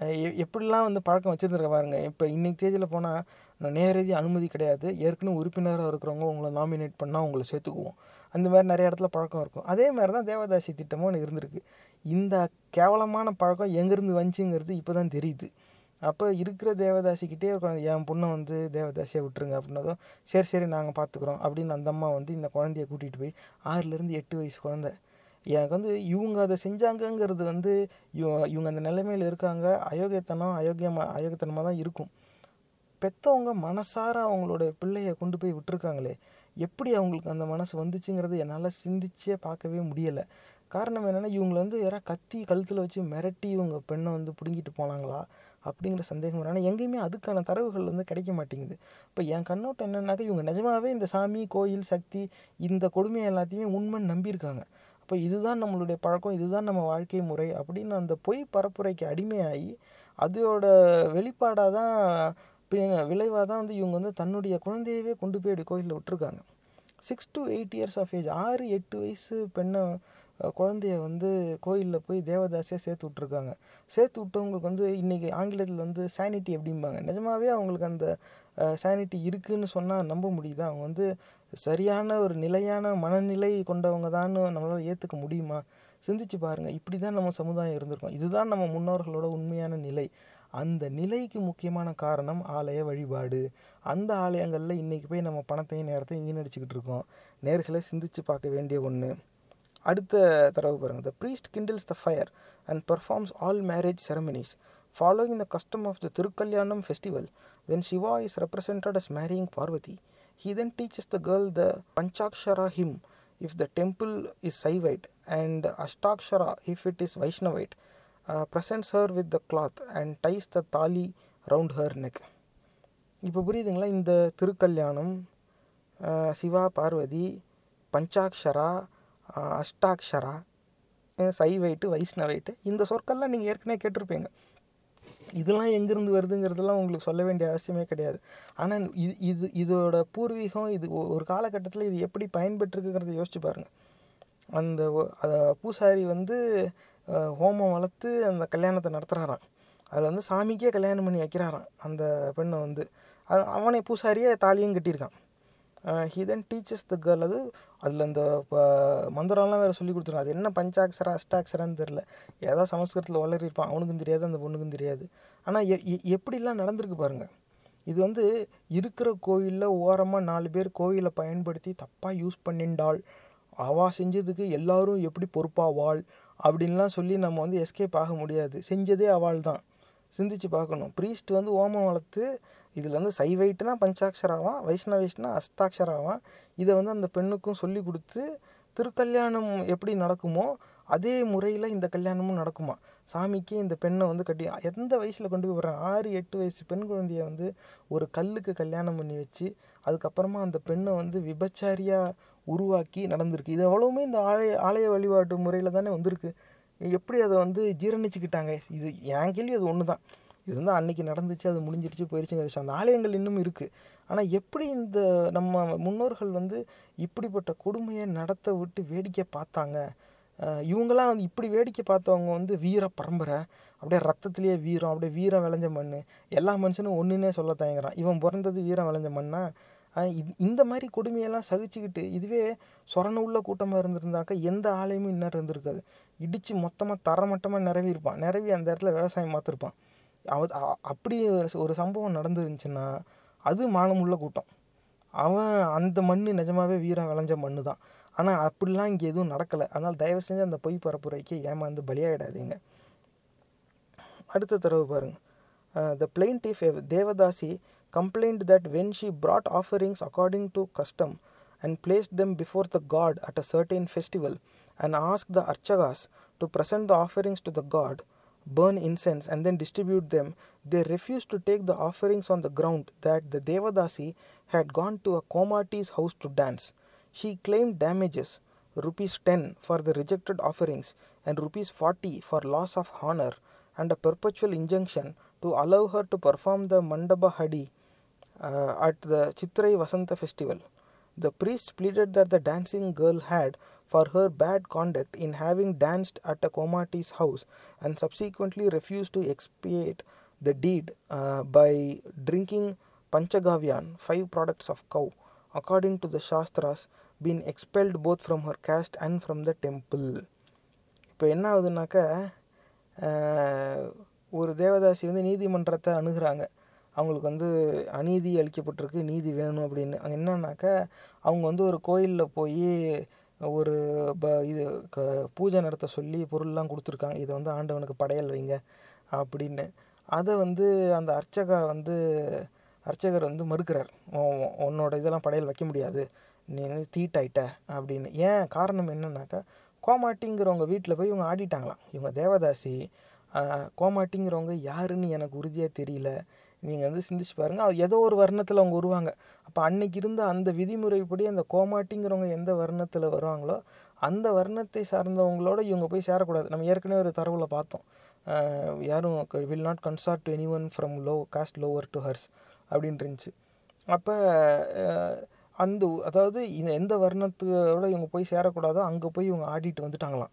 எ- எப்படிலாம் வந்து பழக்கம் வச்சுருந்துருக்க பாருங்க. இப்போ இன்னைக்கு தேதியில் போனால் நேரடி அனுமதி கிடையாது. ஏற்கனவே உறுப்பினராக இருக்கிறவங்க உங்களை நாமினேட் பண்ணால் உங்களை சேர்த்துக்குவோம். அந்த மாதிரி நிறைய இடத்துல பழக்கம் இருக்கும். அதே மாதிரி தான் தேவதாசி திட்டமும் ஒன்று இருந்திருக்கு. இந்த கேவலமான பழக்கம் எங்கேருந்து வந்துச்சுங்கிறது இப்போ தான் தெரியுது. அப்போ இருக்கிற தேவதாசிக்கிட்டே உட்காந்து என் பொண்ணை வந்து தேவதாசியாக விட்டுருங்க அப்படின்னதும் சரி சரி நாங்கள் பார்த்துக்குறோம் அப்படின்னு அந்த அம்மா வந்து இந்த குழந்தைய கூட்டிகிட்டு போய் ஆறுலேருந்து எட்டு வயசு குழந்தை. எனக்கு வந்து இவங்க அதை செஞ்சாங்கங்கிறது வந்து இவங்க அந்த நிலைமையில் இருக்காங்க. அயோக்கியத்தனம் அயோக்கியமாக அயோக்கியத்தனமாக தான் இருக்கும். பெற்றவங்க மனசார அவங்களோட பிள்ளைய கொண்டு போய் விட்டுருக்காங்களே எப்படி அவங்களுக்கு அந்த மனசு வந்துச்சுங்கிறது என்னால் சிந்திச்சே பார்க்கவே முடியலை. காரணம் என்னென்னா இவங்களை வந்து யாராவது கத்தி கழுத்தில் வச்சு மிரட்டி இவங்க பெண்ணை வந்து பிடுங்கிட்டு போனாங்களா? அப்படிங்கிற சந்தேகம் வரும். ஆனால் எங்கேயுமே அதுக்கான தரவுகள் வந்து கிடைக்க மாட்டேங்குது. இப்போ என் கண்ணோட்டம் என்னென்னாக்கா இவங்க நிஜமாகவே இந்த சாமி கோயில் சக்தி இந்த கொடுமையை எல்லாத்தையுமே உண்மைன்னு நம்பியிருக்காங்க. அப்போ இதுதான் நம்மளுடைய பழக்கம் இதுதான் நம்ம வாழ்க்கை முறை அப்படின்னு அந்த பொய் பரப்புரைக்கு அடிமையாகி அதோட வெளிப்பாடாக தான் விளைவாக தான் வந்து இவங்க வந்து தன்னுடைய குழந்தையவே கொண்டு போய் கோயிலில் விட்டுருக்காங்க. Six to eight years of age ஆறு எட்டு வயசு பெண்ணை குழந்தைய வந்து கோயிலில் போய் தேவதாசியாக சேர்த்து விட்ருக்காங்க சேர்த்து விட்டவங்களுக்கு வந்து இன்றைக்கி ஆங்கிலத்தில் வந்து சானிட்டி அப்படிம்பாங்க. நிஜமாவே அவங்களுக்கு அந்த சானிட்டி இருக்குதுன்னு சொன்னால் நம்ப முடியுதா? அவங்க வந்து சரியான ஒரு நிலையான மனநிலை கொண்டவங்க தான்னு நம்மளால் ஏற்றுக்க முடியுமா? சிந்திச்சு பாருங்கள் இப்படி தான் நம்ம சமுதாயம் இருந்திருக்கோம். இதுதான் நம்ம முன்னோர்களோட உண்மையான நிலை. அந்த நிலைக்கு முக்கியமான காரணம் ஆலய வழிபாடு. அந்த ஆலயங்களில் இன்றைக்கி போய் நம்ம பணத்தையும் நேரத்தையும் வீணடிச்சுக்கிட்டு இருக்கோம். நேர்களை சிந்திச்சு பார்க்க வேண்டிய ஒன்று அடுத்த தரவு பாருங்க த priest kindles the fire and performs all marriage ceremonies following the custom of the திருக்கல்யாணம் festival when Shiva is represented as marrying Parvati he then teaches the girl the Panchakshara hymn if the temple is Saivite and Ashtakshara if it is Vaishnavite uh, presents her with the cloth and ties the tali round her neck இப்போ புரியுதுங்களா இந்த திருக்கல்யாணம் அஹ், சிவா பார்வதி பஞ்சாக்ஷரா அஹ், அஷ்டாக்ஷரா சைவைட்டு வைஷ்ணவைட்டு இந்த சொற்கள்லாம் நீங்கள் ஏற்கனவே கேட்டிருப்பீங்க. இதெல்லாம் எங்கேருந்து வருதுங்கிறதெல்லாம் உங்களுக்கு சொல்ல வேண்டிய அவசியமே கிடையாது. ஆனால் இது இது இதோட பூர்வீகம் இது ஒரு காலகட்டத்தில் இது எப்படி பயன்பெற்றிருக்குங்கிறத யோசிச்சு பாருங்கள் அந்த பூசாரி வந்து ஹோமம் வளர்த்து அந்த கல்யாணத்தை நடத்துகிறாராம் அதில் வந்து சாமிக்கே கல்யாணம் பண்ணி வைக்கிறாராம் அந்த பெண்ணை வந்து. அது அவனே பூசாரியே தாலியும் கட்டியிருக்கான். He then teachers the girl அது அதில் அந்த ப- மந்திரம்லாம் வேறு சொல்லி கொடுத்துருக்கான். அது என்ன பஞ்சாட்சரா அஷ்டாட்சரான்னு தெரில ஏதோ சமஸ்கிருதத்தில் வளரிருப்பான் அவனுக்கும் தெரியாது அந்த பொண்ணுக்கும் தெரியாது. ஆனால் எ எப்படிலாம் நடந்திருக்கு பாருங்கள் இது வந்து இருக்கிற கோயிலில் ஓரமாக நாலு பேர் கோயிலை பயன்படுத்தி தப்பாக யூஸ் பண்ணிண்டாள். அவா செஞ்சதுக்கு எல்லாரும் எப்படி பொறுப்பாவாள் அப்படின்லாம் சொல்லி நம்ம வந்து எஸ்கேப் ஆக முடியாது. செஞ்சதே அவள் தான் சிந்திச்சு பார்க்கணும். ப்ரீஸ்ட் வந்து ஓமம் வளர்த்து இதில் வந்து சைவைட்டுனா பஞ்சாட்சராவான் வைஷ்ணவைஷ்னா அஸ்தாட்சராவான். இதை வந்து அந்த பெண்ணுக்கும் சொல்லி கொடுத்து திருக்கல்யாணம் எப்படி நடக்குமோ அதே முறையில் இந்த கல்யாணமும் நடக்குமா? சாமிக்கு இந்த பெண்ணை வந்து கட்டி எந்த வயசில் கொண்டு போய் விடுறாங்க? ஆறு எட்டு வயசு பெண் குழந்தைய வந்து ஒரு கல்லுக்கு கல்யாணம் பண்ணி வச்சு அதுக்கப்புறமா அந்த பெண்ணை வந்து விபச்சாரியாக உருவாக்கி நடந்திருக்கு. இது எவ்வளவுமே இந்த ஆலய ஆலய வழிபாட்டு முறையில் தானே வந்திருக்கு. எப்படி அதை வந்து ஜீரணிச்சுக்கிட்டாங்க? இது என் கேள்வி அது ஒன்று தான் இது வந்து அன்றைக்கி நடந்துச்சு அது முடிஞ்சிருச்சு போயிடுச்சுங்கிற விஷயம். அந்த ஆலயங்கள் இன்னும் இருக்குது ஆனால் எப்படி இந்த நம்ம முன்னோர்கள் வந்து இப்படிப்பட்ட கொடுமையை நடத்த விட்டு வேடிக்கை பார்த்தாங்க? இவங்களாம் இவங்கெல்லாம் வந்து இப்படி வேடிக்கை பார்த்தவங்க வந்து வீர பரம்பரை. அப்படியே ரத்தத்திலேயே வீரம் அப்படியே வீரம் விளைஞ்ச மண் எல்லா மனுஷனும் ஒன்றுனே சொல்ல தயங்குறான். இவன் பிறந்தது வீரம் விளைஞ்ச மண்ணா? இந்த மாதிரி கொடுமையெல்லாம் சகிச்சுக்கிட்டு இதுவே சொரண உள்ள கூட்டமாக இருந்திருந்தாக்கா எந்த ஆலயமும் இன்னும் இருந்திருக்காது. இடித்து மொத்தமாக தரமட்டமாக நிரவி இருப்பான் நிரவி அந்த இடத்துல விவசாயம் பார்த்துருப்பான். அவ அப்படி ஒரு- சம்பவம் நடந்துருந்துச்சுன்னா அது மானமுள்ள கூட்டம். அவன் அந்த மண் நிஜமாவே வீரம் விளைஞ்ச மண்ணு தான் ஆனால் அப்படிலாம் இங்கே எதுவும் நடக்கலை. அதனால் தயவு செஞ்சு அந்த பொய் பரப்புரைக்கு ஏமாந்து பலியாகிடாதீங்க அடுத்த தடவை பாருங்க. The plaintiff devadasi complained that when she brought offerings according to custom and place them before the god at a certain festival and asked the archagas to present the offerings to the god burn incense and then distribute them they refused to take the offerings on the ground that the devadasi had gone to a komati's house to dance she claimed damages rupees 10 for the rejected offerings and rupees 40 for loss of honor and a perpetual injunction to allow her to perform the mandaba hadi uh, at the Chitrai Vasanta festival. The priest pleaded that the dancing girl had, for her bad conduct in having danced at a Komati's house, and subsequently refused to expiate the deed uh, by drinking Panchagavyan, five products of cow, according to the Shastras, been expelled both from her caste and from the temple. இப்போ என்ன ஆகுதுனாக்கா ஒரு தேவதாசி வந்து நீதிமன்றத்தை அணுகிறாங்க அவங்களுக்கு வந்து அநீதி அளிக்கப்பட்டிருக்கு நீதி வேணும் அப்படின்னு அங்கே என்னன்னாக்கா அவங்க வந்து ஒரு கோயிலில் போய் ஒரு ப இது க பூஜை நடத்த சொல்லி பொருள்லாம் கொடுத்துருக்காங்க. இதை வந்து ஆண்டவனுக்கு படையல் வைங்க அப்படின்னு. அதை வந்து அந்த அர்ச்சகா வந்து அர்ச்சகர் வந்து மறுக்கிறார். உன் உன்னோட இதெல்லாம் படையல் வைக்க முடியாது. நீ வந்து தீட்டாயிட்ட அப்படின்னு. ஏன்? காரணம் என்னன்னாக்கா கோமாட்டிங்கிறவங்க வீட்டில் போய் இவங்க ஆடிட்டாங்களாம். இவங்க தேவதாசி. கோமாட்டிங்கிறவங்க யாருன்னு எனக்கு உறுதியாக தெரியல. நீங்கள் வந்து சிந்திச்சு பாருங்கள் அது ஏதோ ஒரு வர்ணத்தில் அவங்க வருவாங்க அப்போ அன்னைக்கு இருந்த அந்த விதிமுறைப்படி அந்த கோமாட்டிங்கிறவங்க எந்த வர்ணத்தில் வருவாங்களோ அந்த வர்ணத்தை சார்ந்தவங்களோட இவங்க போய் சேரக்கூடாது. நம்ம ஏற்கனவே ஒரு தரவில் பார்த்தோம். யாரும் will not consort to any one from low caste lower to hers அப்படின்னு இருந்துச்சு. அப்போ அந்த அதாவது இந்த எந்த வர்ணத்தோட இவங்க போய் சேரக்கூடாதோ அங்கே போய் இவங்க ஆடிட்டு வந்துட்டாங்களாம்.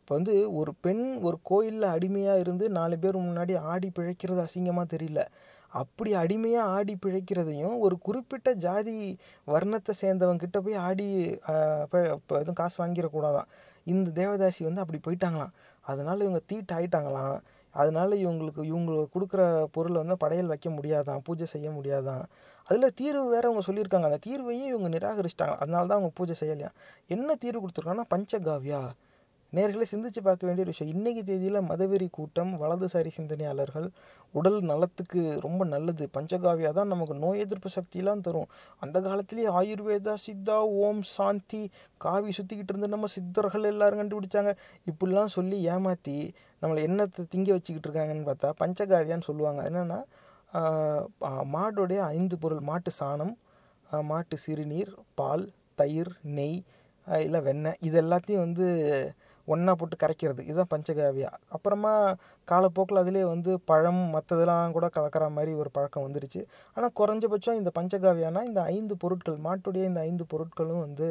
இப்போ வந்து ஒரு பெண் ஒரு கோயிலில் அடிமையாக இருந்து நாலு பேர் முன்னாடி ஆடி பிழைக்கிறது அசிங்கமாக தெரியல. அப்படி அடிமையாக ஆடி பிழைக்கிறதையும் ஒரு குறிப்பிட்ட ஜாதி வர்ணத்தை சேர்ந்தவங்க கிட்ட போய் ஆடி இப்போ இப்போ எதுவும் காசு வாங்கிடக்கூடாதான் இந்த தேவதாசி வந்து அப்படி போயிட்டாங்களாம். அதனால் இவங்க தீட்டு அதனால் அதனால இவங்களுக்கு இவங்க கொடுக்குற பொருளை வந்து படையல் வைக்க முடியாதான் பூஜை செய்ய முடியாதான் அதில் தீர்வு வேறு அவங்க சொல்லியிருக்காங்க. அந்த தீர்வையும் இவங்க நிராகரிச்சிட்டாங்க அதனால தான் அவங்க பூஜை செய்யலையா என்ன தீர்வு கொடுத்துருக்காங்கன்னா பஞ்சகாவியா. நேர்களை சிந்திச்சு பார்க்க வேண்டிய ஒரு விஷயம். இன்றைக்கி தேதியில் மதவெறி கூட்டம் வலதுசாரி சிந்தனையாளர்கள் உடல் நலத்துக்கு ரொம்ப நல்லது. பஞ்சகாவியா தான் நமக்கு நோய் எதிர்ப்பு சக்தியெல்லாம் தரும். அந்த காலத்திலேயே ஆயுர்வேதா சித்தா ஓம் சாந்தி காவி சுற்றிக்கிட்டு இருந்து நம்ம சித்தர்கள் எல்லாரும் கண்டுபிடிச்சாங்க. இப்படிலாம் சொல்லி ஏமாற்றி நம்மளை என்னத்தை திங்க வச்சுக்கிட்டு இருக்காங்கன்னு பார்த்தா பஞ்சகாவியான்னு சொல்லுவாங்க. என்னென்னா மாடோடைய ஐந்து பொருள். மாட்டு சாணம் மாட்டு சிறுநீர் பால் தயிர் நெய் இல்லை வெண்ணெய். இது எல்லாத்தையும் வந்து ஒன்றா போட்டு கரைக்கிறது. இதுதான் பஞ்சகாவியா. அப்புறமா காலப்போக்கில் அதிலே வந்து பழம் மற்றதெல்லாம் கூட கலக்கிற மாதிரி ஒரு பழக்கம் வந்துருச்சு. ஆனால் குறைஞ்சபட்சம் இந்த பஞ்சகாவியானா இந்த ஐந்து பொருட்கள் மாட்டுடைய இந்த ஐந்து பொருட்களும் வந்து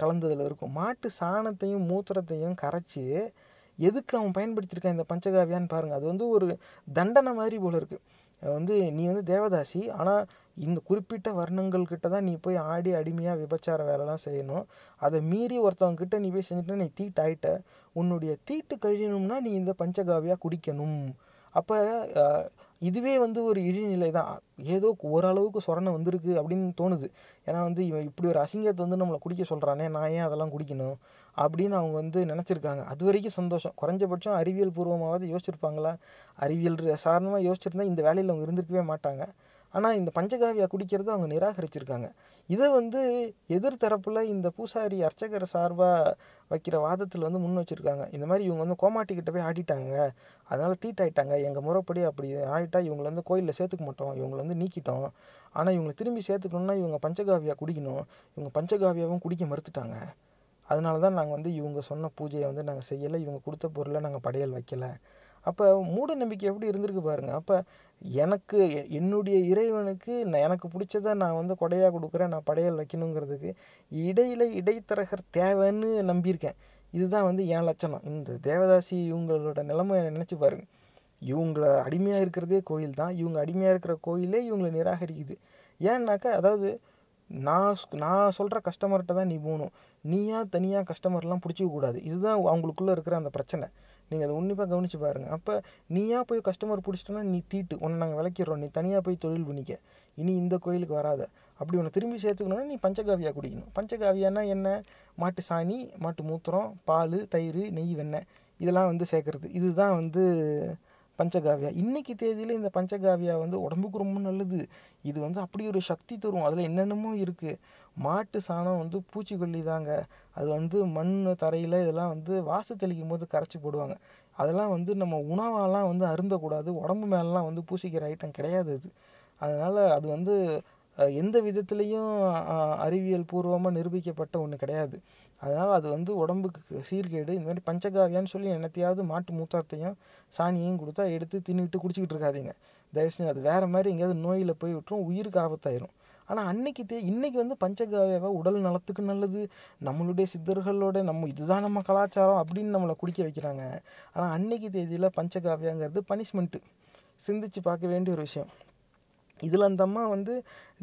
கலந்ததில் இருக்கும். மாட்டு சாணத்தையும் மூத்திரத்தையும் கரைச்சி எதுக்கு அவன் பயன்படுத்தியிருக்கான் இந்த பஞ்சகாவியான்னு பாருங்கள் அது வந்து ஒரு தண்டனை மாதிரி போல இருக்குது வந்து நீ வந்து தேவதாசி ஆனால் இந்த குறிப்பிட்ட வர்ணங்கள் கிட்ட தான் நீ போய் ஆடி அடிமையாக விபச்சார வேலைலாம் செய்யணும். அதை மீறி ஒருத்தவங்க கிட்ட நீ போய் செஞ்சுட்டு நீ தீட்டாயிட்ட. உன்னுடைய தீட்டு கழியணும்னா நீ இந்த பஞ்சகாவியாக குடிக்கணும். அப்போ இதுவே வந்து ஒரு இழிநிலை தான். ஏதோ ஓரளவுக்கு சொரணை வந்திருக்கு அப்படின்னு தோணுது. ஏன்னா வந்து இவன் இப்படி ஒரு அசிங்கத்தை வந்து நம்மளை குடிக்க சொல்கிறானே நான் ஏன் அதெல்லாம் குடிக்கணும்? அப்படின்னு அவங்க வந்து நினச்சிருக்காங்க. அது வரைக்கும் சந்தோஷம். குறைஞ்சபட்சம் அறிவியல் பூர்வமாவது யோசிச்சிருப்பாங்களா? அறிவியல் சாரணமாக யோசிச்சிருந்தா இந்த வேலையில் அவங்க இருந்திருக்கவே மாட்டாங்க. ஆனால் இந்த பஞ்சகாவியா குடிக்கிறத அவங்க நிராகரிச்சிருக்காங்க. இதை வந்து எதிர்த்தரப்பில் இந்த பூசாரி அர்ச்சகர் சார்பாக வைக்கிற வாதத்தில் வந்து முன் வச்சுருக்காங்க. இந்த மாதிரி இவங்க வந்து கோமாட்டிக்கிட்ட போய் ஆடிட்டாங்க. அதனால் தீட்டாயிட்டாங்க. எங்கள் முறைப்படி அப்படி ஆகிட்டா இவங்களை வந்து கோயிலில் சேர்த்துக்க மாட்டோம். இவங்களை வந்து நீக்கிட்டோம். ஆனால் இவங்களை திரும்பி சேர்த்துக்கணுன்னா இவங்க பஞ்சகாவியா குடிக்கணும். இவங்க பஞ்சகாவியாவும் குடிக்க மறுத்துட்டாங்க. அதனால தான் நாங்கள் வந்து இவங்க சொன்ன பூஜையை வந்து நாங்கள் செய்யலை. இவங்க கொடுத்த பொருளை நாங்கள் படையல் வைக்கலை. அப்போ மூட நம்பிக்கை எப்படி இருந்திருக்கு பாருங்கள் அப்போ எனக்கு என்னுடைய இறைவனுக்கு நான் எனக்கு பிடிச்சத நான் வந்து கொடையாக கொடுக்குறேன் நான் படையல் வைக்கணுங்கிறதுக்கு இடையில இடைத்தரகர் தேவைன்னு நம்பியிருக்கேன். இதுதான் வந்து என் லட்சணம். இந்த தேவதாசி இவங்களோட நிலைமை நினச்சி பாருங்க. இவங்கள அடிமையாக இருக்கிறதே கோயில் தான். இவங்க அடிமையாக இருக்கிற கோயிலே இவங்களை நிராகரிக்குது. ஏன்னாக்கா அதாவது நான் நான் சொல்கிற கஸ்டமர்கிட்ட தான் நீ போகணும். நீயா தனியாக கஸ்டமர்லாம் பிடிச்சிக்க கூடாது. இதுதான் அவங்களுக்குள்ளே இருக்கிற அந்த பிரச்சனை. நீங்கள் அதை உன்னிப்பாக கவனித்து பாருங்கள் அப்போ நீயா போய் கஸ்டமர் பிடிச்சிட்டோன்னா நீ தீட்டு. உன்னை நாங்கள் விளக்கிடுறோம். நீ தனியாக போய் தொழில் பண்ணிக்க. இனி இந்த கோயிலுக்கு வராத. அப்படி உன்னை திரும்பி சேர்த்துக்கணும்னா நீ பஞ்சகாவியாக குடிக்கணும். பஞ்சகாவியானா என்ன? மாட்டு சாணி மாட்டு மூத்திரம் பால் தயிர் நெய் வெண்ணெய் இதெல்லாம் வந்து சேர்க்குறது. இதுதான் வந்து பஞ்சகாவியா. இன்றைக்கி தேதியில் இந்த பஞ்சகாவியா வந்து உடம்புக்கு ரொம்ப நல்லது. இது வந்து அப்படி ஒரு சக்தி தரும். அதில் என்னென்னமோ இருக்குது மாட்டு சாணம் வந்து பூச்சிக்கொல்லி தாங்க. அது வந்து மண் தரையில் இதெல்லாம் வந்து வாசு தெளிக்கும் போது கரைச்சி போடுவாங்க. அதெல்லாம் வந்து நம்ம உணவாலாம் வந்து அருந்தக்கூடாது. உடம்பு மேலெலாம் வந்து பூசிக்கிற ஐட்டம் கிடையாது அது. அதனால் அது வந்து எந்த விதத்துலேயும் அறிவியல் பூர்வமாக நிரூபிக்கப்பட்ட ஒன்று கிடையாது. அதனால் அது வந்து உடம்புக்கு சீர்கேடு இந்த மாதிரி பஞ்சகாவியான்னு சொல்லி என்னத்தையாவது மாட்டு மூத்திரத்தையும் சாணியையும் கொடுத்தா எடுத்து தின்னுக்கிட்டு குடிச்சிக்கிட்டு இருக்காதீங்க. தயவு செஞ்சு அது வேறு மாதிரி எங்கேயாவது நோயில் போய் விட்டுரும் உயிருக்கு ஆபத்தாயிரும். ஆனால் அன்னைக்கு தே இன்றைக்கி வந்து பஞ்சகாவியாவை உடல் நலத்துக்கு நல்லது நம்மளுடைய சித்தர்களோட நம்ம இதுதான் நம்ம கலாச்சாரம் அப்படின்னு நம்மளை குடிக்க வைக்கிறாங்க. ஆனால் அன்னைக்கு தேதியில் பஞ்சகாவியாங்கிறது பனிஷ்மெண்ட்டு. சிந்திச்சு பார்க்க வேண்டிய ஒரு விஷயம். இதில் அந்த அம்மா வந்து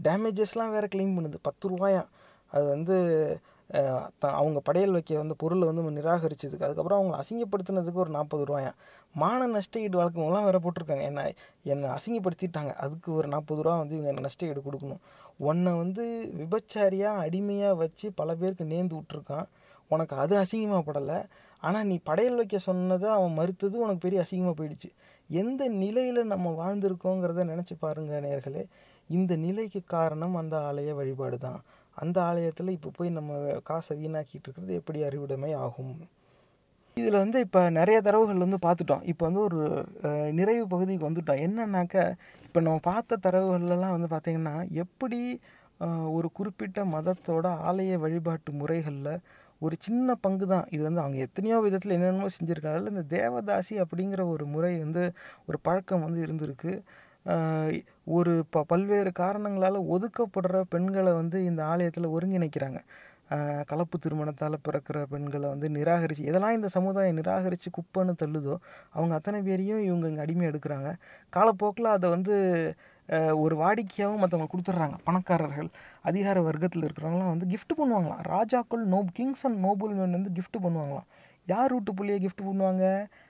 டேமேஜஸ்லாம் வேறு க்ளைம் பண்ணுது. பத்து ரூபாயா. அது வந்து அவங்க படையல் வைக்க வந்த பொருளை வந்து நிராகரிச்சதுக்கு அதுக்கப்புறம் அவங்கள அசிங்கப்படுத்தினதுக்கு ஒரு நாற்பது ரூபாயா? மான நஷ்ட ஈடு வழக்கமெல்லாம் வேறு போட்டிருக்காங்க. என்ன என்னை அசிங்கப்படுத்திட்டாங்க. அதுக்கு ஒரு நாற்பது ரூபா வந்து இவங்க நஷ்ட ஈடு கொடுக்கணும். உன்னை வந்து விபச்சாரியாக அடிமையாக வச்சு பல பேருக்கு நேர்ந்து விட்ருக்கான் உனக்கு அது அசிங்கமாக படலை. ஆனால் நீ படையல் வைக்க சொன்னதை அவன் மறுத்தது உனக்கு பெரிய அசிங்கமாக போயிடுச்சு. எந்த நிலையில் நம்ம வாழ்ந்திருக்கோங்கிறத நினச்சி பாருங்கள் நேர்களே இந்த நிலைக்கு காரணம் அந்த ஆலய வழிபாடு தான் அந்த ஆலயத்தில் இப்போ போய் நம்ம காசை வீணாக்கிட்டு இருக்கிறது எப்படி அறிவுடைமை ஆகும்? இதில் வந்து இப்போ நிறைய தரவுகள் வந்து பார்த்துட்டோம் இப்போ வந்து ஒரு நிறைவு பகுதிக்கு வந்துட்டோம். என்னன்னாக்க இப்போ நம்ம பார்த்த தரவுகள்லாம் வந்து பார்த்திங்கன்னா எப்படி ஒரு குறிப்பிட்ட மதத்தோட ஆலய வழிபாட்டு முறைகளில் ஒரு சின்ன பங்கு தான் இது வந்து அவங்க எத்தனையோ விதத்தில் என்னென்னமோ செஞ்சுருக்காங்க இந்த தேவதாசி அப்படிங்கிற ஒரு முறை வந்து ஒரு பழக்கம் வந்து இருந்திருக்கு. ஒரு ப பல்வேறு காரணங்களால் ஒதுக்கப்படுற பெண்களை வந்து இந்த ஆலயத்தில் ஒருங்கிணைக்கிறாங்க. கலப்பு திருமணத்தால் பிறக்கிற பெண்களை வந்து நிராகரித்து எதெல்லாம் இந்த சமுதாயம் நிராகரித்து குப்பைன்னு தள்ளுதோ அவங்க அத்தனை பேரையும் இவங்க இங்கே அடிமை எடுக்கிறாங்க. காலப்போக்கில் அதை வந்து ஒரு வாடிக்கையாகவும் மற்றவங்க கொடுத்துட்றாங்க. பணக்காரர்கள் அதிகார வர்க்கத்தில் இருக்கிறவங்களாம் வந்து கிஃப்ட் பண்ணுவாங்களாம். ராஜாக்கள் no kings and noble men வந்து கிஃப்ட் பண்ணுவாங்களாம். யார் வீட்டு பிள்ளைய கிஃப்ட் பண்ணுவாங்க?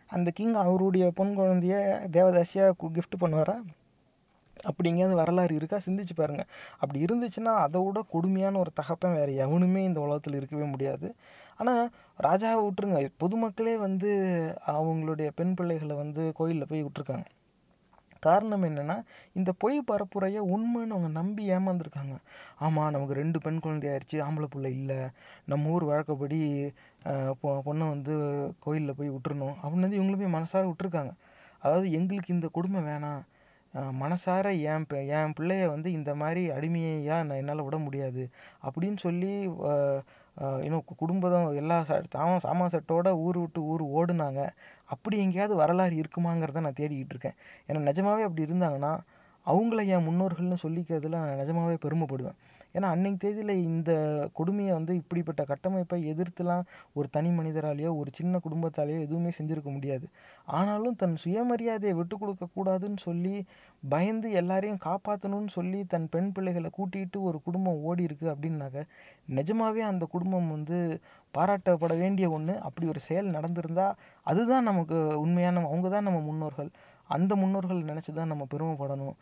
அந்த கிங் அவருடைய பொன் குழந்தைய தேவதாசியாக கிஃப்ட் பண்ணுவாரா? அப்படி எங்கேயாவது வரலாறு இருக்கா? சிந்திச்சு பாருங்கள் அப்படி இருந்துச்சுன்னா அதை விட கொடுமையான ஒரு தகப்பன் வேறு எவனுமே இந்த உலகத்தில் இருக்கவே முடியாது. ஆனால் ராஜாவை விட்டுருங்க. பொதுமக்களே வந்து அவங்களுடைய பெண் பிள்ளைகளை வந்து கோயிலில் போய் விட்ருக்காங்க காரணம் என்னென்னா இந்த பொய் பரப்புரையை உண்மைன்னு அவங்க நம்பி ஏமாந்துருக்காங்க. ஆமாம் நமக்கு ரெண்டு பெண் குழந்தையாயிருச்சு ஆம்பளை பிள்ளை இல்லை நம்ம ஊர் வழக்கப்படி பொ பொண்ணை வந்து கோயிலில் போய் விட்டுறணும் அப்படின்னு வந்து இவங்களுமே மனசார விட்டுருக்காங்க. அதாவது எங்களுக்கு இந்த கொடுமை வேணாம். மனசார என் என் பிள்ளைய வந்து இந்த மாதிரி அடிமையாக நான் என்னால் விட முடியாது அப்படின்னு சொல்லி இன்னும் குடும்பம் எல்லா ச சாமா சாமா செட்டோட ஊர் விட்டு ஊர் ஓடுனாங்க. அப்படி எங்கேயாவது வரலாறு இருக்குமாங்கிறத நான் தேடிக்கிட்டு இருக்கேன். ஏன்னா நிஜமாவே அப்படி இருந்தாங்கன்னா அவங்கள என் முன்னோர்கள்னு சொல்லிக்கிறதுல நான் நிஜமாவே பெருமைப்படுவேன். ஏன்னா அன்னைக்கு தேதியில் இந்த கொடுமையை வந்து இப்படிப்பட்ட கட்டமைப்பை எதிர்த்துலாம் ஒரு தனி மனிதராலேயோ ஒரு சின்ன குடும்பத்தாலேயோ எதுவுமே செஞ்சுருக்க முடியாது. ஆனாலும் தன் சுயமரியாதையை விட்டு கொடுக்கக்கூடாதுன்னு சொல்லி பயந்து எல்லாரையும் காப்பாற்றணும்னு சொல்லி தன் பெண் பிள்ளைகளை கூட்டிகிட்டு ஒரு குடும்பம் ஓடி இருக்குது அப்படின்னாக்க நிஜமாவே அந்த குடும்பம் வந்து பாராட்டப்பட வேண்டிய ஒன்று அப்படி ஒரு செயல் நடந்திருந்தால் அதுதான் நமக்கு உண்மையான அவங்க தான் நம்ம முன்னோர்கள். அந்த முன்னோர்கள் நினச்சி தான் நம்ம பெருமைப்படணும்.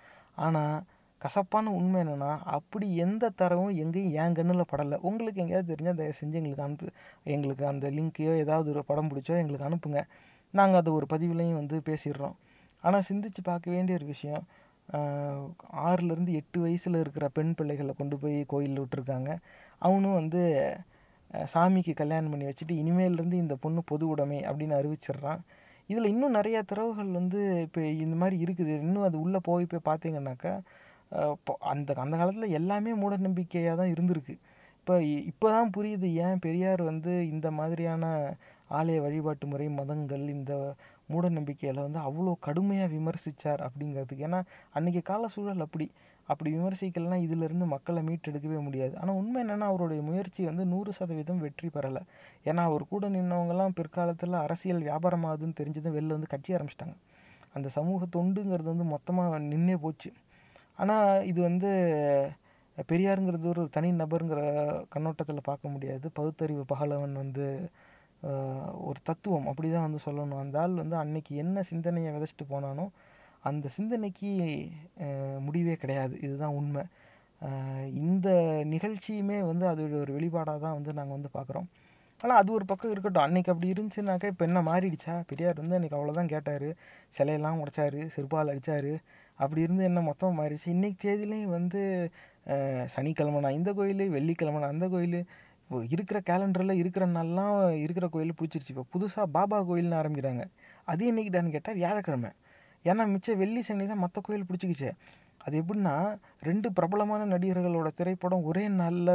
ஆனால் கசப்பான உண்மை என்னென்னா அப்படி எந்த தரவும் எங்கேயும் என் கண்ணில் படலை. உங்களுக்கு எங்கேயாவது தெரிஞ்சால் தயவு செஞ்சு எங்களுக்கு அனுப்பு எங்களுக்கு அந்த லிங்க்கையோ ஏதாவது ஒரு படம் பிடிச்சோ எங்களுக்கு அனுப்புங்க. நாங்கள் அதை ஒரு பதிவுலையும் வந்து பேசிடுறோம். ஆனால் சிந்திச்சு பார்க்க வேண்டிய ஒரு விஷயம் ஆறுலேருந்து எட்டு வயசில் இருக்கிற பெண் பிள்ளைகளை கொண்டு போய் கோயிலில் விட்டுருக்காங்க. அவனும் வந்து சாமிக்கு கல்யாணம் பண்ணி வச்சுட்டு இனிமேல்ருந்து இந்த பொண்ணு பொது உடைமை அப்படின்னு அறிவிச்சிடுறான். இதில் இன்னும் நிறையா திறவுகள் வந்து இப்போ இந்த மாதிரி இருக்குது. இன்னும் அது உள்ளே போய் போய் பார்த்தீங்கன்னாக்கா அந்த அந்த காலத்தில் எல்லாமே மூட நம்பிக்கையாக தான் இருந்திருக்கு. இப்போ இப்போ தான் புரியுது ஏன் பெரியார் வந்து இந்த மாதிரியான ஆலய வழிபாட்டு முறை மதங்கள் இந்த மூட நம்பிக்கையில் வந்து அவ்வளோ கடுமையாக விமர்சித்தார் அப்படிங்கிறதுக்கு. ஏன்னா அன்றைக்கி கால சூழல் அப்படி. அப்படி விமர்சிக்கலைன்னா இதிலிருந்து மக்களை மீட்டெடுக்கவே முடியாது. ஆனால் உண்மை என்னென்னா அவருடைய முயற்சி வந்து நூறு சதவீதம் வெற்றி பெறலை. ஏன்னா அவர் கூட நின்றவங்கலாம் பிற்காலத்தில் அரசியல் வியாபாரமாகுதுன்னு தெரிஞ்சதும் வெளில வந்து கட்சி ஆரம்பிச்சிட்டாங்க. அந்த சமூக தொண்டுங்கிறது வந்து மொத்தமாக நின்னே போச்சு. ஆனால் இது வந்து பெரியாருங்கிறது ஒரு தனி நபருங்கிற கண்ணோட்டத்தில் பார்க்க முடியாது. பகுத்தறிவு பகலவன் வந்து ஒரு தத்துவம் அப்படி தான் வந்து சொல்லணும். அந்த ஆள் வந்து அன்னைக்கு என்ன சிந்தனையை விதைச்சிட்டு போனானோ அந்த சிந்தனைக்கு முடிவே கிடையாது. இதுதான் உண்மை. இந்த நிகழ்ச்சியுமே வந்து அது ஒரு வெளிப்பாடாக தான் வந்து நாங்கள் வந்து பார்க்குறோம் ஆனால் அது ஒரு பக்கம் இருக்கட்டும். அன்றைக்கி அப்படி இருந்துச்சுனாக்கா இப்போ என்ன மாறிடுச்சா? பெரியார் வந்து அன்றைக்கி அவ்வளோதான் கேட்டார். சிலையெல்லாம் உடைச்சாரு செருப்பால் அடித்தார் அப்படி இருந்து என்ன மொத்தம் மாறிடுச்சு? இன்றைக்கி தேதியிலையும் வந்து சனிக்கிழமைனா இந்த கோயில் வெள்ளிக்கிழமைனா அந்த கோயில் இருக்கிற கேலண்டரில் இருக்கிற நாள்லாம் இருக்கிற கோயில் பிடிச்சிருச்சு. இப்போ புதுசாக பாபா கோயில்னு ஆரம்பிக்கிறாங்க. அது என்னைக்கிட்டான்னு கேட்டால் வியாழக்கிழமை. ஏன்னா மிச்சம் வெள்ளி சனி தான் மற்ற கோயில் பிடிச்சிக்கிச்சு. அது எப்படின்னா ரெண்டு பிரபலமான நடிகர்களோட திரைப்படம் ஒரே நாளில்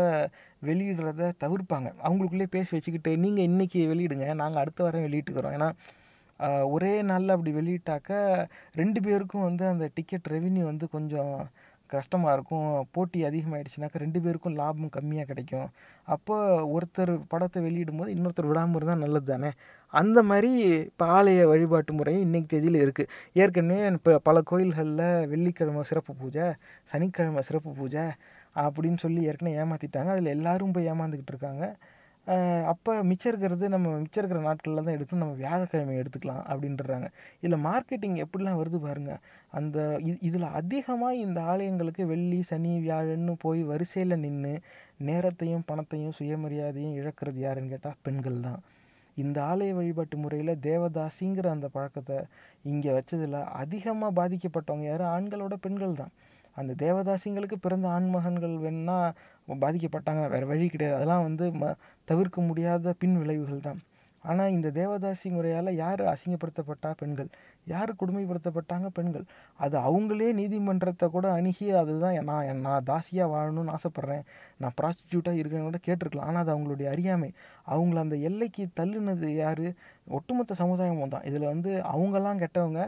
வெளியிடுறத தவிர்ப்பாங்க. அவங்களுக்குள்ளே பேசி வச்சுக்கிட்டு நீங்கள் இன்றைக்கி வெளியிடுங்க நாங்கள் அடுத்த வாரம் வெளியிட்டுக்கிறோம் ஏன்னா ஒரே நாளில் அப்படி வெளியிட்டாக்க ரெண்டு பேருக்கும் வந்து அந்த டிக்கெட் ரெவின்யூ வந்து கொஞ்சம் கஷ்டமாக இருக்கும். போட்டி அதிகமாகிடுச்சுனாக்கா ரெண்டு பேருக்கும் லாபம் கம்மியாக கிடைக்கும். அப்போ ஒருத்தர் படத்தை வெளியிடும் போது இன்னொருத்தர் விடாமல் இருந்தால் நல்லது தானே அந்த மாதிரி இப்போ ஆலய வழிபாட்டு முறை இன்றைக்கி தேதியில் இருக்குது ஏற்கனவே இப்போ பல கோயில்களில் வெள்ளிக்கிழமை சிறப்பு பூஜை சனிக்கிழமை சிறப்பு பூஜை அப்படின்னு சொல்லி ஏற்கனவே ஏமாற்றிட்டாங்க அதில் எல்லோரும் போய் ஏமாந்துக்கிட்டு இருக்காங்க. அப்போ மிச்சம் இருக்கிறது நம்ம மிச்சம் இருக்கிற நாட்களில் தான் எடுக்கணும். நம்ம வியாழக்கிழமை எடுத்துக்கலாம் அப்படின்றாங்க. இதில் மார்க்கெட்டிங் எப்படிலாம் வருது பாருங்கள் அந்த இது இதில் அதிகமாக இந்த ஆலயங்களுக்கு வெள்ளி சனி வியாழன்னு போய் வரிசையில் நின்று நேரத்தையும் பணத்தையும் சுயமரியாதையும் இழக்கிறது யாருன்னு கேட்டால் பெண்கள் தான். இந்த ஆலய வழிபாட்டு முறையில் தேவதாசிங்கிற அந்த பழக்கத்தை இங்கே வச்சதில் அதிகமாக பாதிக்கப்பட்டவங்க யாரும் ஆண்களோட பெண்கள் தான். அந்த தேவதாசிங்களுக்கு பிறந்த ஆண்மகன்கள் வேணால் பாதிக்கப்பட்டாங்க வேறு வழி கிடையாது. அதெல்லாம் வந்து ம தவிர்க்க முடியாத பின் விளைவுகள் தான். ஆனால் இந்த தேவதாசி முறையால் யார் அசிங்கப்படுத்தப்பட்டா? பெண்கள். யார் கொடுமைப்படுத்தப்பட்டாங்க? பெண்கள். அது அவங்களே நீதிமன்றத்தை கூட அணுகி அதுதான் நான் நான் தாசியாக வாழணும்னு ஆசைப்பட்றேன். நான் ப்ராஸ்டியூட்டாக இருக்கேன்னு கூட கேட்டிருக்கலாம். ஆனால் அது அவங்களுடைய அறியாமை. அவங்கள அந்த எல்லைக்கு தள்ளுனது யார்? ஒட்டுமொத்த சமுதாயமும் தான். இதில் வந்து அவங்கெல்லாம் கெட்டவங்க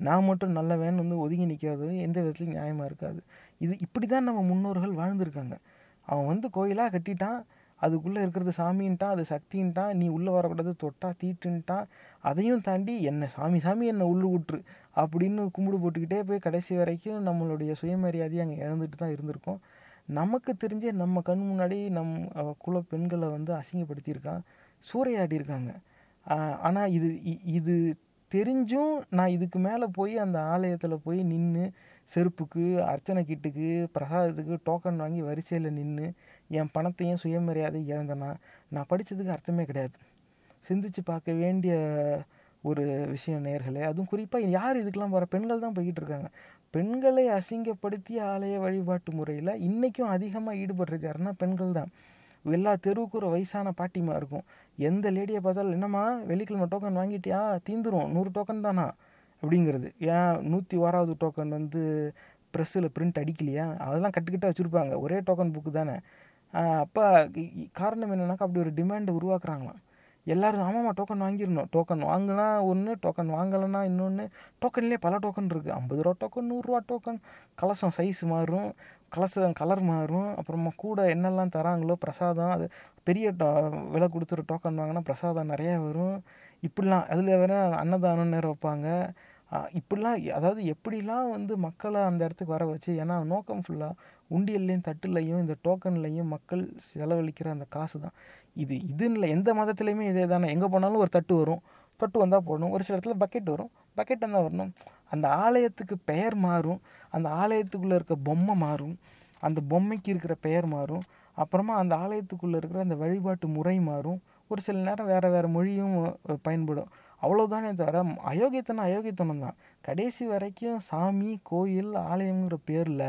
நான் மட்டும் நல்லவன் வந்து ஒதுங்கி நிற்காது எந்த விதத்துலையும் நியாயமாக இருக்காது. இது இப்படி தான் நம்ம முன்னோர்கள் வாழ்ந்திருக்காங்க. அவன் வந்து கோயிலாக கட்டிட்டான் அதுக்குள்ளே இருக்கிறது சாமின்ட்டான் அது சக்தின்ட்டான் நீ உள்ளே வரக்கூடாது தொட்டா தீட்டுன்ட்டான் அதையும் தாண்டி என்னை சாமி சாமி என்னை உள்ளு விட்டுரு அப்படின்னு கும்பிடு போட்டுக்கிட்டே போய் கடைசி வரைக்கும் நம்மளுடைய சுயமரியாதையை அங்கே இழந்துட்டு தான் இருந்திருக்கோம். நமக்கு தெரிஞ்சே நம்ம கண் முன்னாடி நம் குல பெண்களை வந்து அசிங்கப்படுத்தியிருக்கான் சூறையாடி இருக்காங்க ஆனால் இது இது தெரிஞ்சும் நான் இதுக்கு மேலே போய் அந்த ஆலயத்தில் போய் நின்று செருப்புக்கு அர்ச்சனை கிட்டுக்கு பிரசாதத்துக்கு டோக்கன் வாங்கி வரிசையில் நின்று என் பணத்தையும் சுயமரியாதை இழந்தேன்னா நான் படித்ததுக்கு அர்த்தமே கிடையாது. சிந்திச்சு பார்க்க வேண்டிய ஒரு விஷயம் நேர்களே. அதுவும் குறிப்பாக யார் இதுக்கெல்லாம் வர பெண்கள் தான் போய்கிட்டு இருக்காங்க. பெண்களை அசிங்கப்படுத்தி ஆலய வழிபாட்டு முறையில் இன்றைக்கும் அதிகமாக ஈடுபடுறது யாருன்னா பெண்கள் தான். எல்லா தெருவுக்கு ஒரு வயசான பாட்டிமா இருக்கும். எந்த லேடியை பார்த்தாலும் என்னம்மா வெள்ளிக்கிழமை டோக்கன் வாங்கிட்டியா? தீந்துரும். நூறு டோக்கன் தானா? அப்படிங்கிறது. ஏன் நூற்றி ஓராவது டோக்கன் வந்து ப்ரெஸ்ஸில் பிரிண்ட் அடிக்கலையா? அதெல்லாம் கட்டுக்கிட்ட வச்சுருப்பாங்க. ஒரே டோக்கன் புக்கு தானே. அப்போ காரணம் என்னென்னாக்கா அப்படி ஒரு டிமாண்டை உருவாக்குறாங்களாம். எல்லோரும் ஆமாம்மா டோக்கன் வாங்கிடணும். டோக்கன் வாங்கினா ஒன்று டோக்கன் வாங்கலைன்னா இன்னொன்று டோக்கன்லேயே பல டோக்கன் இருக்குது ஐம்பது ரூபா டோக்கன் நூறுரூவா டோக்கன் கலசம் சைஸ் மாறும். கலசம் கலர் மாறும். அப்புறமா கூட என்னெல்லாம் தராங்களோ பிரசாதம் அது பெரிய டோ விலை கொடுத்துரு டோக்கன் வாங்கினா பிரசாதம் நிறையா வரும். இப்படிலாம் அதில் வேற அன்னதானம் நேரம் வைப்பாங்க. இப்படிலாம் அதாவது எப்படிலாம் வந்து மக்களை அந்த இடத்துக்கு வர வச்சு ஏன்னா நோக்கம் ஃபுல்லாக உண்டியல்லையும் தட்டுலையும் இந்த டோக்கன்லையும் மக்கள் செலவழிக்கிற அந்த காசு தான் இது இதுன்னு இல்லை எந்த மதத்துலேயுமே இதே தானே எங்கே போனாலும் ஒரு தட்டு வரும். தட்டு வந்தால் போடணும். ஒரு சில இடத்துல பக்கெட் வரும். பக்கெட் தான் வரணும். அந்த ஆலயத்துக்கு பெயர் மாறும். அந்த ஆலயத்துக்குள்ளே இருக்க பொம்மை மாறும். அந்த பொம்மைக்கு இருக்கிற பெயர் மாறும். அப்புறமா அந்த ஆலயத்துக்குள்ளே இருக்கிற அந்த வழிபாட்டு முறை மாறும். ஒரு சில நேரம் வேறு வேறு மொழியும் பயன்படும். அவ்வளோதானே தவிர அயோக்கியத்தனம் அயோக்கியத்தனம் தான். கடைசி வரைக்கும் சாமி கோயில் ஆலயங்கிற பேரில்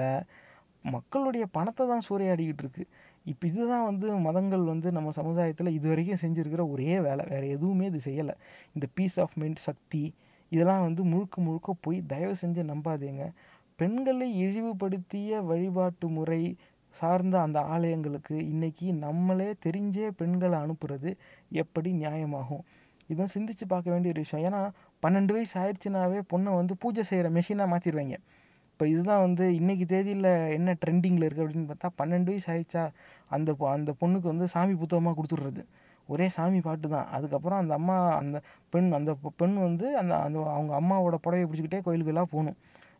மக்களுடைய பணத்தை தான் சூறையாடிக்கிட்டு இருக்கு. இப்போ இதுதான் வந்து மதங்கள் வந்து நம்ம சமுதாயத்தில் இது வரைக்கும் செஞ்சுருக்கிற ஒரே வேலை. வேறு எதுவுமே இது செய்யலை. இந்த பீஸ் ஆஃப் மைண்ட் சக்தி இதெல்லாம் வந்து முழுக்க முழுக்க போய் தயவு செஞ்சு நம்பாதீங்க. பெண்களை இழிவுபடுத்திய வழிபாட்டு முறை சார்ந்த அந்த ஆலயங்களுக்கு இன்னைக்கு நம்மளே தெரிஞ்சே பெண்களை அனுப்புறது எப்படி நியாயமாகும்? இதான் சிந்திச்சு பார்க்க வேண்டிய ஒரு விஷயம். ஏன்னா பன்னெண்டு வயசு ஆயிடுச்சுனாவே பொண்ணை வந்து பூஜை செய்கிற மெஷினாக மாற்றிடுவாங்க இப்போ இதுதான் வந்து இன்னைக்கு தேதியில் என்ன ட்ரெண்டிங்கில் இருக்குது அப்படின்னு பார்த்தா பன்னெண்டு வயசு ஆயிடுச்சா அந்த அந்த பொண்ணுக்கு வந்து சாமி புத்தகமாக கொடுத்துட்றது. ஒரே சாமி பாட்டு தான். அதுக்கப்புறம் அந்த அம்மா அந்த பெண் அந்த பெண் வந்து அந்த அந்த அவங்க அம்மாவோட புடவைய பிடிச்சிக்கிட்டே கோயிலுக்கெல்லாம் போகணும்.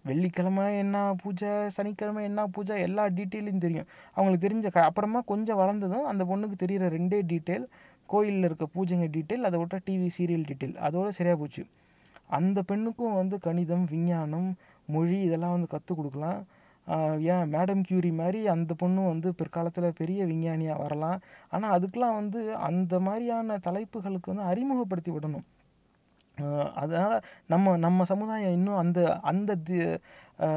வெள்ளிக்கிழமை என்ன பூஜை சனிக்கிழமை என்ன பூஜை எல்லா டீட்டெயிலும் தெரியும். அவங்களுக்கு தெரிஞ்ச க அப்புறமா கொஞ்சம் வளர்ந்ததும் அந்த பொண்ணுக்கு தெரிகிற ரெண்டே டீட்டெயில் கோயிலில் இருக்க பூஜைங்க டீட்டெயில் அதை விட்டால் டிவி சீரியல் டீட்டெயில். அதோட சரியாக போச்சு. அந்த பெண்ணுக்கும் வந்து கணிதம் விஞ்ஞானம் மொழி இதெல்லாம் வந்து கற்றுக் கொடுக்கலாம். ஏன் மேடம் கியூரி மாதிரி அந்த பொண்ணும் வந்து பிற்காலத்தில் பெரிய விஞ்ஞானியாக வரலாம். ஆனால் அதுக்கெலாம் வந்து அந்த மாதிரியான தலைப்புகளுக்கு வந்து அறிமுகப்படுத்தி விடணும். அதனால் நம்ம நம்ம சமுதாயம் இன்னும் அந்த அந்த தி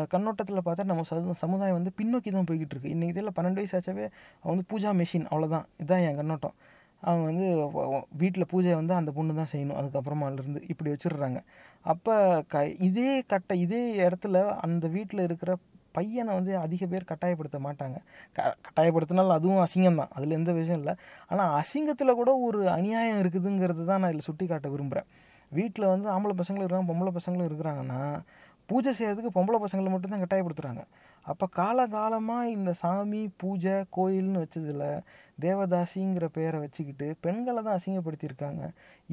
கண்ணோட்டத்தில் பார்த்தா நம்ம சமு- சமுதாயம் வந்து பின்னோக்கி தான் போய்கிட்டு இருக்கு. இன்றைக்கி இதில் பன்னெண்டு வயசு ஆச்சாவே அவன் வந்து பூஜா மெஷின் அவ்வளோதான் இதுதான் என் கண்ணோட்டம். அவங்க வந்து வீட்டில் பூஜை வந்து அந்த பொண்ணு தான் செய்யணும். அதுக்கப்புறமாலேருந்து இப்படி வச்சிடுறாங்க. அப்போ க இதே கட்ட இதே இடத்துல அந்த வீட்டில் இருக்கிற பையனை வந்து அதிக பேர் கட்டாயப்படுத்த மாட்டாங்க. க கட்டாயப்படுத்தினாலும் அதுவும் அசிங்கம் தான் அதில் எந்த விஷயம் இல்லை. ஆனால் அசிங்கத்தில் கூட ஒரு அநியாயம் இருக்குதுங்கிறது தான் நான் இதில் சுட்டி காட்ட விரும்புகிறேன் வீட்டில் வந்து ஆம்பளை பசங்களும் இருக்கிறாங்க பொம்பளை பசங்களும் இருக்கிறாங்கன்னா பூஜை செய்கிறதுக்கு பொம்பளை பசங்களை மட்டும்தான் கட்டாயப்படுத்துகிறாங்க அப்போ காலகாலமாக இந்த சாமி பூஜை கோயில்னு வச்சதில் தேவதாசிங்கிற பெயரை வச்சுக்கிட்டு பெண்களை தான் அசிங்கப்படுத்தியிருக்காங்க.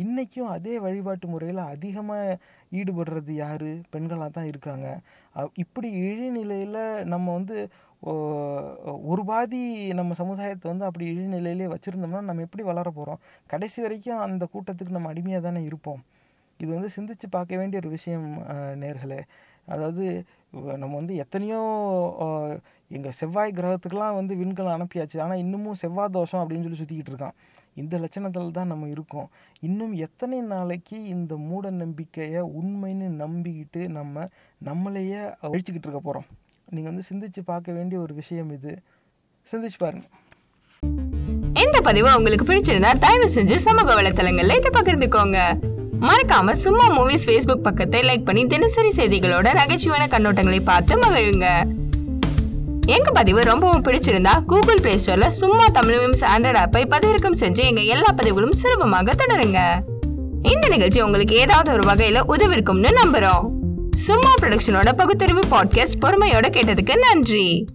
இன்றைக்கும் அதே வழிபாட்டு முறையில் அதிகமாக ஈடுபடுறது யார்? பெண்களாக தான் இருக்காங்க. இப்படி இழிநிலையில் நம்ம வந்து ஒரு பாதி நம்ம சமுதாயத்தை வந்து அப்படி இழிநிலையிலே வச்சுருந்தோம்னா நம்ம எப்படி வளர போகிறோம் கடைசி வரைக்கும் அந்த கூட்டத்துக்கு நம்ம அடிமையாக தானே இருப்போம். இது வந்து சிந்திச்சு பார்க்க வேண்டிய ஒரு விஷயம் நேர்களே. அதாவது நம்ம வந்து எத்தனையோ எங்கள் செவ்வாய் கிரகத்துக்கெலாம் வந்து விண்கலம் அனுப்பியாச்சு. ஆனால் இன்னமும் செவ்வாய் தோஷம் அப்படின்னு சொல்லி சுற்றிக்கிட்டு இருக்கான். இந்த லட்சணத்தில் தான் நம்ம இருக்கோம். இன்னும் எத்தனை நாளைக்கு இந்த மூட நம்பிக்கையை உண்மைன்னு நம்பிக்கிட்டு நம்ம நம்மளையே அழிச்சிக்கிட்டு இருக்க போகிறோம் நீங்கள் வந்து சிந்திச்சு பார்க்க வேண்டிய ஒரு விஷயம் இது. சிந்திச்சு பாருங்கள் இந்த பதிவு உங்களுக்கு பிடிச்சிருந்தா தயவு செஞ்சு சமூக வலைத்தளங்கள்ல இதை பகிர்ந்துக்கோங்க. மறக்காம சும்மா மூவிஸ் ஃபேஸ்புக் பக்கத்தை லைக் பண்ணி தினசரி செய்திகளோட நகைச்சுவையான கண்ணோட்டங்களை பார்த்து மகிழுங்க. எங்க பதிவு ரொம்பவும் பிடிச்சிருந்தா கூகுள் பிளே ஸ்டோர்ல சும்மா தமிழ் மீம்ஸ் ஆண்ட்ராய்ட் ஆப்பை பதிவிறக்கம் செஞ்சு எங்க எல்லா பதிவுகளும் சுலபமாக தொடருங்க. இந்த நிகழ்ச்சி உங்களுக்கு ஏதாவது ஒரு வகையில உதவிருக்கும்னு நம்புறோம். சும்மா ப்ரொடக்ஷனோட பகுத்தறிவு பாட்காஸ்ட் பொறுமையோட கேட்டதுக்கு நன்றி.